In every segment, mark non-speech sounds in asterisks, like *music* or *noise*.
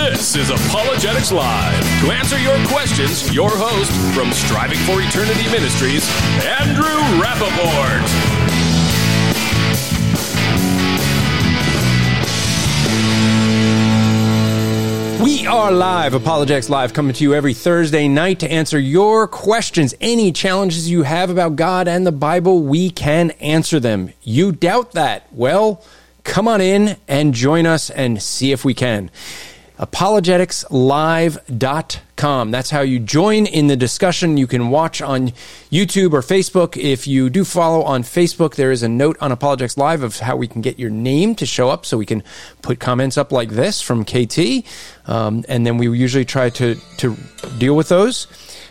This is Apologetics Live. To answer your questions, your host from Striving for Eternity Ministries, Andrew Rappaport. We are live, Apologetics Live, coming to you every Thursday night to answer your questions. Any challenges you have about God and the Bible, we can answer them. You doubt that? Well, come on in and join us and see if we can apologeticslive.com. That's how you join in the discussion. You can watch on YouTube or Facebook. If you do follow on Facebook, there is a note on Apologetics Live of how we can get your name to show up so we can put comments up like this from KT. Um, and then we usually try to, to deal with those.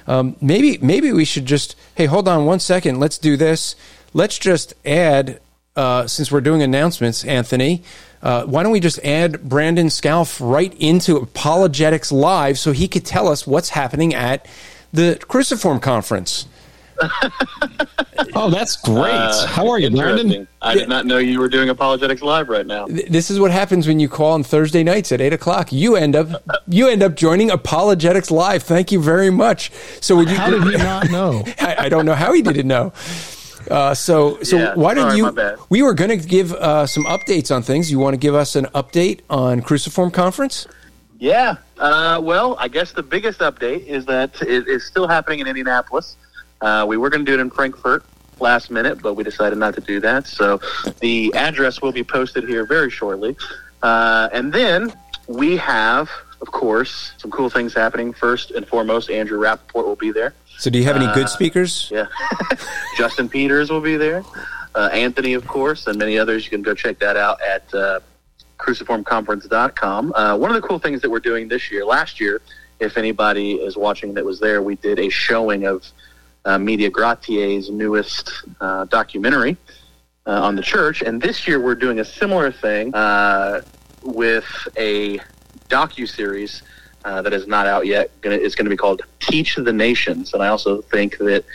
Um, maybe, maybe we should just, hey, hold on one second. Let's do this. Let's just add, uh, since we're doing announcements, Anthony, uh, why don't we just add Brandon Scalf right into Apologetics Live so he could tell us what's happening at the Cruciform Conference? oh, that's great. Uh, How are you, Brandon? I did not know you were doing Apologetics Live right now. This is what happens when you call on Thursday nights at eight o'clock. You end up you end up joining Apologetics Live. Thank you very much. So, would you, how did he *laughs* not know? I, I don't know how he didn't know. Uh, so, so yeah, why don't you? We were going to give uh, some updates on things. You want to give us an update on Cruciform Conference? Yeah. Uh, well, I guess the biggest update is that it is still happening in Indianapolis. Uh, we were going to do it in Frankfurt last minute, but we decided not to do that. So the address will be posted here very shortly. Uh, and then we have, of course, some cool things happening. First and foremost, Andrew Rappaport will be there. So, do you have any good uh, speakers? Yeah, *laughs* Justin Peters will be there. Uh, Anthony, of course, and many others. You can go check that out at uh, cruciformconference.com. Uh, one of the cool things that we're doing this year, last year, if anybody is watching that was there, we did a showing of uh, Media Gratiae's newest uh, documentary uh, on the church. And this year we're doing a similar thing uh, with a docu series uh, that is not out yet. It's going to be called Teach the Nations, and I also think that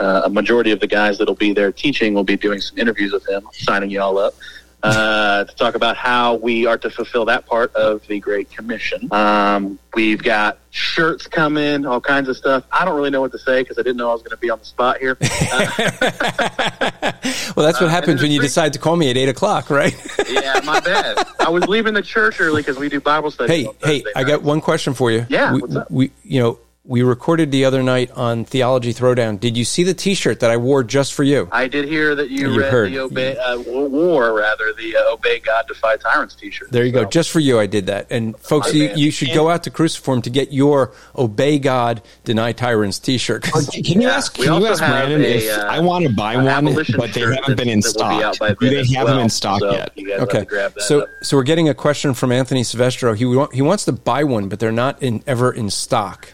uh, a majority of the guys that'll be there teaching will be doing some interviews with him, signing you all up uh, to talk about how we are to fulfill that part of the Great Commission. Um, we've got shirts coming, all kinds of stuff. I don't really know what to say because I didn't know I was going to be on the spot here. *laughs* Uh, well, that's what uh, happens when you decide to call me at eight o'clock, right? *laughs* yeah, my bad. I was leaving the church early because we do Bible study. Hey, hey, I got one question for you. Yeah, we, we you know we recorded the other night on Theology Throwdown. Did you see the T-shirt that I wore just for you? I did hear that you, you read heard. the obey, uh, wore rather the uh, "Obey God, Defy Tyrants" T-shirt. There you so. go, just for you. I did that, and folks, you, you, should go out to Cruciform to get your "Obey God, Deny Tyrants" T-shirt. can you ask? Can you ask Brandon a, if uh, I want to buy one, but they haven't been in stock? Do they have well, them in stock so yet? Okay, so up. so we're getting a question from Anthony Silvestro. He he wants to buy one, but they're not in ever in stock.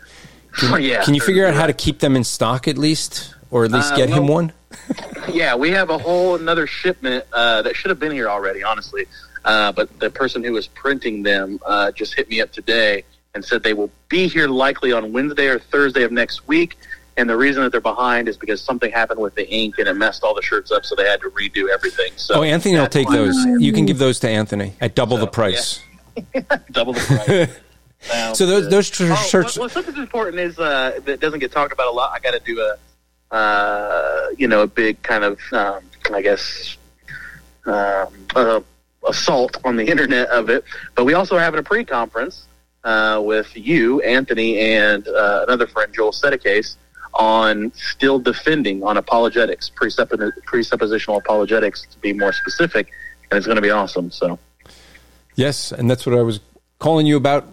Can, yeah, can you figure out how to keep them in stock at least, or at least uh, get well, him one? *laughs* yeah, we have a whole another shipment uh, that should have been here already. Honestly, Uh, but the person who was printing them uh, just hit me up today and said they will be here likely on Wednesday or Thursday of next week. And the reason that they're behind is because something happened with the ink and it messed all the shirts up, so they had to redo everything. So oh, Anthony will take those. You can give those to Anthony at double so, the price. Yeah. *laughs* double the price. *laughs* so those those tr- oh, shirts. Well, something important is uh, that doesn't get talked about a lot. I got to do a uh, you know a big kind of um, I guess um, uh, assault on the internet of it. But we also are having a pre-conference uh, with you, Anthony, and uh, another friend, Joel Settecase, on still defending on apologetics, presuppo- presuppositional apologetics, to be more specific, and it's going to be awesome. So, yes, and that's what I was calling you about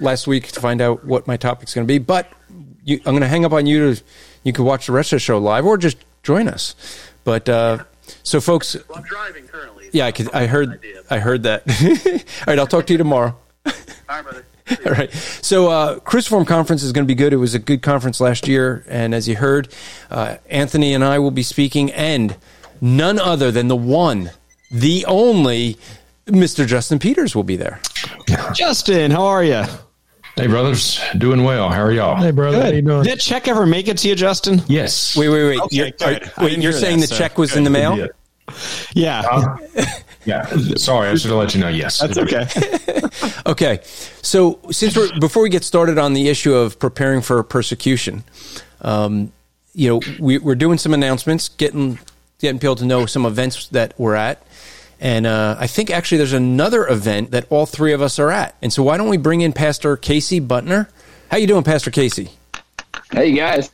last week to find out what my topic's going to be. But you, I'm going to hang up on you to you can watch the rest of the show live or just join us. But uh, so, folks, well, I'm driving currently. Yeah, I, could, I heard. I heard that. *laughs* All right, I'll talk to you tomorrow. *laughs* All right, brother. *laughs* All right. So, uh, Cruciform Conference is going to be good. It was a good conference last year. And as you heard, uh, Anthony and I will be speaking, and none other than the one, the only Mr. Justin Peters will be there. Justin, how are you? Hey, brothers. Doing well. How are y'all? Hey, brother. Good. How you doing? Did that check ever make it to you, Justin? Yes. Wait, wait, wait. Okay, you're, are, wait, you're saying that, the so. check was good. in the mail? Yeah. Uh, yeah. Sorry, I should have let you know. Yes. That's okay. *laughs* okay. So, since we're before we get started on the issue of preparing for persecution, um, you know, we, are doing some announcements, getting getting people to know some events that we're at, and uh, I think actually there's another event that all three of us are at. And so, why don't we bring in Pastor Casey Butner? How you doing, Pastor Casey? Hey guys.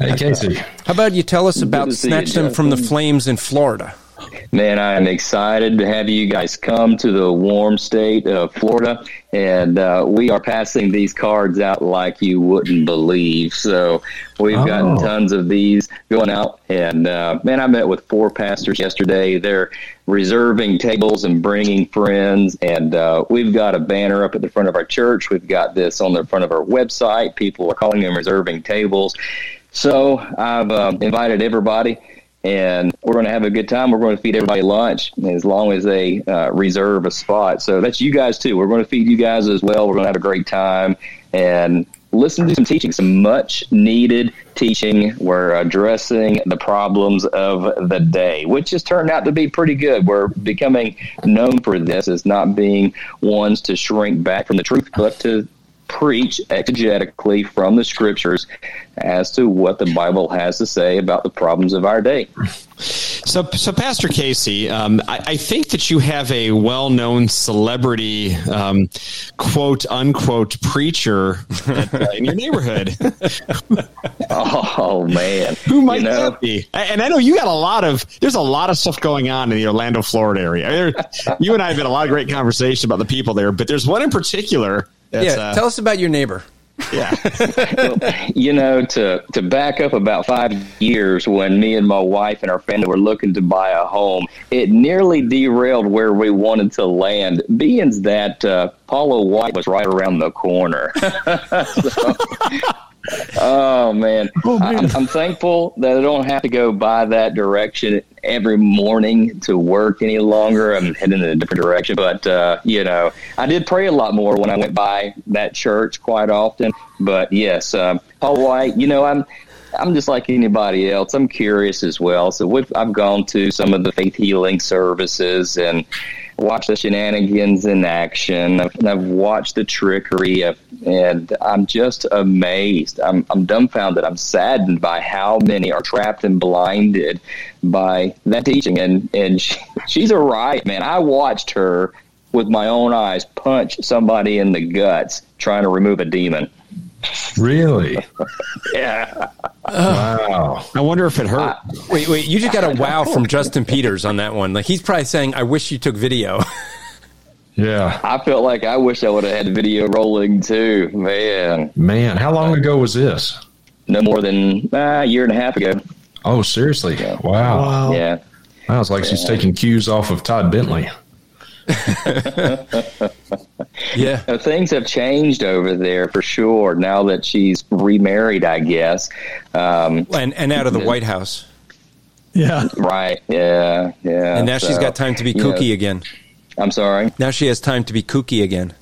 Hey, Casey. How about you tell us about Snatch Them from the Flames in Florida? Man, I am excited to have you guys come to the warm state of Florida. And uh, we are passing these cards out like you wouldn't believe. So we've oh. gotten tons of these going out. And uh, man, I met with four pastors yesterday. They're reserving tables and bringing friends. And uh, we've got a banner up at the front of our church. We've got this on the front of our website. People are calling them reserving tables. So I've uh, invited everybody, and we're going to have a good time. We're going to feed everybody lunch as long as they uh, reserve a spot. So that's you guys too. We're going to feed you guys as well. We're going to have a great time and listen to some teaching, some much needed teaching. We're addressing the problems of the day, which has turned out to be pretty good. We're becoming known for this as not being ones to shrink back from the truth, but to preach exegetically from the scriptures as to what the Bible has to say about the problems of our day. So, so Pastor Casey, um, I, I, think that you have a well-known celebrity, um, quote unquote, preacher at, uh, in your *laughs* neighborhood. *laughs* oh man, who might you know? that be? And I know you got a lot of. There's a lot of stuff going on in the Orlando, Florida area. There, you and I have had a lot of great conversation about the people there, but there's one in particular yeah, uh, tell us about your neighbor. Yeah. well, *laughs* *laughs* you know, to to back up about five years when me and my wife and our family were looking to buy a home, it nearly derailed where we wanted to land, being that uh, Paula White was right around the corner. *laughs* so, oh man, oh, man. I'm, I'm, thankful that I don't have to go by that direction every morning to work any longer. I'm heading in a different direction, but uh, you know, I did pray a lot more when I went by that church quite often. But yes, um, Paula White, you know, I'm. I'm just like anybody else. I'm curious as well. So I've gone to some of the faith healing services and watched the shenanigans in action. I've, I've watched the trickery, of, and I'm just amazed. I'm, I'm dumbfounded. I'm saddened by how many are trapped and blinded by that teaching. And and *laughs* she, she's a riot, man. I watched her with my own eyes punch somebody in the guts trying to remove a demon. Really? *laughs* yeah. Wow. I wonder if it hurt. Uh, wait, wait. You just got a *laughs* wow from Justin Peters on that one. Like he's probably saying, "I wish you took video." Yeah. I felt like I wish I would have had video rolling too. Man. Man, how long ago was this? No more than uh, a year and a half ago. Oh, seriously? Yeah. Wow. wow. Yeah. Wow, it's like yeah. she's taking cues off of Todd Bentley. *laughs* yeah. Now, things have changed over there for sure now that she's remarried, I guess. Um, and, and out of the White House. Yeah. Right. Yeah. Yeah. And now so, she's got time to be kooky know, again. I'm sorry. Now she has time to be kooky again.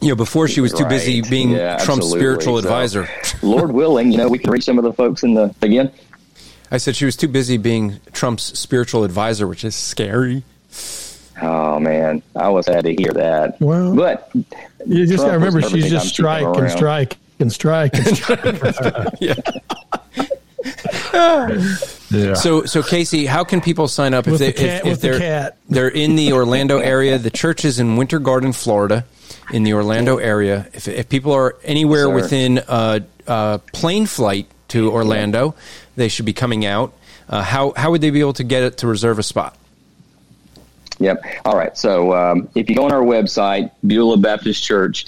You know, before she was too busy being Yeah, Trump's absolutely. spiritual So, advisor. *laughs* Lord willing, you know, we can reach some of the folks in the again. I said she was too busy being Trump's spiritual advisor, which is scary. Oh man, I was sad to hear that. Well, but You just got to remember, she's just I'm strike and strike and *laughs* strike and strike. Yeah. *laughs* So, so Casey, how can people sign up if With they the cat, if, if they're cat. they're in the Orlando area? The church is in Winter Garden, Florida, in the Orlando area. If, if people are anywhere Sir. within a, a plane flight to Orlando, they should be coming out. Uh, how how would they be able to get it to reserve a spot? Yep. All right. So um, if you go on our website, Beulah Baptist Church,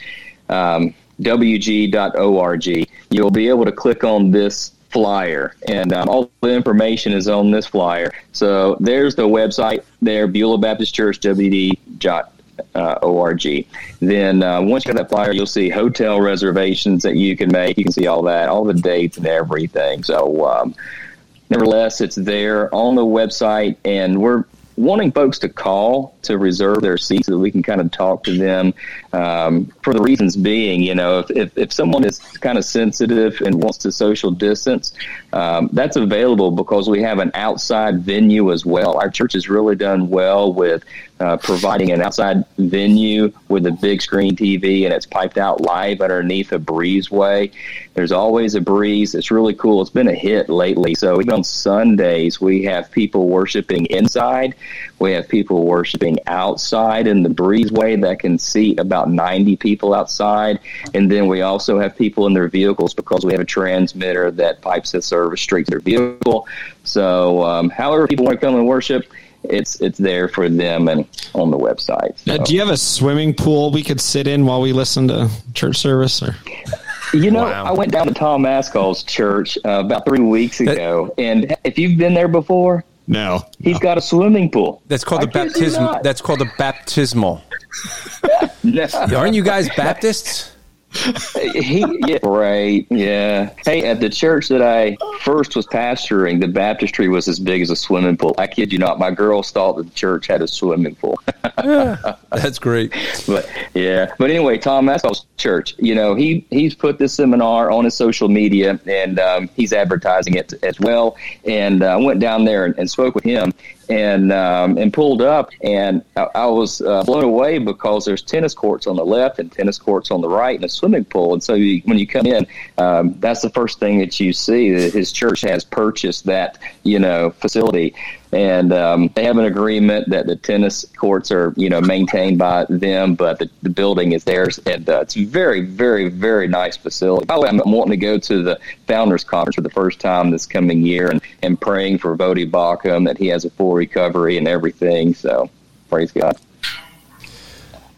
um, wg.org, you'll be able to click on this flyer, and um, all the information is on this flyer. So there's the website there, Beulah Baptist Church, wd. Uh. Then uh, once you have that flyer, you'll see hotel reservations that you can make. You can see all that, all the dates and everything. So um, nevertheless, it's there on the website, and we're wanting folks to call to reserve their seats so that we can kind of talk to them. Um, for the reasons being, you know, if, if, if someone is kind of sensitive and wants to social distance, um, that's available because we have an outside venue as well. Our church has really done well with uh, providing an outside venue with a big screen TV and it's piped out live underneath a breezeway. There's always a breeze. It's really cool. It's been a hit lately. So even on Sundays, we have people worshiping inside. We have people worshiping outside in the breezeway that can seat about 90 people outside. And then we also have people in their vehicles because we have a transmitter that pipes the service straight to their vehicle. So, um, however people want to come and worship, it's it's there for them and on the website. So- do you have a swimming pool we could sit in while we listen to church service? Or You know, Wow. I went down to Tom Ascol's church uh, about three weeks ago, and if you've been there before, no? he's got a swimming pool. That's called I the kid baptism. That's called the baptismal. *laughs* No. Aren't you guys Baptists? He, yeah, right, yeah. Hey, at the church that I first was pastoring, the baptistry was as big as a swimming pool. I kid you not. My girls thought that the church had a swimming pool. That's great. *laughs* but yeah, but anyway, Tom Ascol's church, you know, he he's put this seminar on his social media and um, he's advertising it as well. And uh, I went down there and, and spoke with him and um, and pulled up, and I, I was uh, blown away because there's tennis courts on the left and tennis courts on the right, and a swimming pool. And so you, when you come in, um, that's the first thing that you see that his church has purchased that you know facility and um, they have an agreement that the tennis courts are you know maintained by them, but the, the building is theirs, and uh, it's very, very, very nice facility. By the way, I'm wanting to go to the founders conference for the first time this coming year, and, and praying for Voddie Baucham that he has a full recovery and everything. So praise God.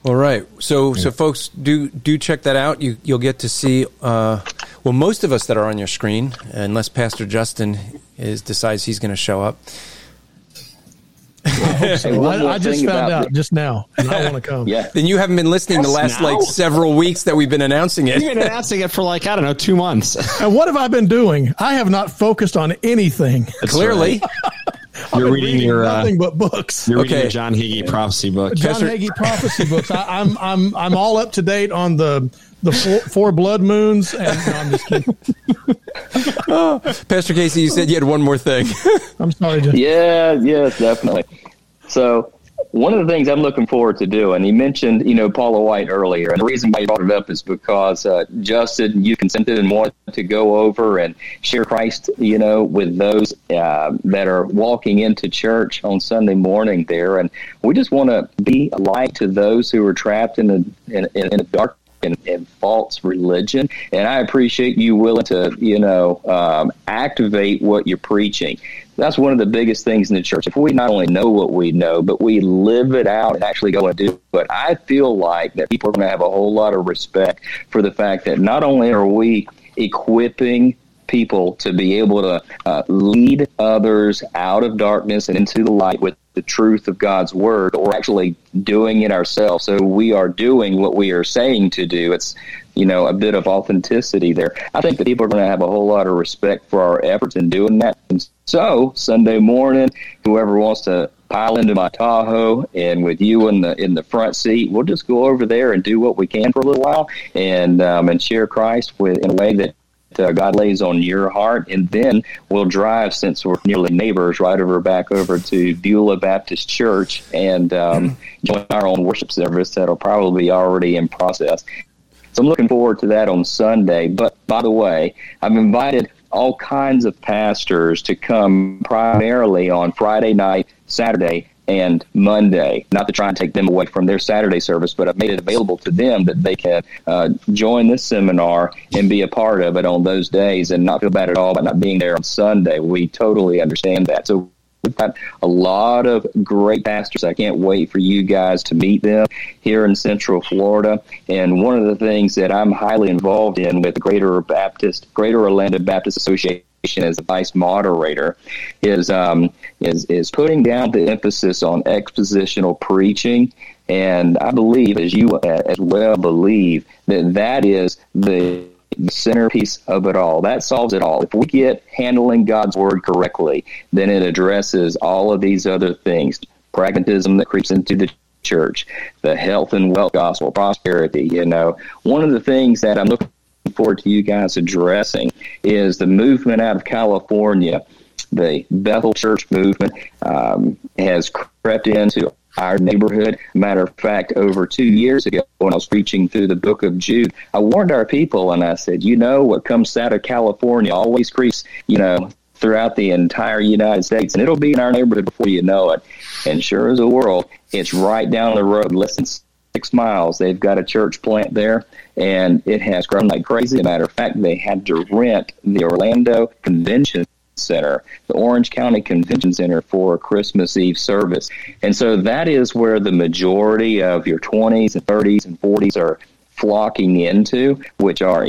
All right. So, so folks, do do check that out. You you'll get to see. Uh, well, most of us that are on your screen, unless Pastor Justin is decides he's going to show up. Hey, one I, I just found about out just now, and I want to come. Yeah. Then you haven't been listening the last now? like several weeks that we've been announcing it. You've been announcing it for like I don't know two months. And what have I been doing? I have not focused on anything. Clearly, *laughs* You're I've reading your uh, nothing but books. you're reading Okay. your John Hagee prophecy book. John Pastor- Hagee prophecy books. I, I'm I'm I'm all up to date on the the four, four blood moons. And *laughs* no, I'm just kidding. *laughs* Pastor Casey, you said you had one more thing. *laughs* I'm sorry, Jim. Yeah, yes, definitely. So one of the things I'm looking forward to doing, he mentioned, you know, Paula White earlier, and the reason why he brought it up is because uh, Justin, you consented and wanted to go over and share Christ, you know, with those uh, that are walking into church on Sunday morning there, and we just want to be a light to those who are trapped in the in, in, in the dark and, and false religion. And I appreciate you willing to, you know, um, activate what you're preaching. That's one of the biggest things in the church. If we not only know what we know, but we live it out and actually go and do it, I feel like that people are going to have a whole lot of respect for the fact that not only are we equipping people to be able to uh, lead others out of darkness and into the light with the truth of God's word, or actually doing it ourselves. So we are doing what we are saying to do. It's, you know, a bit of authenticity there. I think that people are going to have a whole lot of respect for our efforts in doing that. And so Sunday morning, whoever wants to pile into my Tahoe, and with you in the in the front seat, we'll just go over there and do what we can for a little while, and um, and share Christ with in a way that uh, God lays on your heart, and then we'll drive since we're nearly neighbors right over back over to Beulah Baptist Church and um, join our own worship service that'll probably be already in process. So I'm looking forward to that on Sunday. But by the way, I've invited all kinds of pastors to come primarily on Friday night, Saturday, and Monday. Not to try and take them away from their Saturday service, but I've made it available to them that they can uh, join this seminar and be a part of it on those days and not feel bad at all about not being there on Sunday. We totally understand that. So We've got a lot of great pastors. I can't wait for you guys to meet them here in Central Florida. And one of the things that I'm highly involved in with the Greater Baptist, Greater Orlando Baptist Association as the vice moderator is um, is is putting down the emphasis on expositional preaching, and I believe, as you as well believe, that that is the the centerpiece of it all. That solves it all. If we get handling God's word correctly, then it addresses all of these other things. Pragmatism that creeps into the church, the health and wealth gospel, prosperity. You know, one of the things that I'm looking forward to you guys addressing is the movement out of California. The Bethel Church movement um, has crept into our neighborhood. Matter of fact, over two years ago, when I was preaching through the book of Jude, I warned our people and I said, you know, what comes out of California always creeps, you know, throughout the entire United States, and it'll be in our neighborhood before you know it. And sure as a world, it's right down the road, less than six miles. They've got a church plant there, and it has grown like crazy. As a matter of fact, they had to rent the Orlando Convention Center, the Orange County Convention Center for Christmas Eve service. And so that is where the majority of your 20s and 30s and 40s are flocking into, which are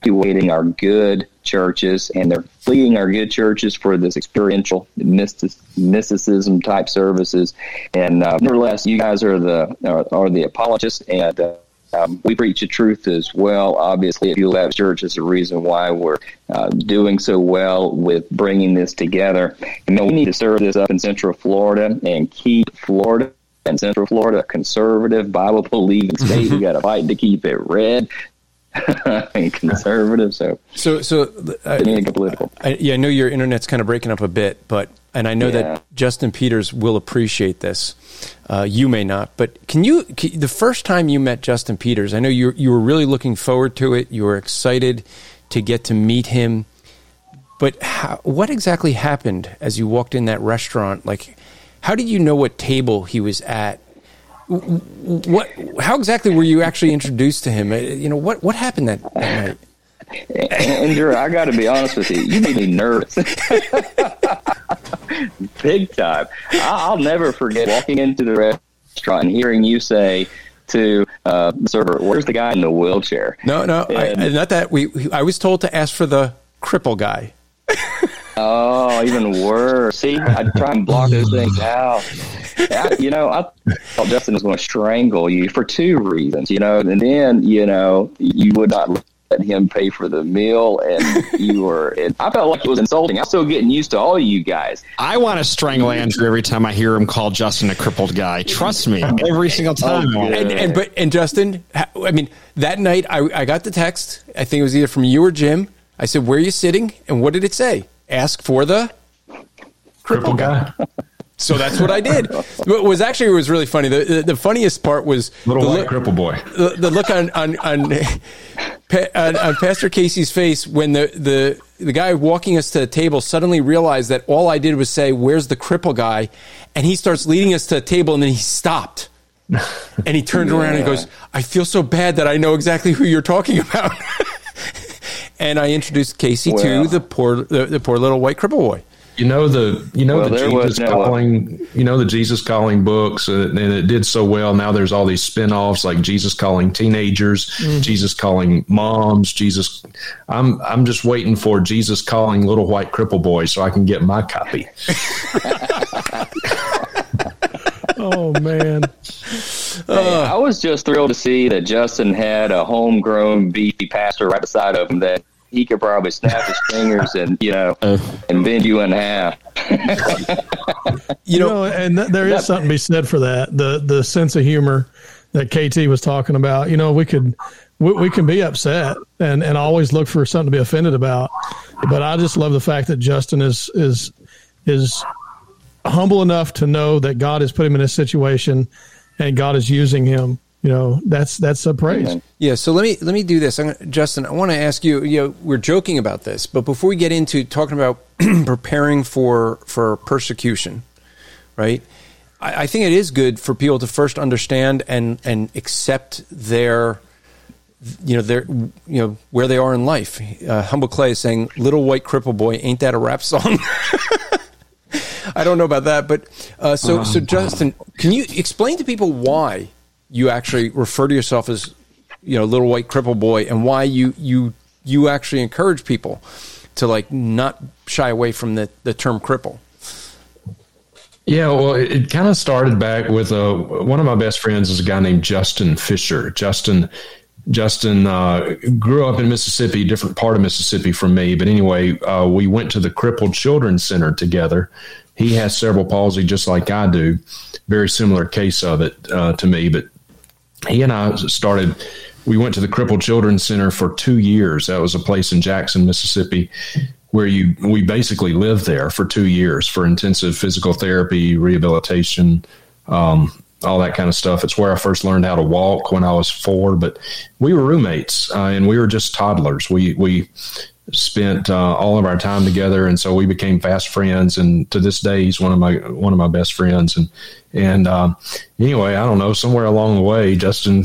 evacuating our good churches and they're fleeing our good churches for this experiential mysticism type services. And uh, nevertheless, you guys are the are, are the apologists and uh, um, we preach the truth as well. Obviously, at Beulah Baptist Church is the reason why we're uh, doing so well with bringing this together. And we need to serve this up in Central Florida and keep Florida and Central Florida a conservative, Bible believing state. we *laughs* got to fight to keep it red. *laughs* conservative, so so so. Uh, political. I, yeah, I know your internet's kind of breaking up a bit, but and I know yeah. that Justin Peters will appreciate this. Uh, you may not, but can you? Can, the first time you met Justin Peters, I know you you were really looking forward to it. You were excited to get to meet him. But how, what exactly happened as you walked in that restaurant? Like, how did you know what table he was at? What? How exactly were you actually introduced to him? Uh, you know what? What happened that, that night? *laughs* Andrew, I got to be honest with you. You made me nervous, *laughs* big time. I'll never forget walking into the restaurant and hearing you say to uh, the server, "Where's the guy in the wheelchair?" No, no, and, I, not that. We, I was told to ask for the cripple guy. oh, even worse. See, I try and block those things *sighs* out. I, you know, I thought Justin was going to strangle you for two reasons, you know, and then, you know, you would not let him pay for the meal and you were and I felt like it was insulting. I'm still getting used to all you guys. I want to strangle Andrew every time I hear him call Justin a crippled guy. Trust me, every single oh, time. Oh, and, and but and Justin, I mean, that night I, I got the text. I think it was either from you or Jim. I said, "Where are you sitting?" And what did it say? Ask for the crippled guy. *laughs* So that's what I did. *laughs* What was actually it was really funny. The, the, the funniest part was little the white look, cripple boy. The, the look on on, on *laughs* on, on Pastor Casey's face when the, the the guy walking us to the table suddenly realized that all I did was say, "Where's the cripple guy?" and he starts leading us to the table, and then he stopped. *laughs* and he turned yeah. around and goes, "I feel so bad that I know exactly who you're talking about." and I introduced Casey well, to the poor the, the poor little white cripple boy. You know the you know well, the Jesus no calling you know the Jesus calling books uh, and it did so well. Now there's all these spin-offs like Jesus calling teenagers, mm-hmm. Jesus calling moms, Jesus. I'm I'm just waiting for Jesus calling little white cripple boy so I can get my copy. *laughs* oh man. Hey, I was just thrilled to see that Justin had a homegrown beefy pastor right beside of him that he could probably snap his fingers and you know uh. and bend you in half. you know, and th- there is something to be said for that. The the sense of humor that KT was talking about. You know, we could we, we can be upset and and always look for something to be offended about. But I just love the fact that Justin is is is humble enough to know that God has put him in a situation and God is using him you know that's that's a praise yeah. So let me let me do this. Gonna, justin i want to ask you you know we're joking about this but before we get into talking about *clears throat* preparing for for persecution right? I, I, think it is good for people to first understand and and accept their you know their you know where they are in life. Uh, humble clay is saying little white cripple boy ain't that a rap song? *laughs* I don't know about that, but uh, so so Justin, can you explain to people why you actually refer to yourself as you know little white cripple boy and why you you you actually encourage people to like not shy away from the, the term cripple. Yeah well it, it kind of started back with uh, one of my best friends is a guy named justin fisher. Justin justin uh, grew up in mississippi different part of mississippi from me but anyway uh, we went to the crippled children's center together. He has cerebral palsy just like i do very similar case of it uh, to me but he and I started. We went to the Crippled Children's Center for two years. That was a place in Jackson, Mississippi, where you we basically lived there for two years for intensive physical therapy, rehabilitation, um, all that kind of stuff. It's where I first learned how to walk when I was four. But we were roommates, uh, and we were just toddlers. We we spent uh, all of our time together, and so we became fast friends. And to this day, he's one of my one of my best friends. And and um, anyway, I don't know. Somewhere along the way, Justin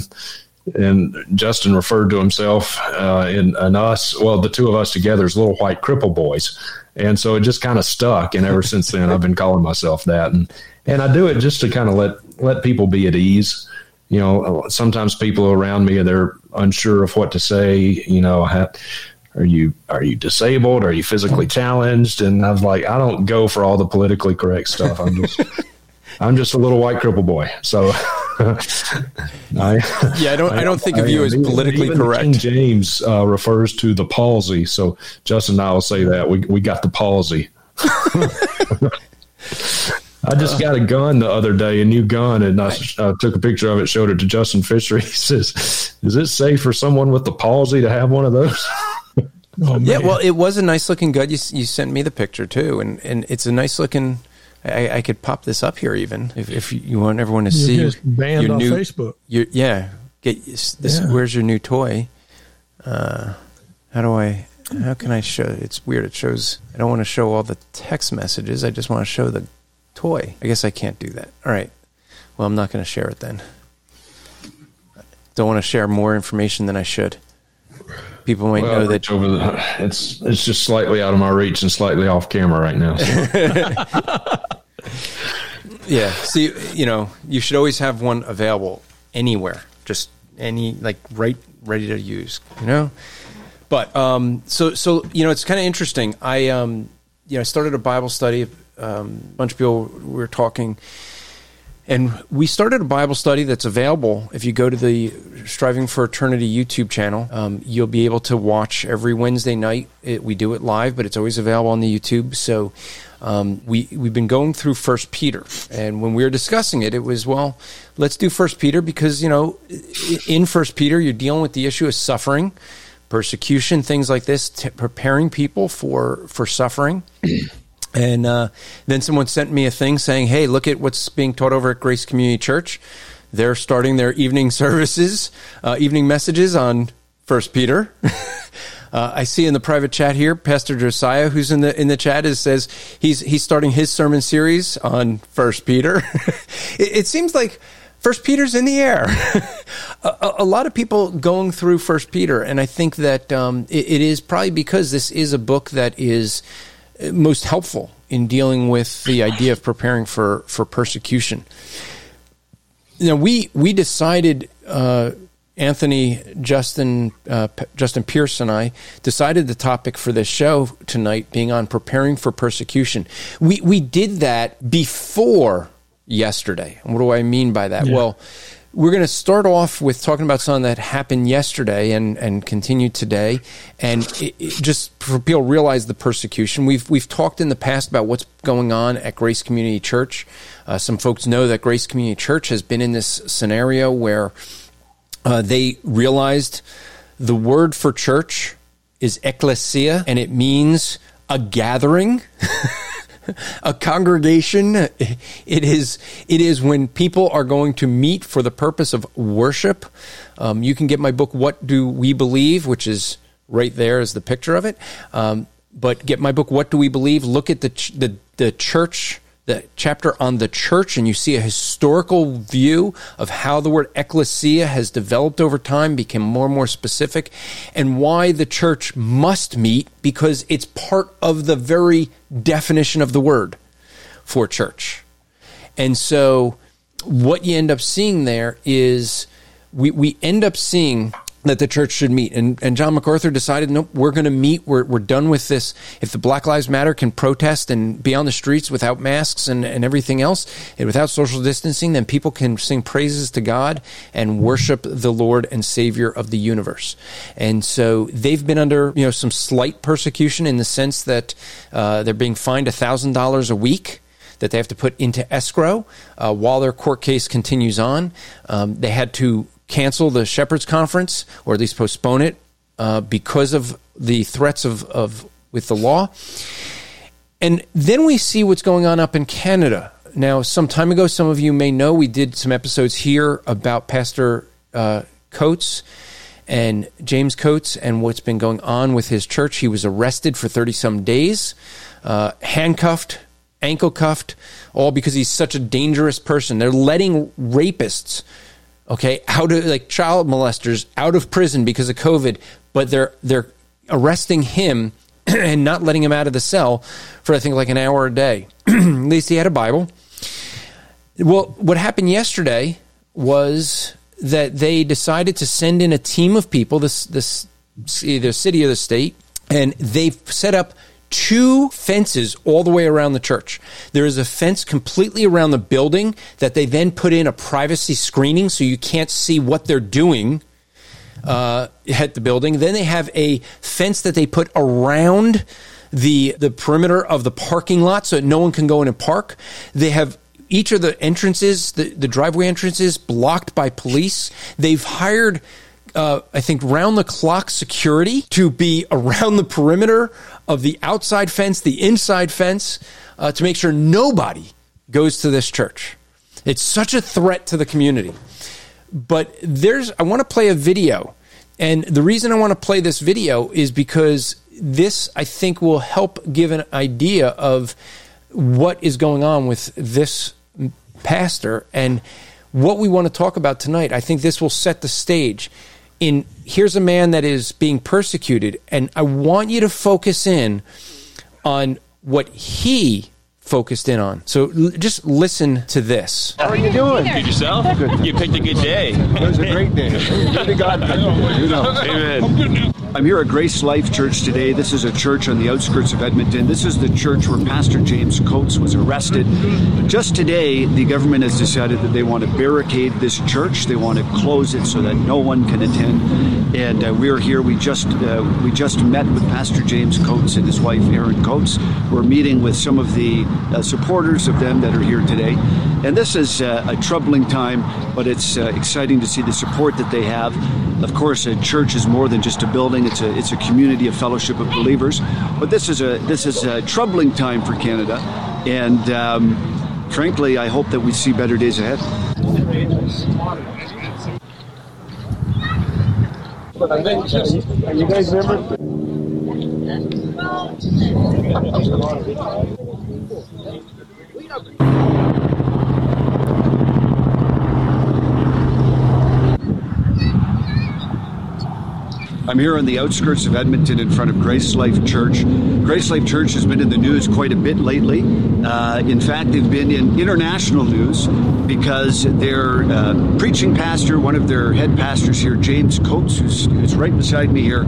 and Justin referred to himself uh, and, and us, well, the two of us together as little white cripple boys. And so it just kind of stuck. And ever since then, I've been calling myself that. And, and I do it just to kind of let, let people be at ease. You know, sometimes people around me, they're unsure of what to say. You know, are you, are you disabled? Are you physically challenged? And I was like, I don't go for all the politically correct stuff. I'm just, *laughs* I'm just a little white cripple boy. So, *laughs* I, yeah, I don't, I, I don't think of you as politically correct. King James uh, refers to the palsy. So Justin and I will say that we we got the palsy. *laughs* I just got a gun the other day, a new gun, and I uh, took a picture of it, showed it to Justin Fisher. He says, "Is it safe for someone with the palsy to have one of those?" Oh, yeah, well, it was a nice looking gun. You, you sent me the picture too, and and it's a nice looking I, I, could pop this up here even if, if you want everyone to You're see banned your on new, Facebook. Your, yeah, get this. Yeah. Where's your new toy? Uh, how do I? How can I show? It's weird. It shows. I don't want to show all the text messages. I just want to show the toy. I guess I can't do that. All right. Well, I'm not going to share it then. Don't want to share more information than I should people might well, know that over the, it's it's just slightly out of my reach and slightly off camera right now. So. *laughs* yeah, see, you know, you should always have one available anywhere, just any like right ready to use, you know. But um, so so you know, it's kind of interesting. I um, you know, I started a Bible study. Um, a bunch of people were talking and we started a Bible study that's available. If you go to the Striving for Eternity YouTube channel, um, you'll be able to watch every Wednesday night. It, we do it live, but it's always available on the YouTube. So um, we we've been going through First Peter, and when we were discussing it, it was well, let's do First Peter because you know in First Peter you're dealing with the issue of suffering, persecution, things like this, t- preparing people for for suffering. And uh, then someone sent me a thing saying, "Hey, look at what's being taught over at Grace Community Church. They're starting their evening *laughs* services, uh, evening messages on First Peter." *laughs* uh, I see in the private chat here, Pastor Josiah, who's in the in the chat, is says he's he's starting his sermon series on First Peter. *laughs* it, it, seems like First Peter's in the air. a, a, lot of people going through First Peter, and I think that um, it, it is probably because this is a book that is most helpful in dealing with the idea of preparing for, for persecution. Now we we decided uh, Anthony Justin uh, P- Justin Pierce and I decided the topic for this show tonight being on preparing for persecution. We we did that before yesterday. And what do I mean by that? Yeah. Well, we're going to start off with talking about something that happened yesterday and, and continued today. And it, it just for people realize the persecution. We've, we've talked in the past about what's going on at Grace Community Church. Uh, some folks know that Grace Community Church has been in this scenario where uh, they realized the word for church is ecclesia, and it means a gathering. *laughs* *laughs* a congregation. It is it is when people are going to meet for the purpose of worship. Um, you can get my book, "What Do We Believe," which is right there as the picture of it. Um, but get my book, "What Do We Believe?" Look at the ch- the the church the chapter on the church and you see a historical view of how the word ecclesia has developed over time, became more and more specific, and why the church must meet because it's part of the very definition of the word for church. And so what you end up seeing there is we, we end up seeing that the church should meet. And, and John MacArthur decided, nope, we're going to meet. We're, we're done with this. If the Black Lives Matter can protest and be on the streets without masks and, and everything else, and without social distancing, then people can sing praises to God and worship the Lord and Savior of the universe. And so they've been under, you know, some slight persecution in the sense that uh, they're being fined $1,000 a week that they have to put into escrow uh, while their court case continues on. Um, they had to cancel the Shepherds Conference or at least postpone it uh, because of the threats of, of with the law. And then we see what's going on up in Canada. Now, some time ago, some of you may know we did some episodes here about Pastor uh, Coates and James Coates and what's been going on with his church. He was arrested for 30 some days, uh, handcuffed, ankle cuffed, all because he's such a dangerous person. They're letting rapists okay, out of like child molesters out of prison because of COVID, but they're they're arresting him *clears throat* and not letting him out of the cell for I think like an hour a day. *clears throat* At least he had a Bible. Well, what happened yesterday was that they decided to send in a team of people, this this either city or the state, and they've set up two fences all the way around the church. There is a fence completely around the building that they then put in a privacy screening so you can't see what they're doing uh, at the building. Then they have a fence that they put around the the perimeter of the parking lot so that no one can go in and park. They have each of the entrances, the, the driveway entrances, blocked by police. They've hired uh, I think, round the clock security to be *laughs* around the perimeter of the outside fence, the inside fence, uh, to make sure nobody goes to this church. It's such a threat to the community. But there's, I want to play a video. And the reason I want to play this video is because this, I think, will help give an idea of what is going on with this pastor and what we want to talk about tonight. I think this will set the stage in here's a man that is being persecuted, and I want you to focus in on what he focused in on. So l- just listen to this. How are you doing? Good yourself? Good. You picked a good day. It was a great day. *laughs* Good God. You know. Amen. I'm here at Grace Life Church today. This is a church on the outskirts of Edmonton. This is the church where Pastor James Coates was arrested. Just today, the government has decided that they want to barricade this church. They want to close it so that no one can attend. And uh, we're here. We just uh, we just met with Pastor James Coates and his wife Erin Coates. We're meeting with some of the uh, supporters of them that are here today. And this is uh, a troubling time, but it's uh, exciting to see the support that they have. Of course, a church is more than just a building; it's a it's a community, a fellowship of believers. But this is a this is a troubling time for Canada, and um, frankly, I hope that we see better days ahead. You guys remember? I'm here on the outskirts of Edmonton in front of Grace Life Church. Grace Life Church has been in the news quite a bit lately. Uh, in fact, they've been in international news because their uh, preaching pastor, one of their head pastors here, James Coates, who's, who's right beside me here,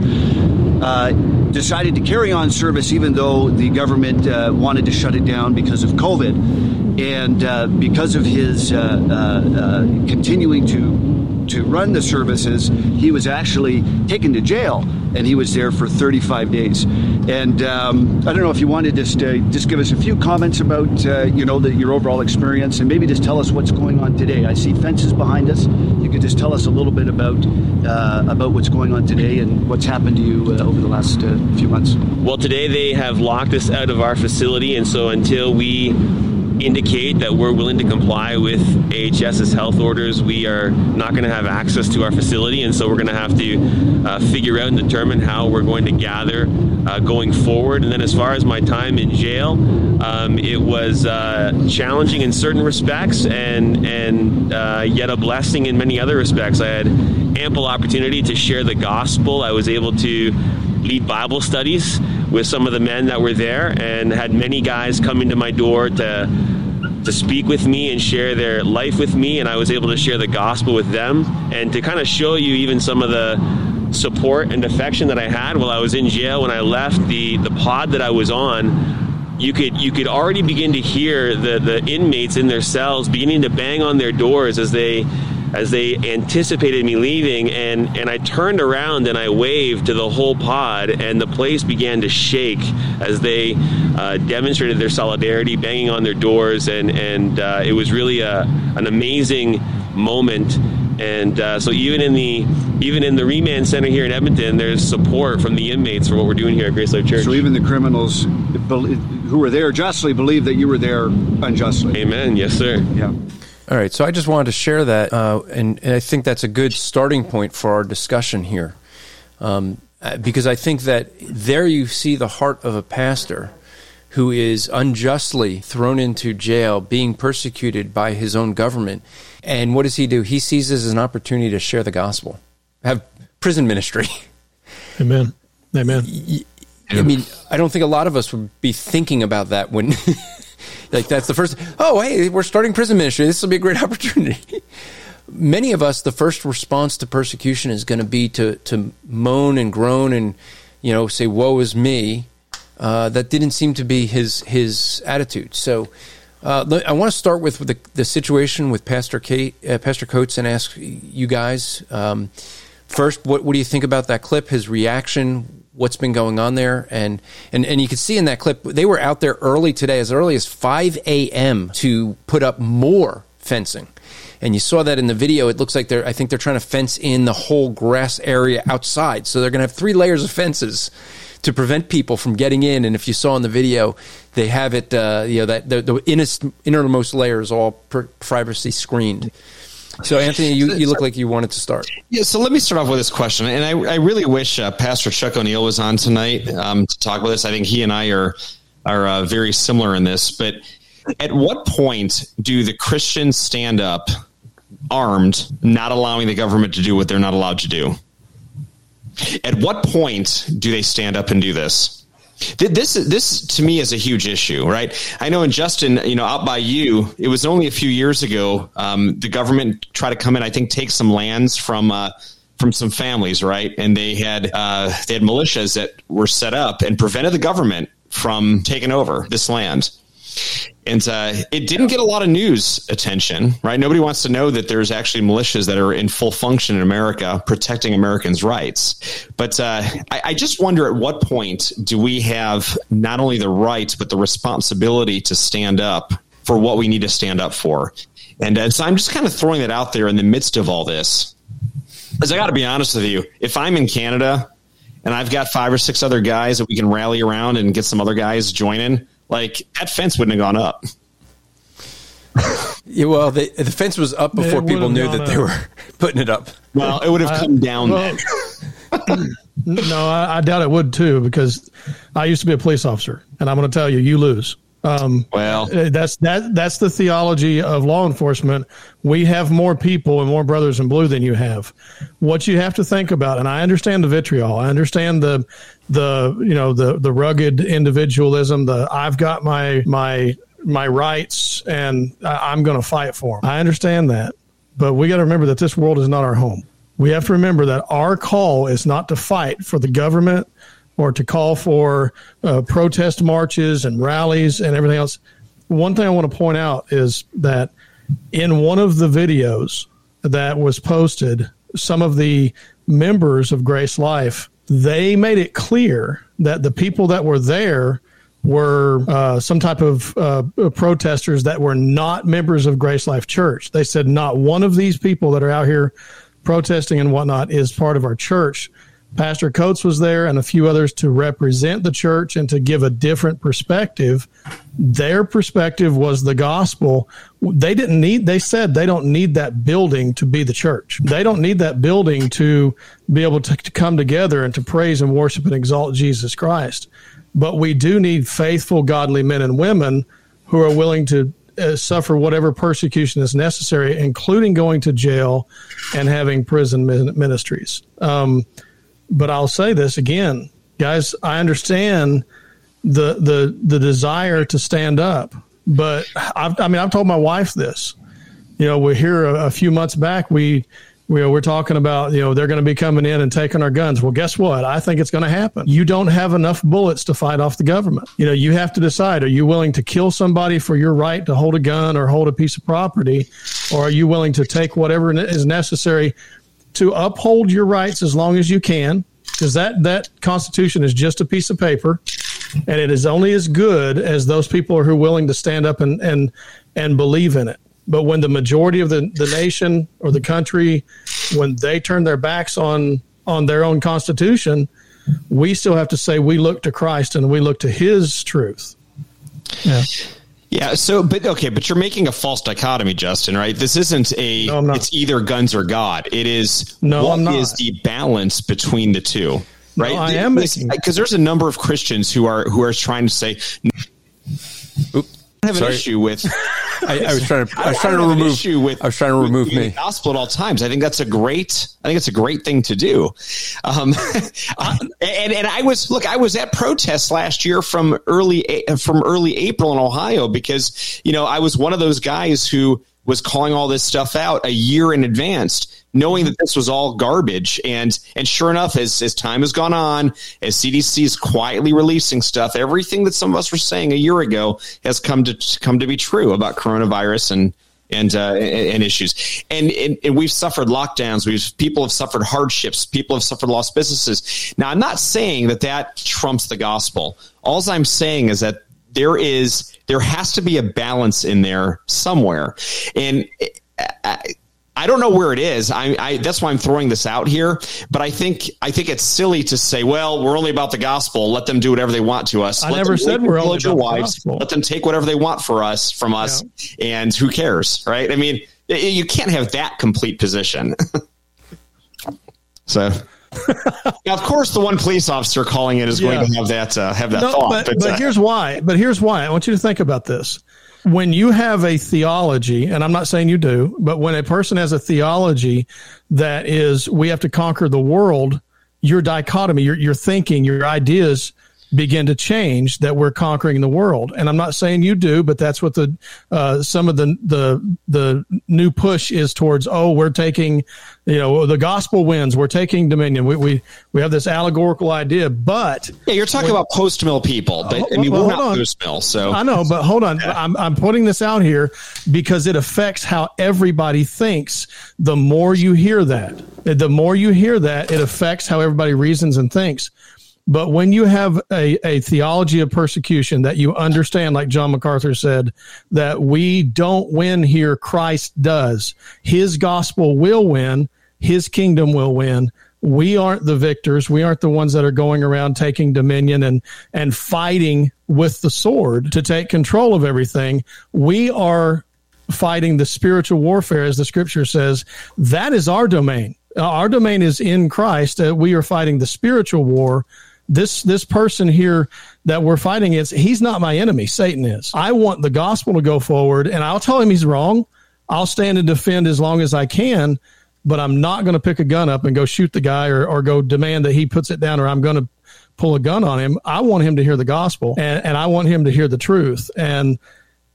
uh, decided to carry on service even though the government uh, wanted to shut it down because of COVID. And uh, because of his uh, continuing to to run the services, he was actually taken to jail, and he was there for 35 days. And um, I don't know if you wanted to just, uh, just give us a few comments about uh, you know the, your overall experience, and maybe just tell us what's going on today. I see fences behind us. You could just tell us a little bit about uh, about what's going on today and what's happened to you uh, over the last uh, few months. Well, today they have locked us out of our facility, and so until we indicate that we're willing to comply with AHS's health orders, we are not going to have access to our facility, and so we're going to have to uh, figure out and determine how we're going to gather uh, going forward. And then, as far as my time in jail, um, it was uh, challenging in certain respects, and and uh, yet a blessing in many other respects. I had ample opportunity to share the gospel. I was able to lead Bible studies with some of the men that were there and had many guys coming to my door to to speak with me and share their life with me. And I was able to share the gospel with them and to kind of show you even some of the support and affection that I had while I was in jail. When I left the the pod that I was on you could you could already begin to hear the the inmates in their cells beginning to bang on their doors as they as they anticipated me leaving and and I turned around and I waved to the whole pod and the place began to shake as they uh, demonstrated their solidarity banging on their doors and and uh, it was really a, an amazing moment and uh, so even in the even in the remand center here in Edmonton, there's support from the inmates for what we're doing here at Grace Life Church. So even the criminals who were there justly believe that you were there unjustly. Amen. Yes, sir. Yeah. All right, so I just wanted to share that, uh, and, and, I think that's a good starting point for our discussion here, um, uh, because I think that there you see the heart of a pastor who is unjustly thrown into jail, being persecuted by his own government, and what does he do? He sees this as an opportunity to share the gospel, have prison ministry. *laughs* Amen. Amen. I mean, I don't think a lot of us would be thinking about that when *laughs* like that's the first. Oh, hey, we're starting prison ministry. This will be a great *laughs* opportunity. Many of us, the first response to persecution is going to be to to moan and groan and you know say, "Woe is me." Uh, that didn't seem to be his his attitude. So. Uh, I want to start with the, the situation with Pastor Kate, uh, Pastor Coates, and ask you guys um, first. What, what do you think about that clip? His reaction what's been going on there. And, and, and you can see in that clip, they were out there early today, as early as 5 a.m. to put up more fencing. And you saw that in the video. It looks like they're, I think they're trying to fence in the whole grass area outside. So they're going to have three layers of fences to prevent people from getting in. And if you saw in the video, they have it, uh, you know, that the, the innermost layer is all privacy screened. So, Anthony, you, you look like you wanted to start. Yeah, so let me start off with this question. And I, I really wish uh, Pastor Chuck O'Neill was on tonight um, to talk about this. I think he and I are, are uh, very similar in this. But at what point do the Christians stand up armed, not allowing the government to do what they're not allowed to do? At what point do they stand up and do this? This this to me is a huge issue, right? I know in Justin, you know, out by you, it was only a few years ago. Um, the government tried to come in, I think, take some lands from uh, from some families, right? And they had uh, they had militias that were set up and prevented the government from taking over this land and uh, it didn't get a lot of news attention, right? Nobody wants to know that there's actually militias that are in full function in America protecting Americans' rights. But uh, I, I, just wonder at what point do we have not only the right, but the responsibility to stand up for what we need to stand up for? And uh, so I'm just kind of throwing that out there in the midst of all this. Because I got to be honest with you, if I'm in Canada and I've got five or six other guys that we can rally around and get some other guys joining, like that fence wouldn't have gone up. *laughs* yeah, well, the, the fence was up before people knew that up. they were *laughs* putting it up. Well, it would have come down. Well, *laughs* no, I, I, doubt it would too, because I used to be a police officer, and I'm going to tell you, you lose. Um, well, uh, that's that that's the theology of law enforcement. We have more people and more brothers in blue than you have. What you have to think about, and I understand the vitriol. I understand the the you know the the rugged individualism. The I've got my my my rights and I'm going to fight for them. I understand that, but we got to remember that this world is not our home. We have to remember that our call is not to fight for the government or to call for uh, protest marches and rallies and everything else. One thing I want to point out is that in one of the videos that was posted, some of the members of Grace Life they made it clear that the people that were there were uh, some type of uh, protesters that were not members of Grace Life Church. They said not one of these people that are out here protesting and whatnot is part of our church. Pastor Coates was there and a few others to represent the church and to give a different perspective. Their perspective was the gospel. They didn't need, they said they don't need that building to be the church. They don't need that building to be able to, to come together and to praise and worship and exalt Jesus Christ. But we do need faithful, godly men and women who are willing to uh, suffer whatever persecution is necessary, including going to jail and having prison ministries. Um, but I'll say this again, guys. I understand the the the desire to stand up, but I've, i mean, I've told my wife this. You know, we're here a, a few months back. We we, we're talking about, you know, they're going to be coming in and taking our guns. Well, guess what? I think it's going to happen. You don't have enough bullets to fight off the government. You know, you have to decide are you willing to kill somebody for your right to hold a gun or hold a piece of property? Or are you willing to take whatever is necessary to uphold your rights as long as you can, because that that Constitution is just a piece of paper, and it is only as good as those people who are willing to stand up and and and believe in it. But when the majority of the, the nation or the country, when they turn their backs on on their own Constitution, we still have to say we look to Christ and we look to His truth. Yeah. Yeah. So, but okay, but you're making a false dichotomy, Justin. Right? This isn't a. No, it's either guns or God. It is. No, what I'm not. is the balance between the two? Right. No, I am because uh, there's a number of Christians who are who are trying to say. Oops, have an Sorry. issue with. *laughs* I, I, was trying to. I was trying to remove. Issue with, I was trying to remove me. gospel at all times. I think that's a great. I think it's a great thing to do. Um, *laughs* and and I was look. I was at protests last year from early from early April in Ohio because you know I was one of those guys who was calling all this stuff out a year in advance, knowing that this was all garbage. And and sure enough, as as time has gone on, as CDC is quietly releasing stuff, everything that some of us were saying a year ago has come to come to be true about coronavirus and and uh, and issues. And, and, and we've suffered lockdowns. We've people have suffered hardships. People have suffered lost businesses. Now, I'm not saying that that trumps the gospel. All I'm saying is that there is there has to be a balance in there somewhere, and. I, I don't know where it is. I, I, that's why I'm throwing this out here. But I think I think it's silly to say, "Well, we're only about the gospel. Let them do whatever they want to us." I Let never said we're only about wives. the gospel. Let them take whatever they want for us from us, yeah. and who cares, right? I mean, you can't have that complete position. *laughs* so now, of course, the one police officer calling it is yeah. going to have that uh, have that no, thought. But, but, but uh, here's why. But here's why. I want you to think about this. When you have a theology, and I'm not saying you do, but when a person has a theology that is, we have to conquer the world, your dichotomy, your, your thinking, your ideas begin to change that we're conquering the world. And I'm not saying you do, but that's what the uh, some of the the the new push is towards. Oh, we're taking, you know, the gospel wins. We're taking dominion. We we we have this allegorical idea, but yeah, you're talking about post mill people. But I mean, well, we're not post mill, so I know. But hold on. I'm I'm putting this out here because it affects how everybody thinks. The more you hear that, the more you hear that, it affects how everybody reasons and thinks. But when you have a, a theology of persecution that you understand, like John MacArthur said, that we don't win here, Christ does. His gospel will win, his kingdom will win. We aren't the victors. We aren't the ones that are going around taking dominion and, and fighting with the sword to take control of everything. We are fighting the spiritual warfare, as the scripture says. That is our domain. Our domain is in Christ. Uh, we are fighting the spiritual war this this person here that we're fighting is he's not my enemy. Satan is. I want the gospel to go forward, and I'll tell him he's wrong. I'll stand and defend as long as I can, but I'm not going to pick a gun up and go shoot the guy or, or go demand that he puts it down or I'm going to pull a gun on him. I want him to hear the gospel and, and I want him to hear the truth. And,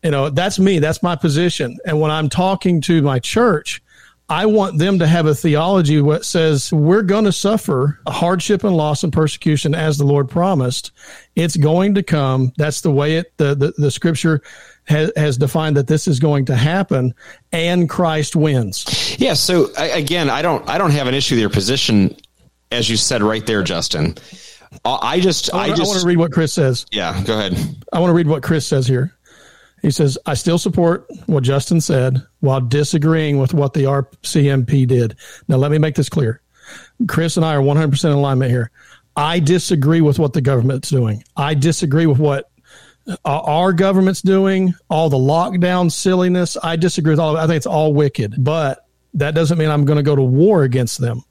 you know, that's me. That's my position. And when I'm talking to my church, I want them to have a theology that says we're going to suffer hardship and loss and persecution as the Lord promised. It's going to come. That's the way it, the, the, the scripture has, has defined that this is going to happen and Christ wins. Yeah. So again, I don't, I don't have an issue with your position, as you said right there, Justin. I just, I, I just, I want to read what Chris says. Yeah, go ahead. I want to read what Chris says here. He says, I still support what Justin said while disagreeing with what the RCMP did. Now, let me make this clear. Chris and I are 100% in alignment here. I disagree with what the government's doing. I disagree with what uh, our government's doing, all the lockdown silliness. I disagree with all of it. I think it's all wicked, but that doesn't mean I'm going to go to war against them.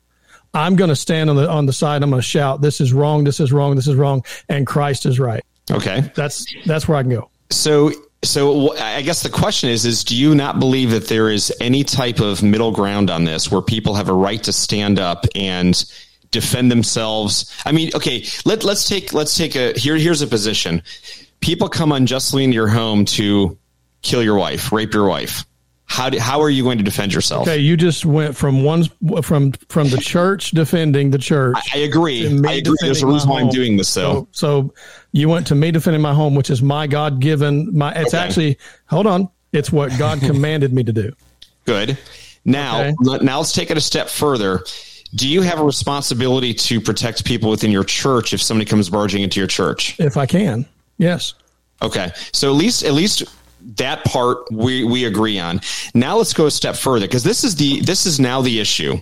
I'm going to stand on the on the side. I'm going to shout, "This is wrong. This is wrong. This is wrong," and Christ is right. Okay, that's that's where I can go. So so I guess the question is: Is do you not believe that there is any type of middle ground on this, where people have a right to stand up and defend themselves? I mean, okay, let let's take let's take a here. Here's a position: people come unjustly into your home to kill your wife, rape your wife. How do, how are you going to defend yourself? Okay, you just went from one from from the church defending the church. I, I agree. I agree. There's a reason why I'm doing this, though. So, so you went to me defending my home, which is my God given. My it's okay. actually hold on. It's what God *laughs* commanded me to do. Good. Now, okay. now let's take it a step further. Do you have a responsibility to protect people within your church if somebody comes barging into your church? If I can, yes. Okay, so at least at least that part we we agree on. Now let's go a step further because this is the this is now the issue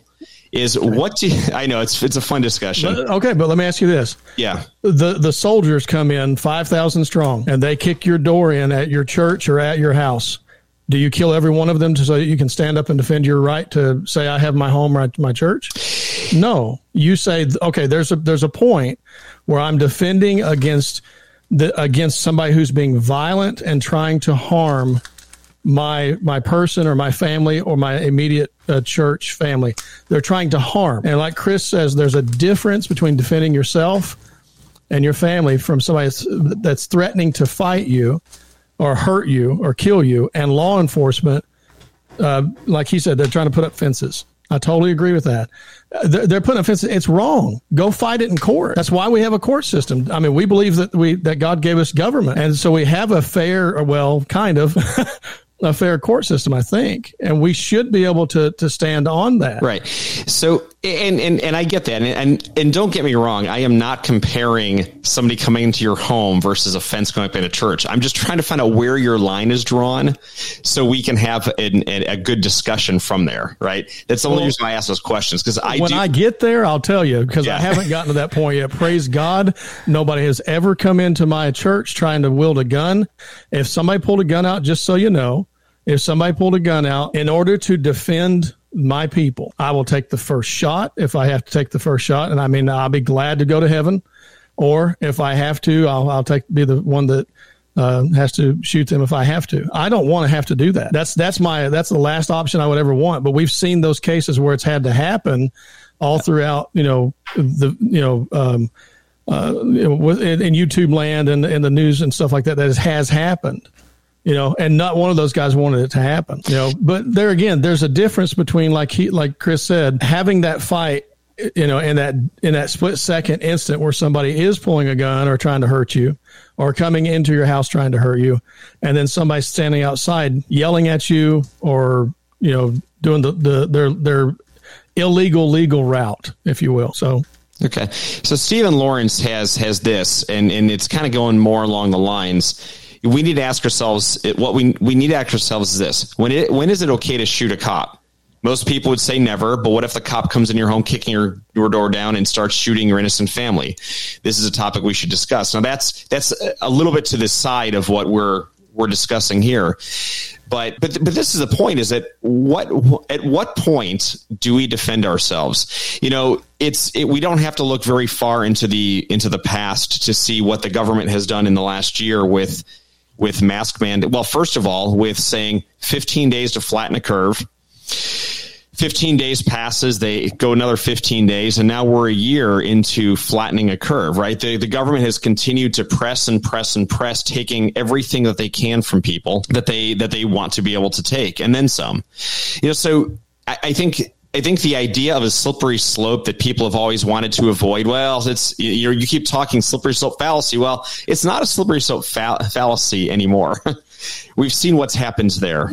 is what do you, I know it's it's a fun discussion. But, okay, but let me ask you this. Yeah. The the soldiers come in 5,000 strong and they kick your door in at your church or at your house. Do you kill every one of them so you can stand up and defend your right to say I have my home right my church? No. You say okay, there's a there's a point where I'm defending against the, against somebody who's being violent and trying to harm my my person or my family or my immediate uh, church family. They're trying to harm. And like Chris says, there's a difference between defending yourself and your family from somebody that's, that's threatening to fight you or hurt you or kill you, and law enforcement. Uh, like he said, they're trying to put up fences. I totally agree with that. They're putting up fences. It's wrong. Go fight it in court. That's why we have a court system. I mean, we believe that we that God gave us government, and so we have a fair, well, kind of *laughs* a fair court system, I think, and we should be able to to stand on that. Right. So, and and, and I get that, and, and and don't get me wrong, I am not comparing somebody coming into your home versus a fence going up in a church. I'm just trying to find out where your line is drawn, so we can have an, a, a good discussion from there. Right. That's the only well, reason I ask those questions because I when do, I get there, I'll tell you because yeah. I haven't gotten to that point yet. Praise God, nobody has ever come into my church trying to wield a gun. If somebody pulled a gun out, just so you know if somebody pulled a gun out in order to defend my people, I will take the first shot if I have to take the first shot. And I mean, I'll be glad to go to heaven. Or if I have to, I'll, I'll take be the one that uh, has to shoot them if I have to. I don't want to have to do that. That's that's my that's the last option I would ever want. But we've seen those cases where it's had to happen all throughout. You know the you know. Um, uh, in, in YouTube land and, and the news and stuff like that, that has happened you know, and not one of those guys wanted it to happen, you know. But there again, there's a difference between like he, like Chris said, having that fight, you know, in that in that split second instant where somebody is pulling a gun or trying to hurt you, or coming into your house trying to hurt you, and then somebody standing outside yelling at you, or you know, doing the the their their illegal legal route, if you will. So Okay. So Stephen Lawrence has has this and, and it's kind of going more along the lines we need to ask ourselves what we we need to ask ourselves is this: when it when is it okay to shoot a cop? Most people would say never, but what if the cop comes in your home, kicking your, your door down, and starts shooting your innocent family? This is a topic we should discuss. Now, that's that's a little bit to the side of what we're we're discussing here. But but but this is the point: is that what at what point do we defend ourselves? You know, it's it, we don't have to look very far into the into the past to see what the government has done in the last year with with mask mandate. Well, first of all, with saying 15 days to flatten a curve 15 days passes, they go another 15 days, and now we're a year into flattening a curve, right? The, the government has continued to press and press and press, taking everything that they can from people that they, that they want to be able to take, and then some. You know, so I, I think I think the idea of a slippery slope that people have always wanted to avoid, well, it's you you keep talking slippery slope fallacy. Well, it's not a slippery slope fa- fallacy anymore. *laughs* We've seen what's happened there.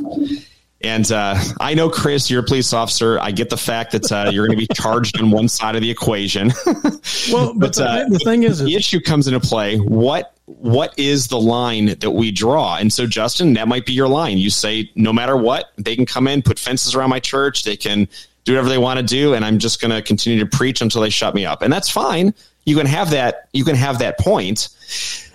And uh, I know, Chris, you're a police officer. I get the fact that uh, you're going to be charged on one side of the equation. *laughs* well, but, but the, uh, the, thing is, the issue comes into play. What what is the line that we draw? And so, Justin, that might be your line. You say, no matter what, they can come in, put fences around my church. They can do whatever they want to do, and I'm just going to continue to preach until they shut me up. And that's fine. You can have that. You can have that point.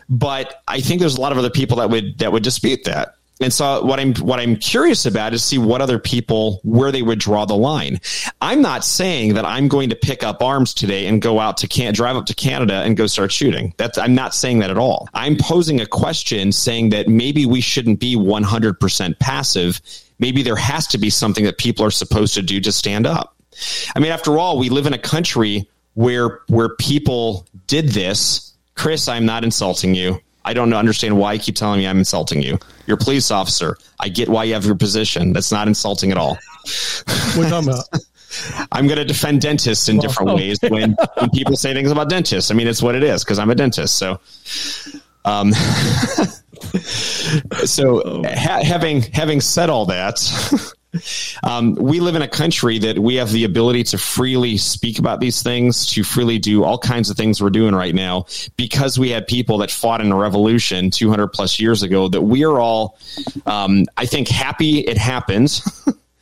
But I think there's a lot of other people that would that would dispute that. And so what I'm what I'm curious about is see what other people where they would draw the line. I'm not saying that I'm going to pick up arms today and go out to can drive up to Canada and go start shooting. That's I'm not saying that at all. I'm posing a question saying that maybe we shouldn't be 100% passive. Maybe there has to be something that people are supposed to do to stand up. I mean, after all, we live in a country where where people did this. Chris, I'm not insulting you. I don't understand why you keep telling me I'm insulting you. You're a police officer. I get why you have your position. That's not insulting at all. What talking about? *laughs* I'm going to defend dentists in different oh. ways when, when people say things about dentists. I mean, it's what it is because I'm a dentist. So, um, *laughs* so ha- having having said all that, *laughs* um, we live in a country that we have the ability to freely speak about these things, to freely do all kinds of things we're doing right now because we had people that fought in a revolution 200 plus years ago that we are all, um, I think, happy it happens.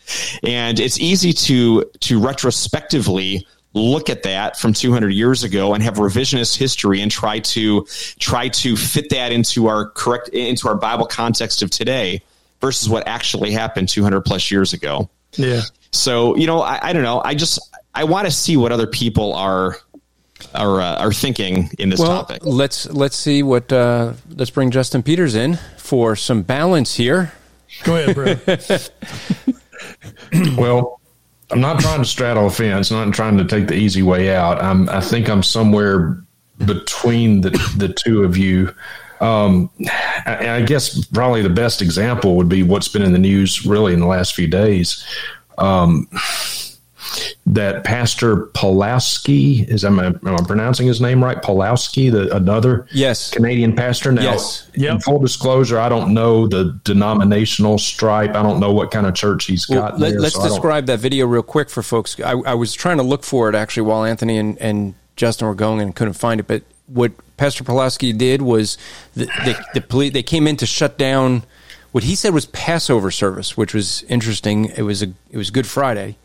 *laughs* and it's easy to, to retrospectively look at that from 200 years ago and have revisionist history and try to try to fit that into our correct into our bible context of today versus what actually happened 200 plus years ago. Yeah. So, you know, I, I don't know. I just, I want to see what other people are, are, uh, are thinking in this well, topic. Let's, let's see what, uh, let's bring Justin Peters in for some balance here. Go ahead, bro. *laughs* well, I'm not trying to straddle a fence, not trying to take the easy way out. I'm, I think I'm somewhere between the, the two of you. Um, I, I, guess probably the best example would be what's been in the news really in the last few days. Um, that Pastor Pawlowski is am I, am I pronouncing his name right? Pawlowski, the another yes Canadian pastor. Now, yes. Yep. in full disclosure, I don't know the denominational stripe. I don't know what kind of church he's well, got. Let, us so describe that video real quick for folks. I, I, was trying to look for it actually while Anthony and, and Justin were going and couldn't find it, but what Pastor Pawlowski did was the, the, the police they came in to shut down what he said was Passover service, which was interesting. It was a it was Good Friday,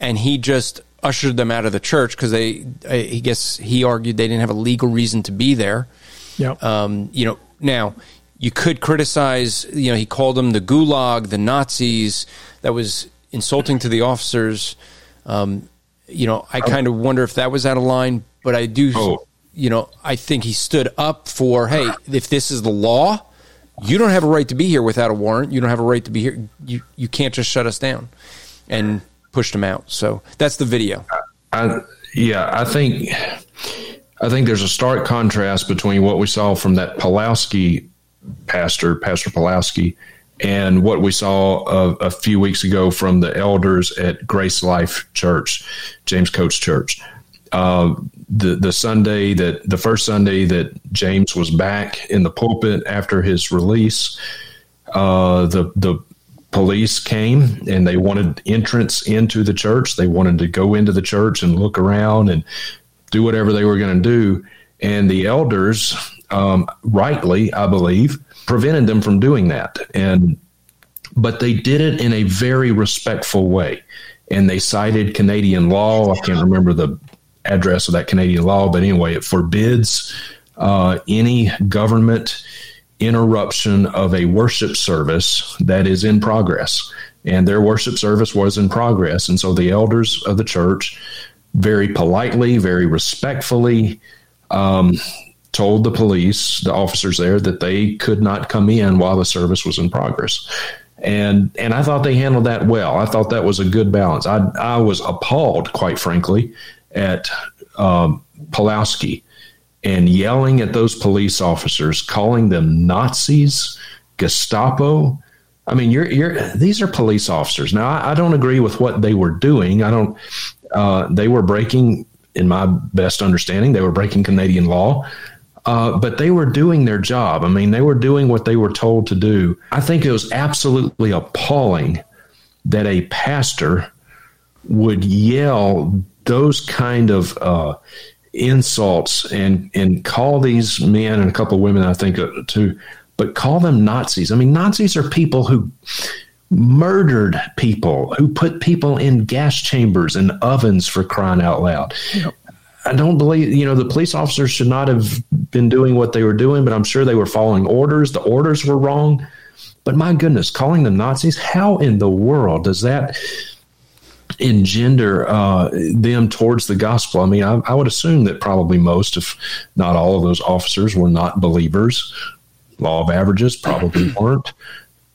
and he just ushered them out of the church because they I guess he argued they didn't have a legal reason to be there. Yeah. Um, you know, now you could criticize. You know, he called them the Gulag, the Nazis. That was insulting to the officers. Um, you know, I kind of wonder if that was out of line, but I do. Oh you know, I think he stood up for, hey, if this is the law, you don't have a right to be here without a warrant. You don't have a right to be here. You you can't just shut us down, and pushed him out. So that's the video. I, yeah, I think I think there's a stark contrast between what we saw from that Pawlowski pastor, Pastor Pawlowski, and what we saw a, a, few weeks ago from the elders at Grace Life Church, James Coates Church. Uh, the the Sunday that the first Sunday that James was back in the pulpit after his release, uh, the the police came and they wanted entrance into the church. They wanted to go into the church and look around and do whatever they were going to do. And the elders, um, rightly, I believe, prevented them from doing that. And but they did it in a very respectful way and they cited Canadian law. I can't remember the address of that Canadian law, but anyway, it forbids uh, any government interruption of a worship service that is in progress. And their worship service was in progress. And so the elders of the church, very politely, very respectfully, um, told the police, the officers there, that they could not come in while the service was in progress. And and I thought they handled that well. I thought that was a good balance. I I was appalled, quite frankly, at um, Pawlowski and yelling at those police officers, calling them Nazis, Gestapo. I mean, you're you're these are police officers. Now, I, I don't agree with what they were doing. I don't. Uh, they were breaking, in my best understanding, they were breaking Canadian law. Uh, but they were doing their job. I mean, they were doing what they were told to do. I think it was absolutely appalling that a pastor would yell those kind of uh, insults and and call these men and a couple of women, I think, uh, too, but call them Nazis. I mean, Nazis are people who murdered people, who put people in gas chambers and ovens for crying out loud. Yep. I don't believe, you know, the police officers should not have been doing what they were doing, but I'm sure they were following orders. The orders were wrong. But my goodness, calling them Nazis, how in the world does that engender uh, them towards the gospel? I mean, I, I, would assume that probably most, if not all of those officers, were not believers. Law of averages probably *clears throat* weren't.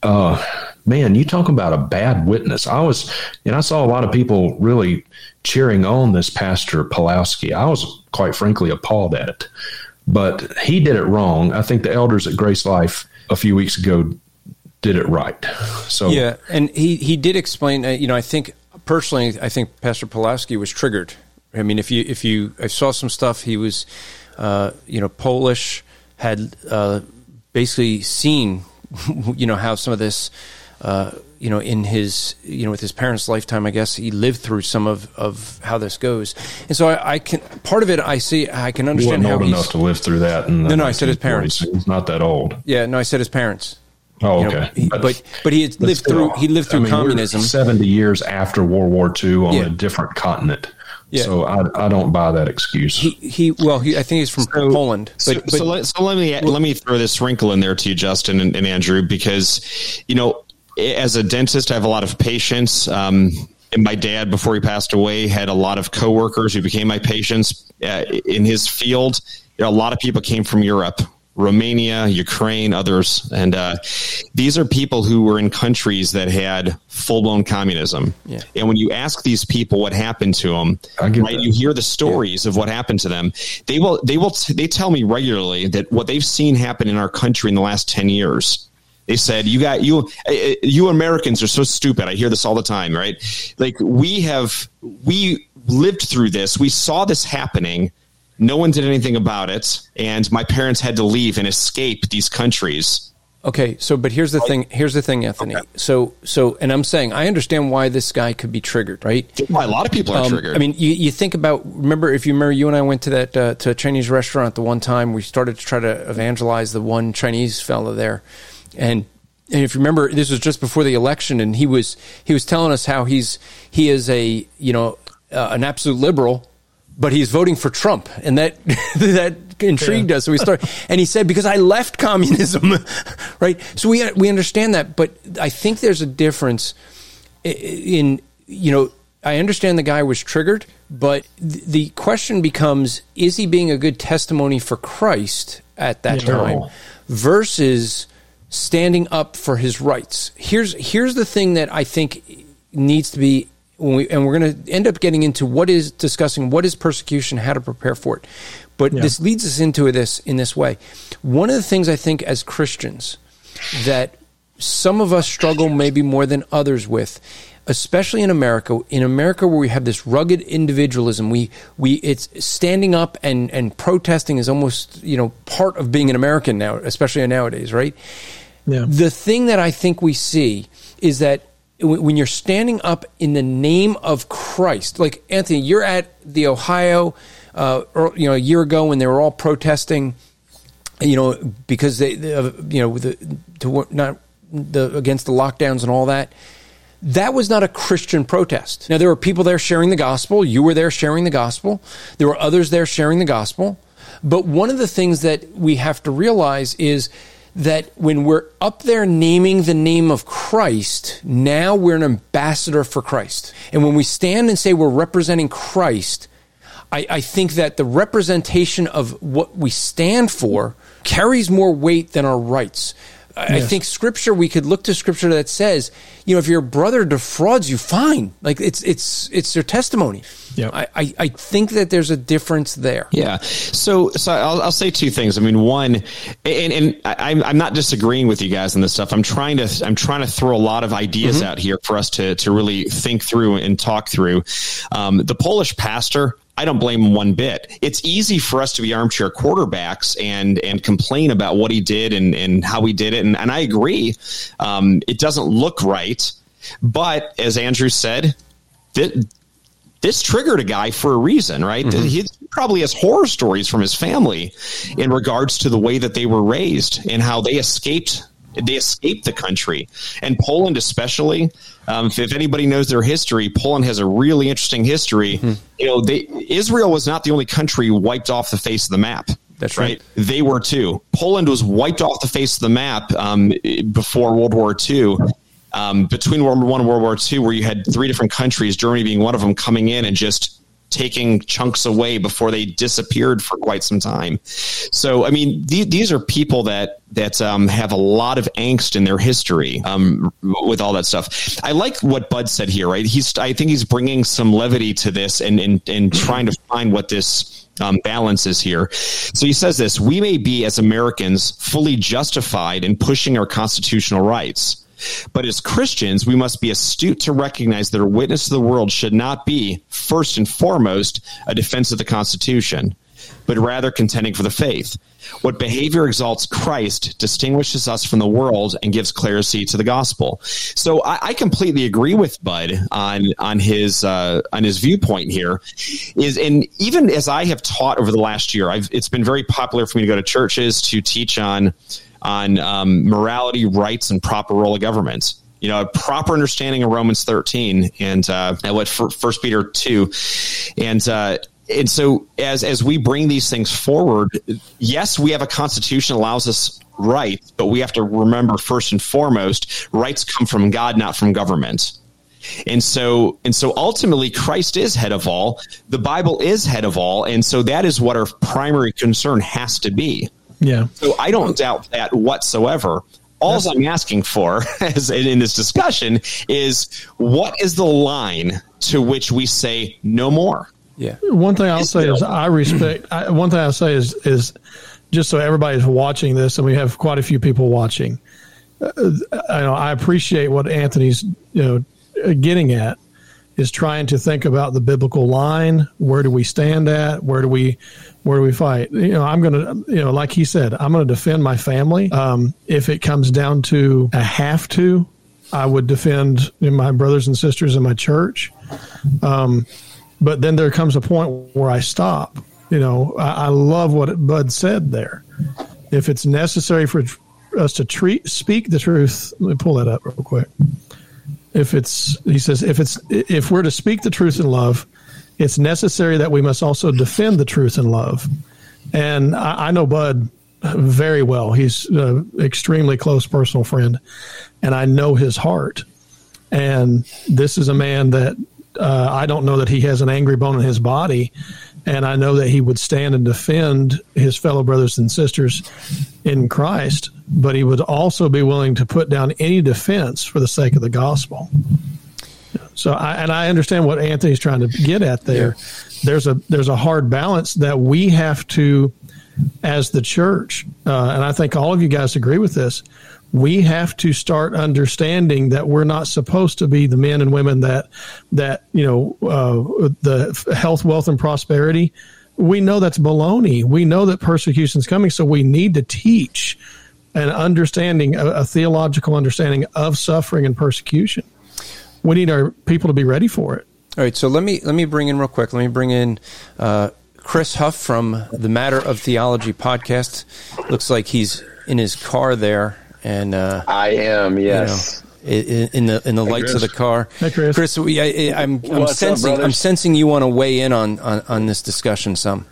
Uh, man, you talk about a bad witness. I was, and I saw a lot of people really cheering on this pastor Pawlowski. I was quite frankly appalled at it, but he did it wrong. I think the elders at Grace Life a few weeks ago did it right. So yeah, and he he did explain. Uh, you know, I think personally, I think Pastor Pawlowski was triggered. I mean, if you if you I saw some stuff, he was, uh, you know, Polish, had uh, basically seen, *laughs* you know, how some of this uh, you know, in his, you know, with his parents' lifetime, I guess he lived through some of, of how this goes, and so I, I can part of it. I see, I can understand he how old enough to live through that. no, no, I said his parents. He's not that old. Yeah, no, I said his parents. Oh, okay. know, he, but but he had lived still, through he lived through I mean, communism. Seventy years after World War II on yeah. a different continent. Yeah. So I, I don't buy that excuse. He, he well he I think he's from so, Poland. But, so, but, so, let, so let me well, let me throw this wrinkle in there to you, Justin and, and Andrew, because you know as a dentist, I have a lot of patients. Um, and my dad, before he passed away, had a lot of coworkers who became my patients uh, in his field. You know, a lot of people came from Europe, Romania, Ukraine, others, and uh, these are people who were in countries that had full blown communism. Yeah. And when you ask these people what happened to them, right, that. you hear the stories yeah. of what happened to them. They will, they will, t- they tell me regularly that what they've seen happen in our country in the last ten years they said, "You got you. Eh, eh, you Americans are so stupid." I hear this all the time, right? Like we have we lived through this. We saw this happening. No one did anything about it, and my parents had to leave and escape these countries. Okay, so but here's the thing. Here's the thing, Anthony. Okay. So so, and I'm saying I understand why this guy could be triggered, right? Why a lot of people are um, triggered. I mean, you, you think about. Remember, if you remember, you and I went to that uh, to a Chinese restaurant the one time. We started to try to evangelize the one Chinese fellow there, and and if you remember, this was just before the election, and he was he was telling us how he's he is a you know uh, an absolute liberal, but he's voting for Trump, and that *laughs* that intrigued yeah. us. So we started, and he said because I left communism, *laughs* right? So we we understand that, but I think there's a difference in you know I understand the guy was triggered, but the question becomes: Is he being a good testimony for Christ at that time versus standing up for his rights. Here's here's the thing that I think needs to be we, and we're going to end up getting into what is discussing what is persecution, how to prepare for it. But yeah. this leads us into this in this way. One of the things I think as Christians that some of us struggle maybe more than others with especially in America, in America where we have this rugged individualism, we we it's standing up and and protesting is almost you know part of being an American now, especially nowadays, right? Yeah. The thing that I think we see is that when you're standing up in the name of Christ, like Anthony, you're at the Ohio, uh, or, you know, a year ago when they were all protesting, you know, because they, uh, you know, the, to not the against the lockdowns and all that. That was not a Christian protest. Now there were people there sharing the gospel. You were there sharing the gospel. There were others there sharing the gospel. But one of the things that we have to realize is that when we're up there naming the name of Christ, now we're an ambassador for Christ. And when we stand and say we're representing Christ, I, I think that the representation of what we stand for carries more weight than our rights. I yes. think scripture, we could look to scripture that says, you know, if your brother defrauds you, fine. Like it's, it's, it's their testimony. Yeah. I, I, I, think that there's a difference there. Yeah. So, so I'll, I'll say two things. I mean, one, and, and I, I'm not disagreeing with you guys on this stuff. I'm trying to, I'm trying to throw a lot of ideas mm-hmm. out here for us to, to really think through and talk through. Um, the Polish pastor, I don't blame him one bit. It's easy for us to be armchair quarterbacks and and complain about what he did and, and how he did it. And, and I agree. Um, it doesn't look right. But as Andrew said, th- this triggered a guy for a reason, right? Mm-hmm. He probably has horror stories from his family in regards to the way that they were raised and how they escaped they escaped the country and Poland especially um, if, if, anybody knows their history Poland has a really interesting history mm-hmm. you know they, Israel was not the only country wiped off the face of the map that's right. right. They were too. Poland was wiped off the face of the map um, before World War II. Um, between World War One and World War II, where you had three different countries, Germany being one of them, coming in and just taking chunks away before they disappeared for quite some time. So, I mean, th- these are people that that um, have a lot of angst in their history um, with all that stuff. I like what Bud said here. Right? He's I think he's bringing some levity to this and and, and trying to find what this um, balance is here. So he says this: We may be as Americans fully justified in pushing our constitutional rights. But as Christians, we must be astute to recognize that our witness to the world should not be, first and foremost, a defense of the Constitution, but rather contending for the faith. What behavior exalts Christ distinguishes us from the world and gives clarity to the gospel. So I, I completely agree with Bud on on his uh, on his viewpoint here. Is and even as I have taught over the last year, I've, it's been very popular for me to go to churches to teach on on um, morality, rights, and proper role of government. You know, a proper understanding of Romans 13 and uh, what First Peter 2, and uh, and so as as we bring these things forward, yes, we have a constitution allows us rights, but we have to remember first and foremost, rights come from God, not from government. And so, and so ultimately Christ is head of all. The Bible is head of all. And so that is what our primary concern has to be. Yeah. So I don't doubt that whatsoever. All I'm asking for *laughs* as in this discussion is what is the line to which we say no more? Yeah. One thing I'll say is I respect. I, one thing I'll say is is just so everybody's watching this, and we have quite a few people watching. Uh, I, know, I appreciate what Anthony's you know getting at is trying to think about the biblical line. Where do we stand at? Where do we where do we fight? You know, I'm going to, you know, like he said, I'm going to defend my family. Um, if it comes down to a have to, I would defend my brothers and sisters in my church. Um, but then there comes a point where I stop. You know, I, I love what Bud said there. If it's necessary for us to treat, speak the truth, let me pull that up real quick. If it's, he says, if it's, if we're to speak the truth in love, it's necessary that we must also defend the truth in love. And I, I know Bud very well. He's an extremely close personal friend, and I know his heart. And this is a man that uh, I don't know that he has an angry bone in his body, and I know that he would stand and defend his fellow brothers and sisters in Christ, but he would also be willing to put down any defense for the sake of the gospel. So, I, and I understand what Anthony's trying to get at there. Yeah. There's a there's a hard balance that we have to, as the church, uh, and I think all of you guys agree with this. We have to start understanding that we're not supposed to be the men and women that that you know uh, the health, wealth, and prosperity. We know that's baloney. We know that persecution is coming, so we need to teach an understanding, a, a theological understanding of suffering and persecution we need our people to be ready for it. All right, so let me let me bring in real quick. Let me bring in uh, Chris Huff from the Matter of Theology podcast. Looks like he's in his car there, and uh, I am. Yes. You know, in, in, the in the hey, lights Chris. of the car, hey Chris. Chris, we, I, am I'm, I'm sensing up, I'm sensing you want to weigh in on, on, on this discussion some.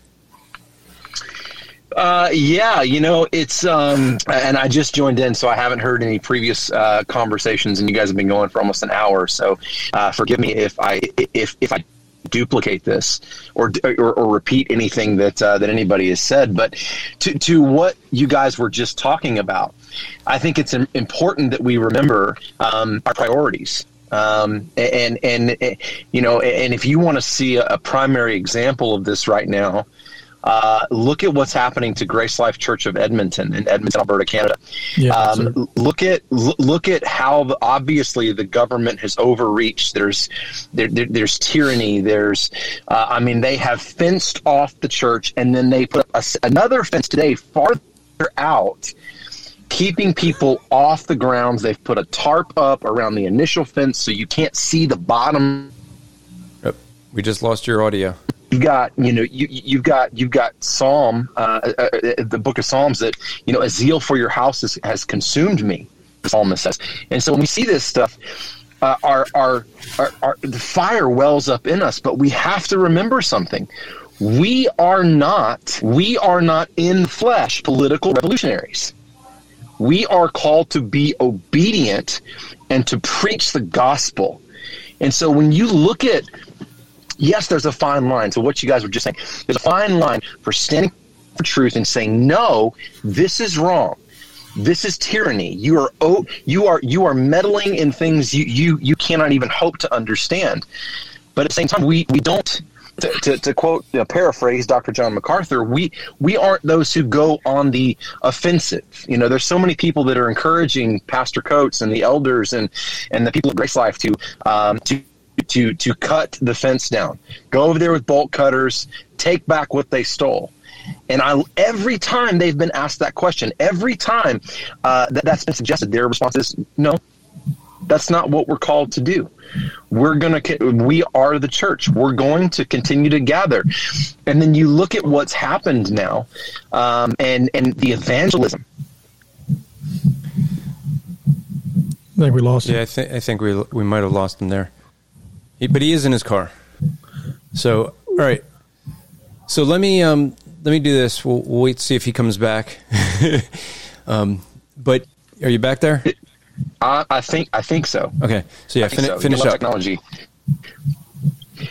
Uh, yeah, you know, it's um, and I just joined in, so I haven't heard any previous uh, conversations, and you guys have been going for almost an hour. So, uh, forgive me if I if if I duplicate this or or, or repeat anything that uh, that anybody has said. But to to what you guys were just talking about, I think it's important that we remember um, our priorities. Um, and and you know, and if you want to see a, primary example of this right now, uh, look at what's happening to Grace Life Church of Edmonton in Edmonton, Alberta, Canada. Yeah, um, look at look at how the, obviously the government has overreached. There's there, there, there's tyranny. There's uh, I mean they have fenced off the church, and then they put a, another fence today farther out. Keeping people off the grounds. They've put a tarp up around the initial fence so you can't see the bottom. Yep. We just lost your audio you've got you know you you've got you've got Psalm uh, uh, uh, the book of Psalms that you know a zeal for your house has, has consumed me. The psalmist says, and so when we see this stuff. Uh, our, our, our, our, the fire wells up in us, but we have to remember something. We are not, we are not in flesh political revolutionaries. We are called to be obedient and to preach the gospel. And so when you look at yes, there's a fine line. So what you guys were just saying, there's a fine line for standing for truth and saying, no, this is wrong. This is tyranny. You are oh, you are you are meddling in things you you you cannot even hope to understand. But at the same time, we we don't. To, to, to quote, you know, paraphrase Dr. John MacArthur, we we aren't those who go on the offensive. You know, there's so many people that are encouraging Pastor Coates and the elders and and the people of Grace Life to um, to to to cut the fence down. Go over there with bolt cutters, take back what they stole. And I every time they've been asked that question, every time uh, that that's been suggested, their response is no. That's not what we're called to do. We're gonna we are the church. We're going to continue to gather, and then you look at what's happened now, um, and and the evangelism. I think we lost. Yeah, him. I think I think we we might have lost him there. He, but he is in his car. So, all right. So let me um, let me do this. We'll, we'll wait to see if he comes back. *laughs* um, but are you back there? Uh, I think I think so. Okay. So yeah, fin- so. finish up. Technology.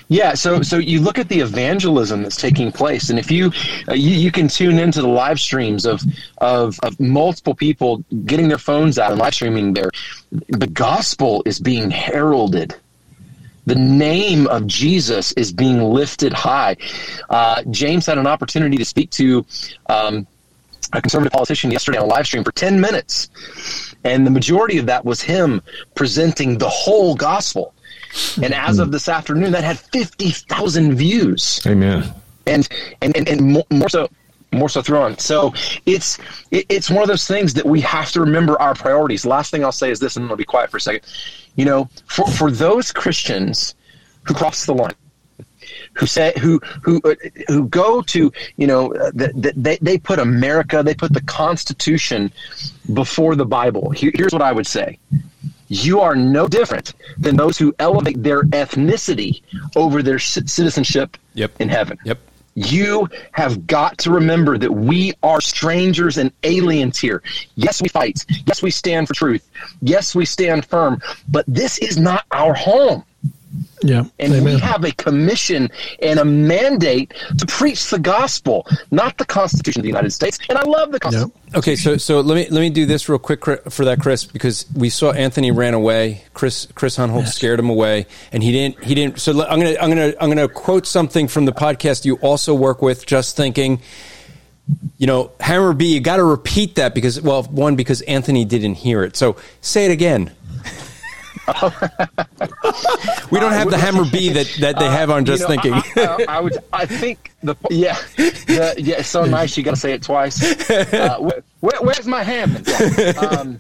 Yeah, so so you look at the evangelism that's taking place, and if you uh, you, you, can tune into the live streams of, of of multiple people getting their phones out and live streaming there, the gospel is being heralded the name of Jesus is being lifted high. Uh, James had an opportunity to speak to um, a conservative politician yesterday on a live stream for 10 minutes. And the majority of that was him presenting the whole gospel. And as of this afternoon, that had 50,000 views. Amen. And, and, and, and more so, more so thrown. So it's it, it's one of those things that we have to remember our priorities. Last thing I'll say is this, and I'll be quiet for a second. You know, for, for those Christians who cross the line, who say who who uh, who go to you know uh, the, they they put America, they put the Constitution before the Bible. Here, here's what I would say: you are no different than those who elevate their ethnicity over their citizenship yep. in heaven. Yep. You have got to remember that we are strangers and aliens here. Yes, we fight. Yes, we stand for truth. Yes, we stand firm. But this is not our home. Yeah. And Amen. we have a commission and a mandate to preach the gospel, not the Constitution of the United States. And I love the Constitution. Yeah. Okay, so so let me let me do this real quick for that, Chris, because we saw Anthony ran away. Chris Chris Hunholt yes. scared him away, and he didn't he didn't. So I'm gonna I'm gonna I'm gonna quote something from the podcast you also work with. Just thinking you know, Hammer B, you got to repeat that because, well, one, because Anthony didn't hear it. So say it again. We don't have the hammer B that, that they have on Just uh, you know, Thinking. I, I, I, would. I think the yeah, the, yeah. It's so nice. You got to say it twice. Uh, where, where's my hammer? Yeah. Um,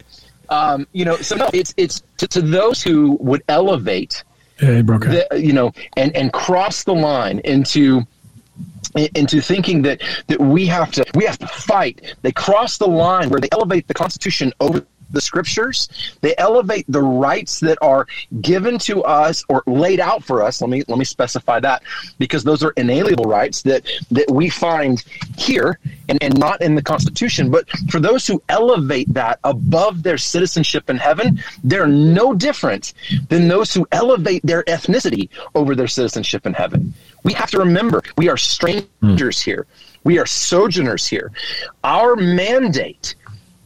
um, you know, so no, it's it's to, to those who would elevate, yeah, the, you know, and and cross the line into into thinking that that we have to we have to fight. They cross the line where they elevate the Constitution over the scriptures. They elevate the rights that are given to us or laid out for us. Let me let me specify that because those are inalienable rights that that we find here and, and not in the Constitution. But for those who elevate that above their citizenship in heaven, they're no different than those who elevate their ethnicity over their citizenship in heaven. We have to remember we are strangers hmm. here. We are sojourners here. Our mandate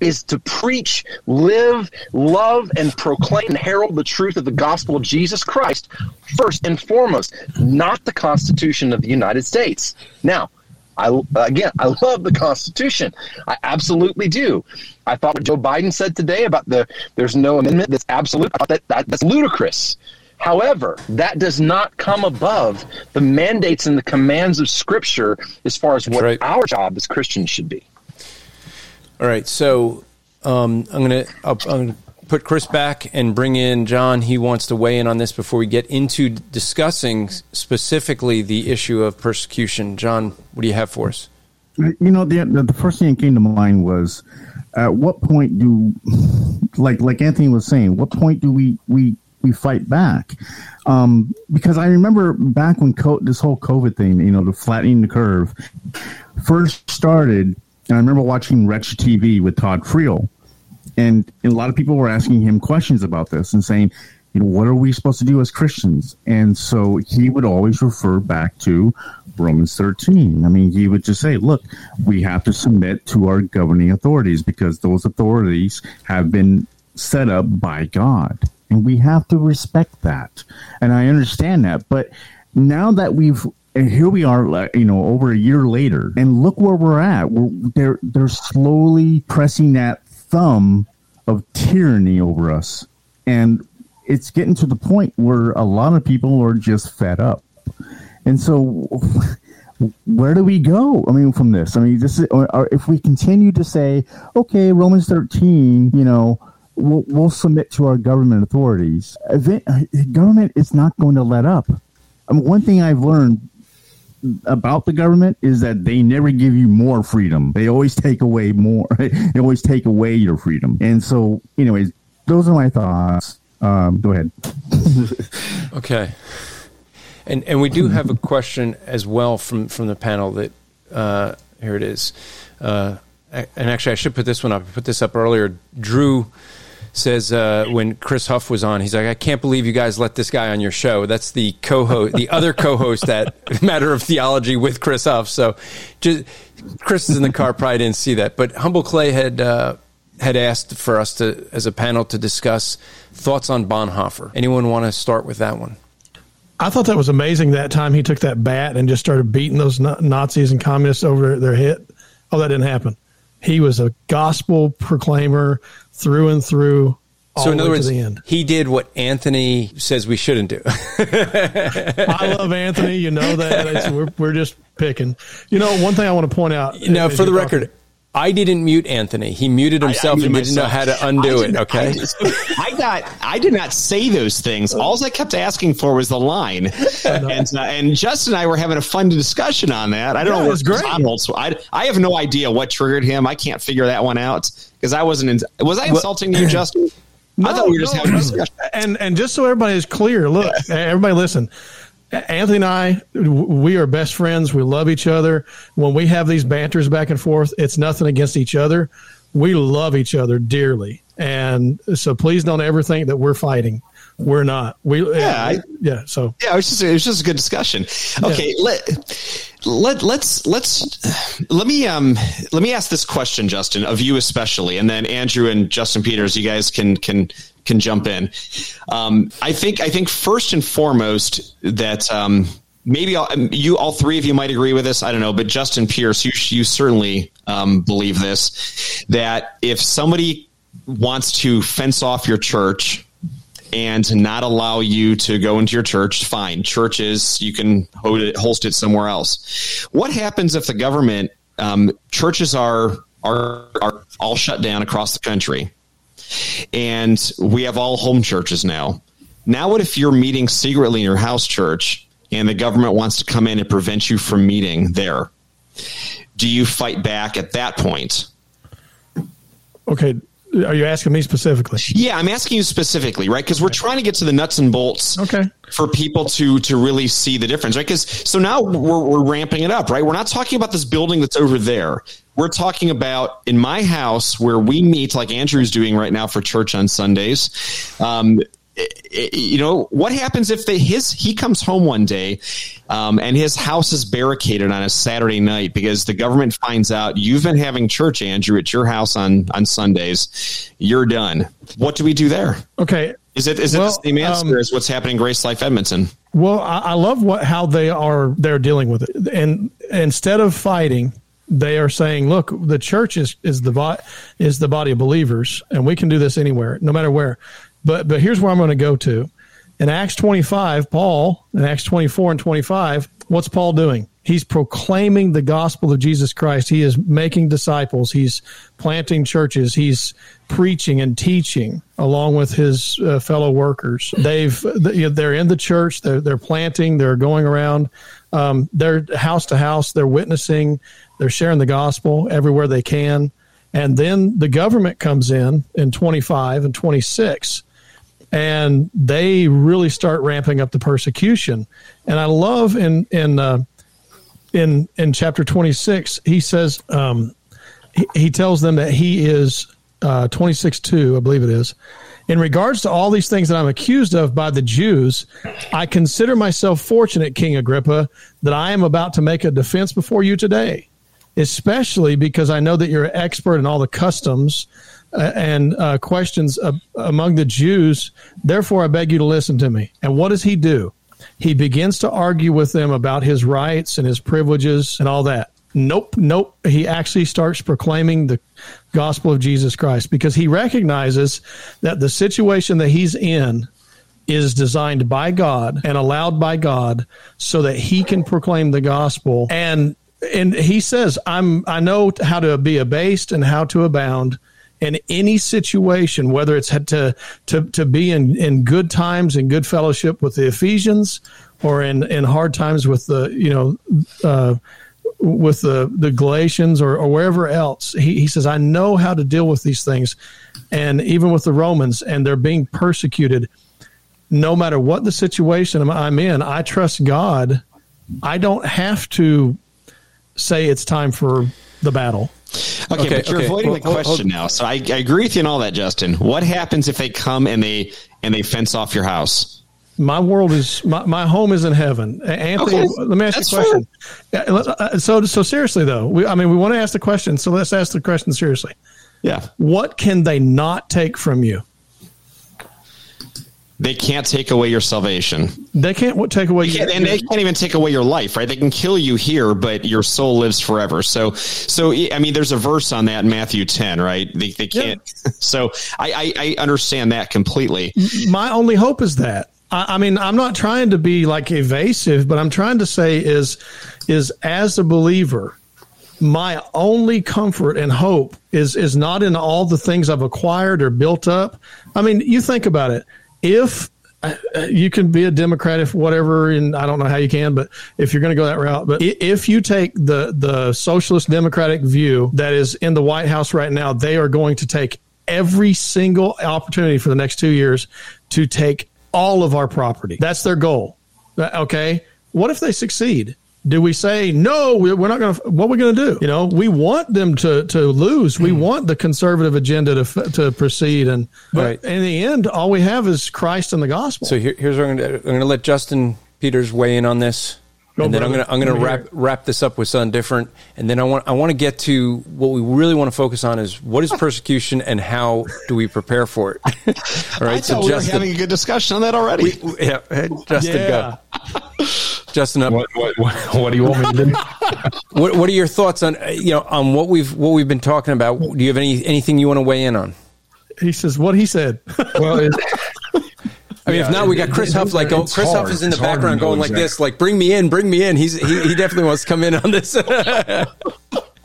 is to preach, live, love, and proclaim and herald the truth of the gospel of Jesus Christ first and foremost, not the Constitution of the United States. Now, I again, I love the Constitution. I absolutely do. I thought what Joe Biden said today about the there's no amendment that's absolute. I thought that, that that's ludicrous. However, that does not come above the mandates and the commands of Scripture as far as what right. our job as Christians should be. All right, so um, I'm gonna I'm gonna put Chris back and bring in John. He wants to weigh in on this before we get into discussing specifically the issue of persecution. John, what do you have for us? You know, the the first thing that came to mind was, at what point do, like like Anthony was saying, what point do we we we fight back? Um, because I remember back when co- this whole COVID thing, you know, the flattening the curve, first started and I remember watching Wretched TV with Todd Friel, and, and a lot of people were asking him questions about this and saying, you know, what are we supposed to do as Christians? And so he would always refer back to Romans 13. I mean, he would just say, look, we have to submit to our governing authorities because those authorities have been set up by God. And we have to respect that. And I understand that. But now that we've and here we are, you know, over a year later, and look where we're at. We're, they're they're slowly pressing that thumb of tyranny over us, and it's getting to the point where a lot of people are just fed up, and so. *laughs* Where do we go? I mean, from this, I mean, this is, if we continue to say, okay, Romans 13, you know, we'll, we'll submit to our government authorities. Uh, government is not going to let up. I mean, one thing I've learned about the government is that they never give you more freedom. They always take away more. *laughs* they always take away your freedom. And so, anyways, those are my thoughts. Um, go ahead. *laughs* okay. And and we do have a question as well from from the panel that uh, here it is. Uh, and actually, I should put this one up. I put this up earlier. Drew says uh, when Chris Huff was on, he's like, I can't believe you guys let this guy on your show. That's the co-host, the other co-host at *laughs* Matter of Theology with Chris Huff. So, just Chris is in the car, probably didn't see that. But Humble Clay had uh, had asked for us to, as a panel, to discuss thoughts on Bonhoeffer. Anyone want to start with that one? I thought that was amazing. That time he took that bat and just started beating those Nazis and communists over their head. Oh, that didn't happen. He was a gospel proclaimer through and through. so in other words, he did what Anthony says we shouldn't do. *laughs* I love Anthony. You know that we're we're just picking. You know, one thing I want to point out. Now, for the record, talking, I didn't mute Anthony. He muted himself I, I and didn't know how to undo it. Okay. I, I, got. I did not say those things. All I kept asking for was the line, *laughs* and uh, and Justin and I were having a fun discussion on that. I don't yeah, know what great. John holds. So I I have no idea what triggered him. I can't figure that one out because I wasn't. In, was I insulting well, you, *clears throat* Justin? No, I thought we were just having a discussion. And and just so everybody is clear, look, everybody listen. Anthony and I, we are best friends. We love each other. When we have these banters back and forth, it's nothing against each other. We love each other dearly. And so please don't ever think that we're fighting. We're not. We yeah, I, yeah. So yeah, it was just it was just a good discussion. Okay, yeah. let let let's let's let me um let me ask this question, Justin, of you especially, and then Andrew and Justin Peters, you guys can can can jump in. Um, I think I think first and foremost that um, maybe all, you all three of you might agree with this. I don't know, but Justin Pierce, you you certainly um, believe this that if somebody wants to fence off your church and not allow you to go into your church, fine. Churches, you can host it somewhere else. What happens if the government um, churches are are are all shut down across the country? and we have all home churches now. Now, what if you're meeting secretly in your house church and the government wants to come in and prevent you from meeting there? Do you fight back at that point? Okay, are you asking me specifically? Yeah, I'm asking you specifically, right? Because we're trying to get to the nuts and bolts. Okay. For people to to really see the difference, right? Because so now we're we're ramping it up, right? We're not talking about this building that's over there. We're talking about in my house where we meet, like Andrew's doing right now for church on Sundays. Um, you know what happens if they his he comes home one day um, and his house is barricaded on a Saturday night because the government finds out you've been having church, Andrew, at your house on on Sundays. You're done. What do we do there? Okay, is it is well, it the same answer um, as what's happening Grace Life Edmonton? Well, I, I love what how they are they're dealing with it, and instead of fighting, they are saying, "Look, the church is is the is the body of believers, and we can do this anywhere, no matter where." But but here's where I'm going to go to. In Acts 25, Paul, in Acts 24 and 25, what's Paul doing? He's proclaiming the gospel of Jesus Christ. He is making disciples. He's planting churches. He's preaching and teaching along with his uh, fellow workers. They've they're in the church. They're they're planting. They're going around. Um, they're house to house. They're witnessing. They're sharing the gospel everywhere they can. And then the government comes in in 25 and 26 and they really start ramping up the persecution. And I love in in uh, in in chapter twenty six, he says um, he, he, tells them that he is uh, twenty six two, I believe it is. In regards to all these things that I'm accused of by the Jews, I consider myself fortunate, King Agrippa, that I am about to make a defense before you today, especially because I know that you're an expert in all the customs and uh, questions uh, among the Jews. Therefore, I beg you to listen to me. And what does he do? He begins to argue with them about his rights and his privileges and all that. Nope, nope. He actually starts proclaiming the gospel of Jesus Christ because he recognizes that the situation that he's in is designed by God and allowed by God so that he can proclaim the gospel and and he says I'm I know how to be abased and how to abound in any situation, whether it's had to to to be in in good times and good fellowship with the Ephesians, or in in hard times with the you know. Uh, with the, the Galatians or, or wherever else, he, he says, I know how to deal with these things. And even with the Romans, and they're being persecuted, no matter what the situation I'm in, I trust God. I don't have to say it's time for the battle. Okay, okay but you're okay. avoiding well, the question now. So I, I agree with you in all that, Justin. What happens if they come and they and they fence off your house? My world is my, my home is in heaven. Anthony, okay. let me ask That's you a question. Uh, so so seriously though, we, I mean we want to ask the question. So let's ask the question seriously. Yeah. What can they not take from you? They can't take away your salvation. They can't take away, your, and they can't even take away your life, right? They can kill you here, but your soul lives forever. So, so I mean, there's a verse on that in Matthew 10, right? They, they can't. Yeah. *laughs* So, I, I, I understand that completely. My only hope is that. I, I mean, I'm not trying to be like evasive, but I'm trying to say is, is as a believer, my only comfort and hope is is not in all the things I've acquired or built up. I mean, you think about it if uh, you can be a Democrat if whatever, and I don't know how you can, but if you're going to go that route, but if you take the the socialist democratic view that is in the White House right now, they are going to take every single opportunity for the next two years to take all of our property. That's their goal. Uh, okay. What if they succeed? Do we say no we're not going to what are we going to do you know we want them to to lose we hmm. want the conservative agenda to to proceed and but right. in the end all we have is christ and the gospel so here, here's what i'm going to i'm going to let justin peters weigh in on this Go and then brother. I'm gonna I'm gonna wrap wrap this up with something different, and then I want I want to get to what we really want to focus on is what is persecution and how do we prepare for it. *laughs* All right, so Justin, we Justin, were having a good discussion on that already. We, yeah, Justin, yeah. go. *laughs* Justin, what, what, what, what, do you want me to do? *laughs* what, what are your thoughts on uh, you know on what we've what we've been talking about? Do you have any anything you want to weigh in on? He says what he said. well. It, I mean, yeah, if not, we got oh, Chris Huff. Like, oh, Chris hard. Huff is in the it's background going like this, like, "Bring me in, bring me in." He's he, he definitely wants to come in on this. *laughs*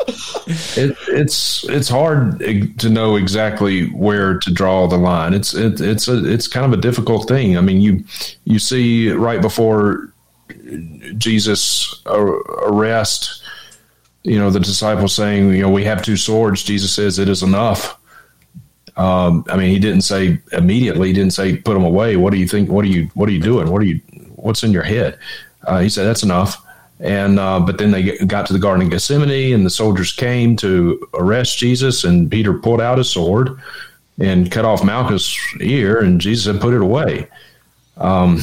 it, it's it's hard to know exactly where to draw the line. It's it, it's a it's kind of a difficult thing. I mean, you you see right before Jesus arrest, you know, the disciples saying, you know, we have two swords. Jesus says it is enough. Um, I mean, he didn't say immediately. He didn't say put them away. What do you think? What are you? What are you doing? What are you? What's in your head? Uh, he said that's enough. And uh, but then they got to the Garden of Gethsemane, and the soldiers came to arrest Jesus, and Peter pulled out his sword and cut off Malchus' ear, and Jesus had "Put it away." Um,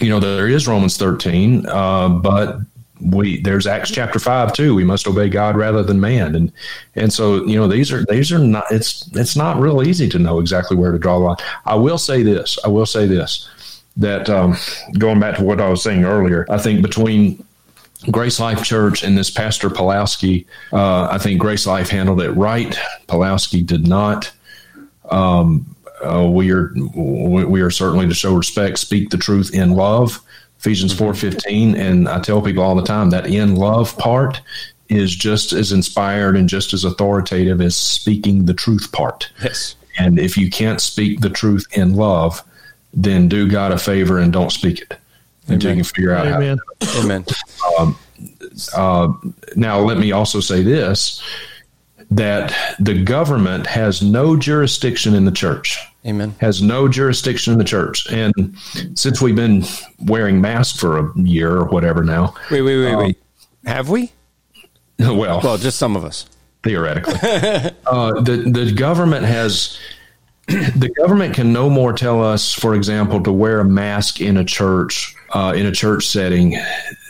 you know, there is Romans thirteen, uh, but we there's Acts chapter five too. We must obey God rather than man, and and so you know these are these are not. It's it's not real easy to know exactly where to draw the line. I will say this. I will say this that um, going back to what I was saying earlier, I think between Grace Life Church and this Pastor Pawlowski, uh, I think Grace Life handled it right. Pawlowski did not. Um, uh, we are we are certainly to show respect, speak the truth in love Ephesians four fifteen, and I tell people all the time that in love part is just as inspired and just as authoritative as speaking the truth part. Yes. And if you can't speak the truth in love, then do God a favor and don't speak it until you can figure out Amen. how. Amen. Um, uh, now, let me also say this: that the government has no jurisdiction in the church. Amen. Has no jurisdiction in the church. And since we've been wearing masks for a year or whatever now. Wait, wait, wait, um, wait. Have we? *laughs* Well, well, just some of us. Theoretically. *laughs* uh, the, the government has. *clears throat* The government can no more tell us, for example, to wear a mask in a church, uh, in a church setting.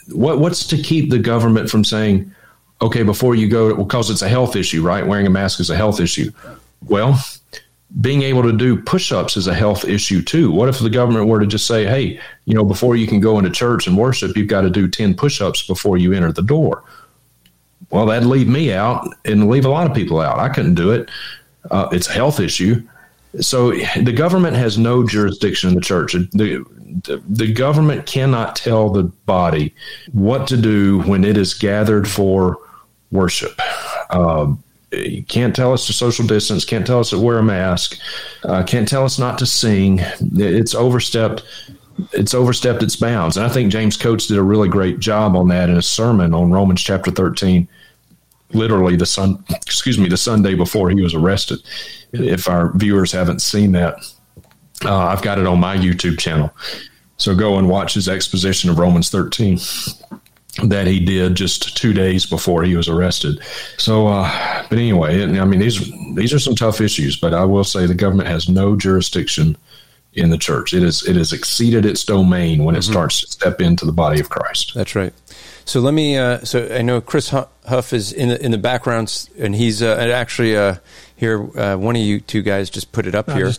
What, what's to keep the government from saying, okay, before you go, because it's a health issue, right? Wearing a mask is a health issue. Well, being able to do push-ups is a health issue too. What if the government were to just say, "Hey, you know, before you can go into church and worship, you've got to do 10 push-ups before you enter the door." Well, that'd leave me out and leave a lot of people out. I couldn't do it. Uh, it's a health issue. So the government has no jurisdiction in the church. The, the, government cannot tell the body what to do when it is gathered for worship. Um, you can't tell us to social distance, can't tell us to wear a mask, uh, can't tell us not to sing. It's overstepped. It's overstepped its bounds, and I think James Coates did a really great job on that in a sermon on Romans chapter thirteen. Literally the sun, excuse me, the Sunday before he was arrested. If our viewers haven't seen that, uh, I've got it on my YouTube channel. So go and watch his exposition of Romans thirteen that he did just two days before he was arrested. So, uh, but anyway, I mean, these these are some tough issues. But I will say the government has no jurisdiction in the church. It is it has exceeded its domain when it mm-hmm. starts to step into the body of Christ. That's right. So let me. Uh, so I know Chris Huff is in the in the background, and he's uh, actually uh, here. Uh, one of you two guys just put it up I here.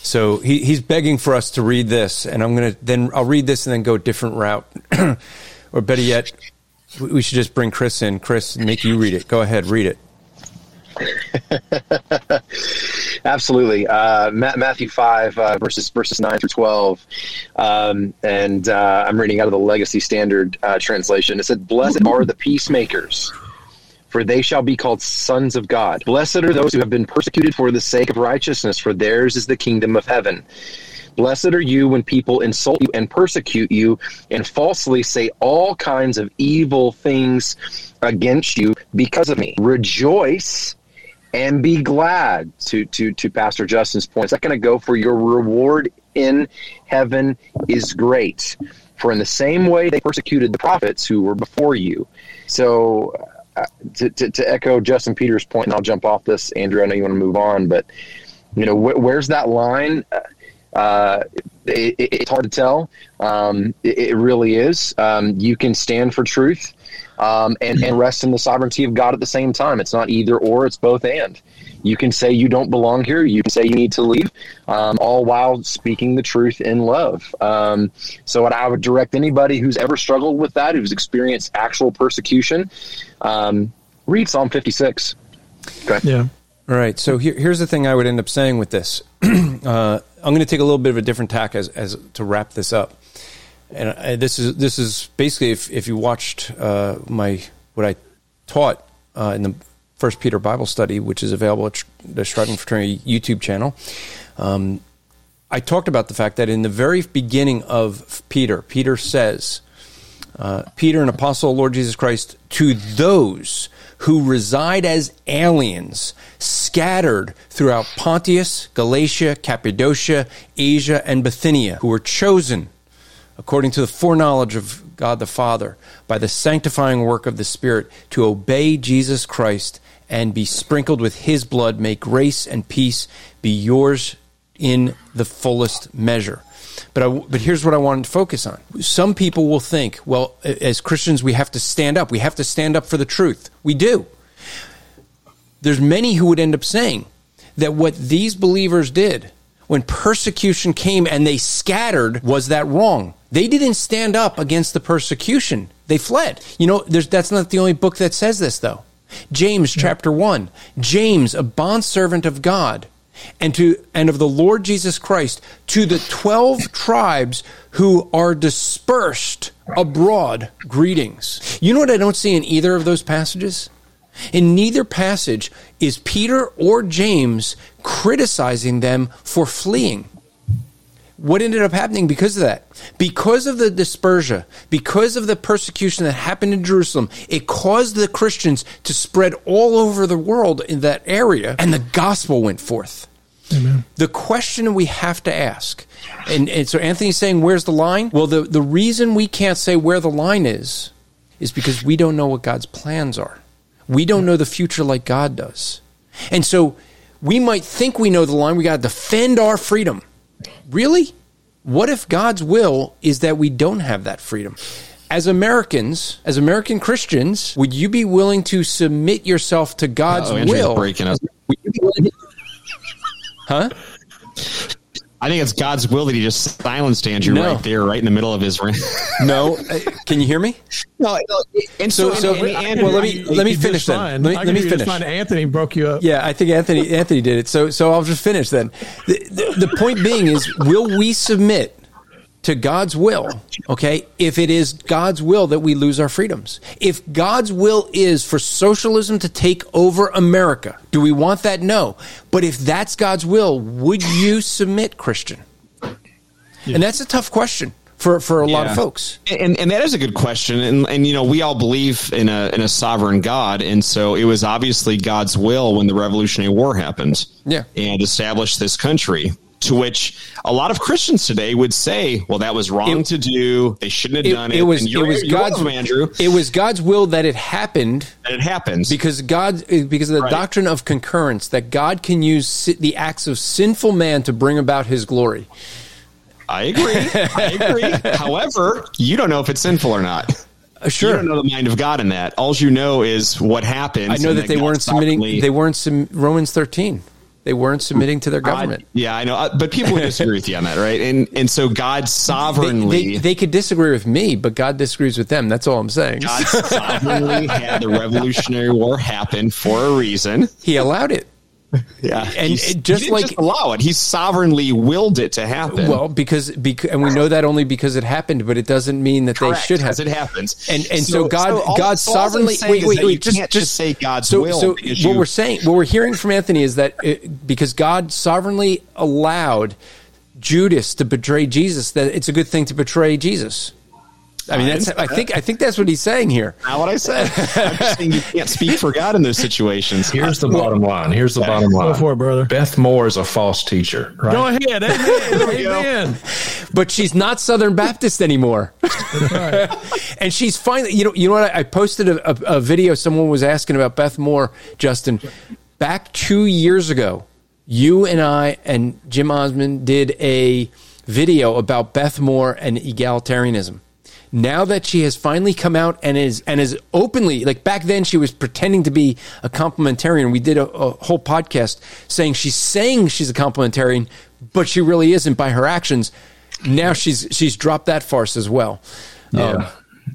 So he, he's begging for us to read this, and I'm gonna then I'll read this and then go a different route. *clears throat* Or better yet, we should just bring Chris in. Chris, make you read it. Go ahead, read it. *laughs* Absolutely, uh, Matthew five uh, verses verses nine through twelve, um, and uh, I'm reading out of the Legacy Standard uh, translation. It said, "Blessed are the peacemakers." For they shall be called sons of God. Blessed are those who have been persecuted for the sake of righteousness, for theirs is the kingdom of heaven. Blessed are you when people insult you and persecute you and falsely say all kinds of evil things against you because of me. Rejoice and be glad. To to to Pastor Justin's point, it's not going to go for your reward in heaven is great. For in the same way they persecuted the prophets who were before you. So. Uh, to, to, to, echo Justin Peters' point, and I'll jump off this, Andrew. I know you want to move on, but you know wh- where's that line? Uh, uh, it, it's hard to tell. Um, it, it, really is. Um, you can stand for truth um, and, and rest in the sovereignty of God at the same time. It's not either or, it's both and. You can say you don't belong here. You can say you need to leave, um, all while speaking the truth in love. Um, so, what I would direct anybody who's ever struggled with that, who's experienced actual persecution, um, read Psalm 56. Okay. Yeah. All right. So here, here's the thing I would end up saying with this. *clears throat* uh, I'm going to take a little bit of a different tack as, as to wrap this up. And I, this is this is basically if, if you watched uh, my what I taught uh, in the First Peter Bible Study, which is available at the Striving for Eternity YouTube channel. Um, I talked about the fact that in the very beginning of Peter, Peter says uh, Peter, an apostle of Lord Jesus Christ, to those who reside as aliens scattered throughout Pontius, Galatia, Cappadocia, Asia, and Bithynia, who were chosen according to the foreknowledge of God the Father by the sanctifying work of the Spirit to obey Jesus Christ and be sprinkled with his blood, may grace and peace be yours in the fullest measure. But I, but here's what I wanted to focus on. Some people will think, well, as Christians, we have to stand up. We have to stand up for the truth. We do. There's many who would end up saying that what these believers did when persecution came and they scattered was that wrong. They didn't stand up against the persecution. They fled. You know, that's not the only book that says this, though. James chapter 1. James, a bondservant of God, and to and of the Lord Jesus Christ to the 12 tribes who are dispersed abroad greetings. You know what I don't see in either of those passages? In neither passage is Peter or James criticizing them for fleeing. What ended up happening because of that? Because of the dispersion, because of the persecution that happened in Jerusalem, it caused the Christians to spread all over the world in that area, and the gospel went forth. Amen. The question we have to ask, and, and so Anthony's saying, where's the line? Well, the, the reason we can't say where the line is, is because we don't know what God's plans are. We don't know the future like God does. And so we might think we know the line. We got to defend our freedom. Really? What if God's will is that we don't have that freedom? As Americans, as American Christians, would you be willing to submit yourself to God's Uh-oh, will? Breaking us. *laughs* Huh? I think it's God's will that He just silenced Andrew no. right there, right in the middle of his ring. *laughs* no, uh, can you hear me? No, and so, so, so and, well, let me let me finish then. Let me, let me finish. Anthony broke you up. Yeah, I think Anthony Anthony did it. So so I'll just finish then. The, the, the point being is, will we submit to God's will, okay, if it is God's will that we lose our freedoms. If God's will is for socialism to take over America, do we want that? No. But if that's God's will, would you submit, Christian? Yeah. And that's a tough question for, for a yeah. lot of folks. And, and that is a good question. And, and, you know, we all believe in a, in a sovereign God. And so it was obviously God's will when the Revolutionary War happened. Yeah. And established this country to which a lot of Christians today would say, "Well, that was wrong it, to do. They shouldn't have it, done it." It was, it was God's Andrew. It was God's will that it happened. That it happens because God, because of the right. doctrine of concurrence, that God can use the acts of sinful man to bring about His glory. I agree. I agree. *laughs* However, you don't know if it's sinful or not. Uh, sure. You don't know the mind of God in that. All you know is what happened. I know that, that they weren't submitting. They weren't Romans thirteen. They weren't submitting to their government. yeah, I know, uh, but people would disagree with you on that, right? And and so God sovereignly *laughs* they, they, they, could disagree with me, but God disagrees with them. That's all I'm saying. God sovereignly had the *laughs* Revolutionary War happen for a reason. He allowed it. *laughs* Yeah, and just like just allow it, he sovereignly willed it to happen. Well, because, because and we know that only because it happened, but it doesn't mean that Correct, they should have. It happens, and and so, so God, so all, God sovereignly. Wait, wait, wait. Just, just, just say God's so, will. So what you, we're saying, what we're hearing from Anthony is that it, because God sovereignly allowed Judas to betray Jesus, that it's a good thing to betray Jesus. I mean, that's. I think. I think that's what he's saying here. Not what I said. *laughs* I'm just saying you can't speak for God in those situations. Here's the bottom line. Here's the bottom line. Go for it, brother. Beth Moore is a false teacher. Right? Go ahead. Amen. *laughs* Amen. But she's not Southern Baptist anymore. Right. *laughs* and she's finally. You know. You know what? I, I posted a, a, a video. Someone was asking about Beth Moore, Justin, back two years ago. You and I and Jim Osman did a video about Beth Moore and egalitarianism now that she has finally come out and is and is openly like back then she was pretending to be a complementarian. We did a, a whole podcast saying she's saying she's a complementarian but she really isn't by her actions. Now she's she's dropped that farce as well. Yeah. Um,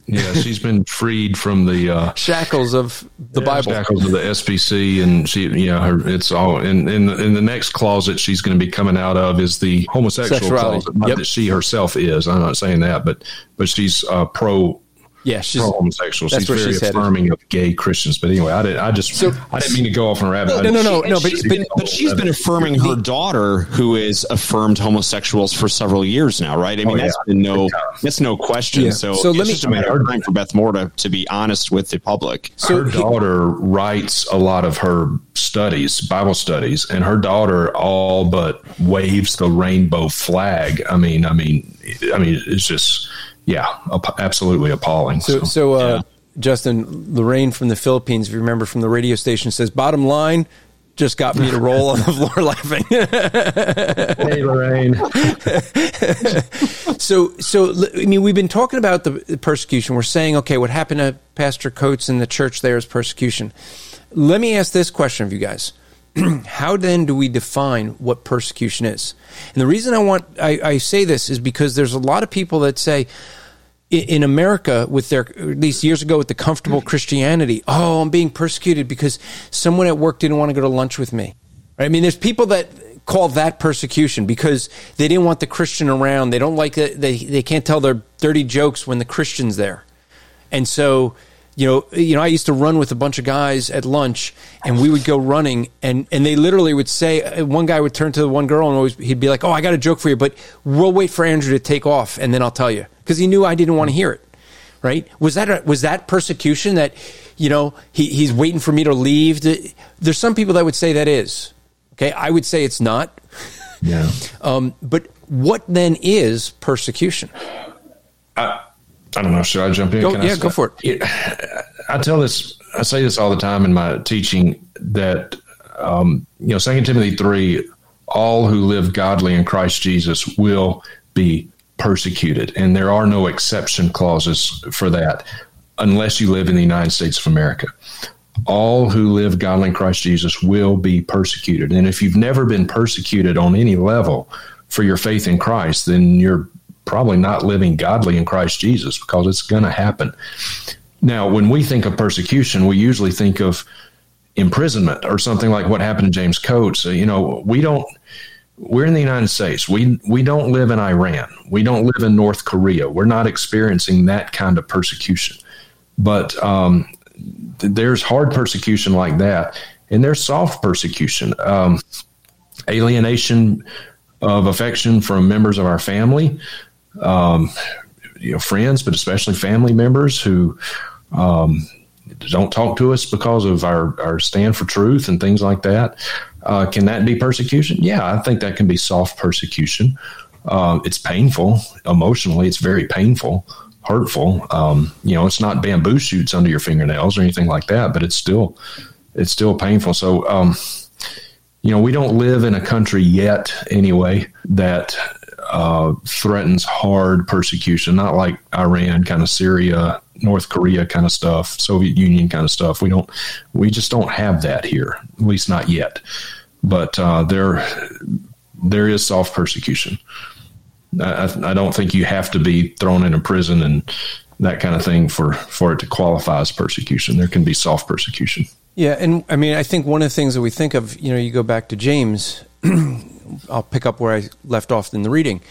yeah, she's been freed from the uh, shackles of the yeah, Bible, shackles of the SBC, and she, yeah, her, it's all in in the, in the next closet she's going to be coming out of is the homosexual closet. Not yep. that she herself is. I'm not saying that, but but she's uh, pro yeah, she's homosexual. She's very affirming of gay Christians. But anyway, I didn't. I just so, I didn't mean to go off on a rabbit. No, no, no, no. But, but, but she's been affirming her daughter, who is affirmed homosexuals for several years now, right? I mean, oh, that's yeah. no that's no question. Yeah. So, so let me, just a matter of time for Beth Moore to, to be honest with the public. So her daughter writes a lot of her studies, Bible studies, and her daughter all but waves the rainbow flag. I mean, I mean, I mean, it's just yeah, absolutely appalling. So, so, so uh, yeah. Justin Lorraine from the Philippines, if you remember from the radio station, says, "Bottom line." Just got me to roll on the *laughs* floor laughing. hey, Lorraine. *laughs* so, so I mean, we've been talking about the persecution. We're saying, okay, what happened to Pastor Coates in the church there is persecution. Let me ask this question of you guys: *clears throat* How then do we define what persecution is? And the reason I want I, I say this is because there's a lot of people that say, in America with their at least years ago with the comfortable *clears throat* Christianity. Oh, I'm being persecuted because someone at work didn't want to go to lunch with me. Right? I mean, there's people that call that persecution because they didn't want the Christian around. They don't like it. They they can't tell their dirty jokes when the Christian's there, and so you know, you know, I used to run with a bunch of guys at lunch, and we would go running, and and they literally would say, one guy would turn to the one girl, and always he'd be like, "Oh, I got a joke for you, but we'll wait for Andrew to take off, and then I'll tell you," because he knew I didn't want to hear it. Right? Was that a, was that persecution that, you know, he, he's waiting for me to leave? There's some people that would say that is. Okay, I would say it's not. Yeah. *laughs* um, but what then is persecution? Uh, I don't know. Should I jump in? Go, yeah, go for it. I tell this. I say this all the time in my teaching that um, you know, Second Timothy three, all who live godly in Christ Jesus will be persecuted, and there are no exception clauses for that, unless you live in the United States of America. All who live godly in Christ Jesus will be persecuted, and if you've never been persecuted on any level for your faith in Christ, then you're probably not living godly in Christ Jesus because it's going to happen. Now, when we think of persecution, we usually think of imprisonment or something like what happened to James Coates. you know, we don't. We're in the United States. We we don't live in Iran. We don't live in North Korea. We're not experiencing that kind of persecution. But um, th- there's hard persecution like that, and there's soft persecution, um, alienation of affection from members of our family um, you know, friends, but especially family members who um, don't talk to us because of our, our stand for truth and things like that. Uh, can that be persecution? Yeah, I think that can be soft persecution. Uh, it's painful emotionally. It's very painful, hurtful. Um, you know, it's not bamboo shoots under your fingernails or anything like that, but it's still it's still painful. So, um, you know, we don't live in a country yet, anyway, that uh, threatens hard persecution, not like Iran, kind of Syria, North Korea kind of stuff, Soviet Union kind of stuff. We don't, we just don't have that here, at least not yet. But uh, there, there is soft persecution. I, I don't think you have to be thrown in a prison and that kind of thing for for it to qualify as persecution. There can be soft persecution. Yeah, and I mean, I think one of the things that we think of, you know, you go back to James *clears throat* I'll pick up where I left off in the reading.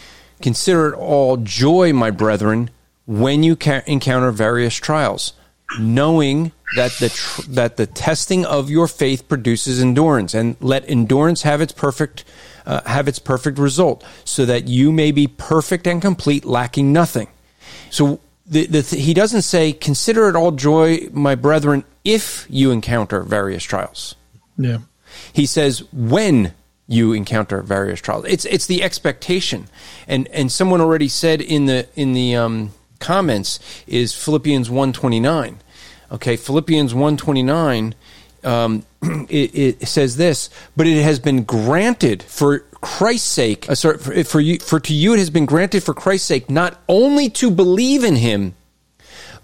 Consider it all joy, my brethren, when you ca- encounter various trials, knowing that the tr- that the testing of your faith produces endurance, and let endurance have its perfect uh, have its perfect result, so that you may be perfect and complete, lacking nothing. So the, the th- he doesn't say, "Consider it all joy, my brethren, if you encounter various trials." Yeah. He says, "When you encounter various trials. It's it's the expectation, and and someone already said in the in the um, comments is Philippians one twenty nine. Okay, Philippians one twenty nine. Um, *clears throat* it, it, says this, but it has been granted for Christ's sake. Uh, sorry, for, for you, for to you it has been granted for Christ's sake, not only to believe in Him,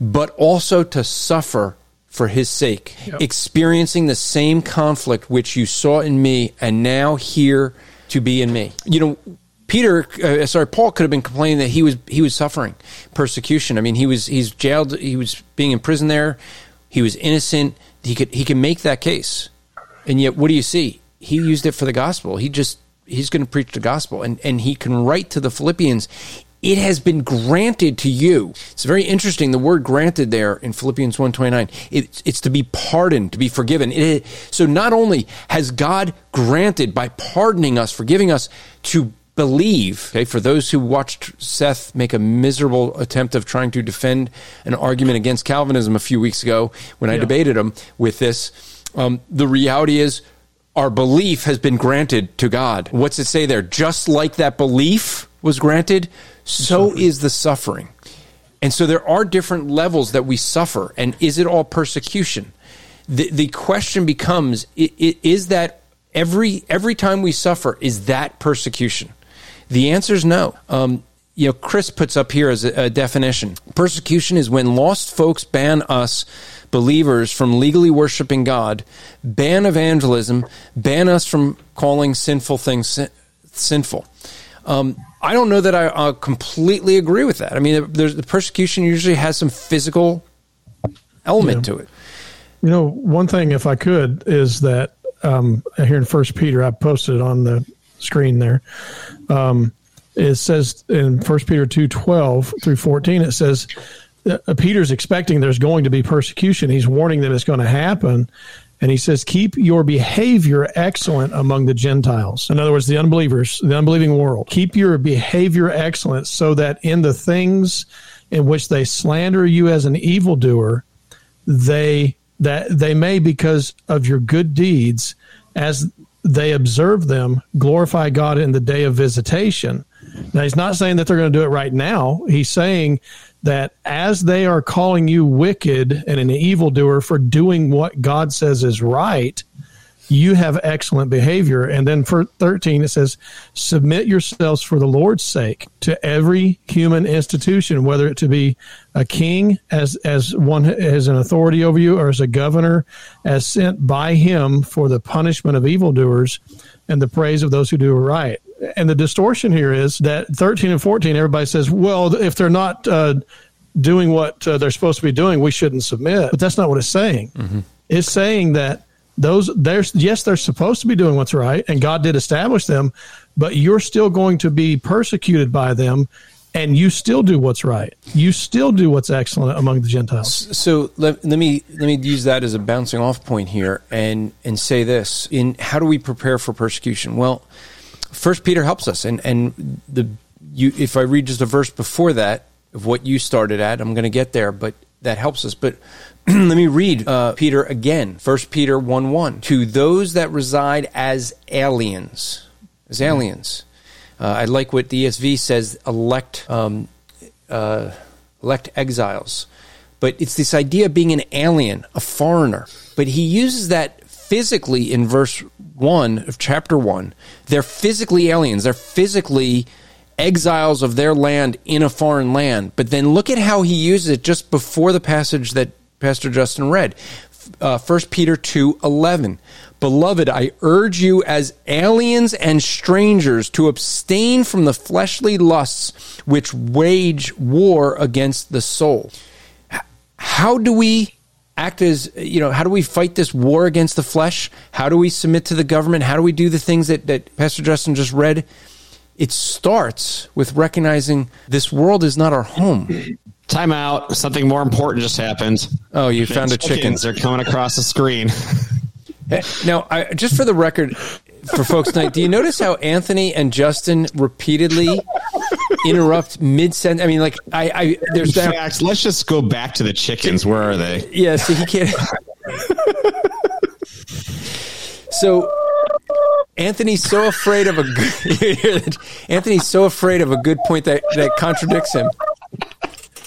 but also to suffer for his sake, yep. experiencing the same conflict which you saw in me and now here to be in me. You know, Peter, uh, sorry, Paul could have been complaining that he was he was suffering persecution. I mean, he was he's jailed, he was being imprisoned there, he was innocent. He could he can make that case, and yet what do you see? He used it for the gospel. He just he's going to preach the gospel, and and he can write to the Philippians, it has been granted to you. It's very interesting. The word granted there in Philippians 129, it, it's to be pardoned, to be forgiven. It, so not only has God granted by pardoning us, forgiving us to believe, okay, for those who watched Seth make a miserable attempt of trying to defend an argument against Calvinism a few weeks ago when I yeah. debated him with this, um, the reality is our belief has been granted to God. What's it say there? Just like that belief was granted, so is the suffering. And so there are different levels that we suffer. And is it all persecution? The, the question becomes is that every, every time we suffer, is that persecution? The answer is no. Um, you know, Chris puts up here as a, a definition persecution is when lost folks ban us believers from legally worshiping God, ban evangelism, ban us from calling sinful things sin- sinful. Um, I don't know that I uh, completely agree with that. I mean, the persecution usually has some physical element yeah. to it. You know, one thing, if I could, is that um, here in First Peter, I posted it on the screen there. Um, it says in First Peter two twelve through fourteen, it says uh, Peter's expecting there's going to be persecution. He's warning that it's going to happen, and he says, Keep your behavior excellent among the Gentiles. In other words, the unbelievers, the unbelieving world. Keep your behavior excellent so that in the things in which they slander you as an evildoer, they that they may, because of your good deeds, as they observe them, glorify God in the day of visitation. Now, he's not saying that they're going to do it right now. He's saying that as they are calling you wicked and an evildoer for doing what God says is right, you have excellent behavior. And then for 13, it says, submit yourselves for the Lord's sake to every human institution, whether it to be a king as, as one as an authority over you or as a governor as sent by him for the punishment of evildoers and the praise of those who do right and the distortion here is that 13 and 14, everybody says, well, if they're not uh, doing what uh, they're supposed to be doing, we shouldn't submit. But that's not what it's saying. Mm-hmm. It's saying that those there's yes they're supposed to be doing what's right and god did establish them but you're still going to be persecuted by them and you still do what's right you still do what's excellent among the gentiles so let, let me let me use that as a bouncing off point here and and say this in how do we prepare for persecution well First Peter helps us, and and the you if I read just a verse before that of what you started at, I'm going to get there, but that helps us. But *clears throat* let me read uh, Peter again. First Peter one one to those that reside as aliens, as aliens. Uh, I like what the ESV says: elect, um, uh, elect exiles. But it's this idea of being an alien, a foreigner. But he uses that physically in verse 1 of chapter 1. They're physically aliens. They're physically exiles of their land in a foreign land. But then look at how he uses it just before the passage that Pastor Justin read. Uh, 1 Peter 2 11. Beloved, I urge you as aliens and strangers to abstain from the fleshly lusts which wage war against the soul. How do we act as you know how do we fight this war against the flesh? How do we submit to the government? How do we do the things that, that pastor justin just read? It starts with recognizing this world is not our home. *clears throat* Time out. Something more important just happened. Oh you found a chicken. they're coming across the screen *laughs* now I, just for the record for folks tonight do you notice how anthony and justin repeatedly interrupt mid sentence. I mean, like I, I there's In fact, let's just go back to the chickens. Where are they? Yeah, so he can't. so Anthony's so afraid of a good. *laughs* Anthony's so afraid of a good point that that contradicts him.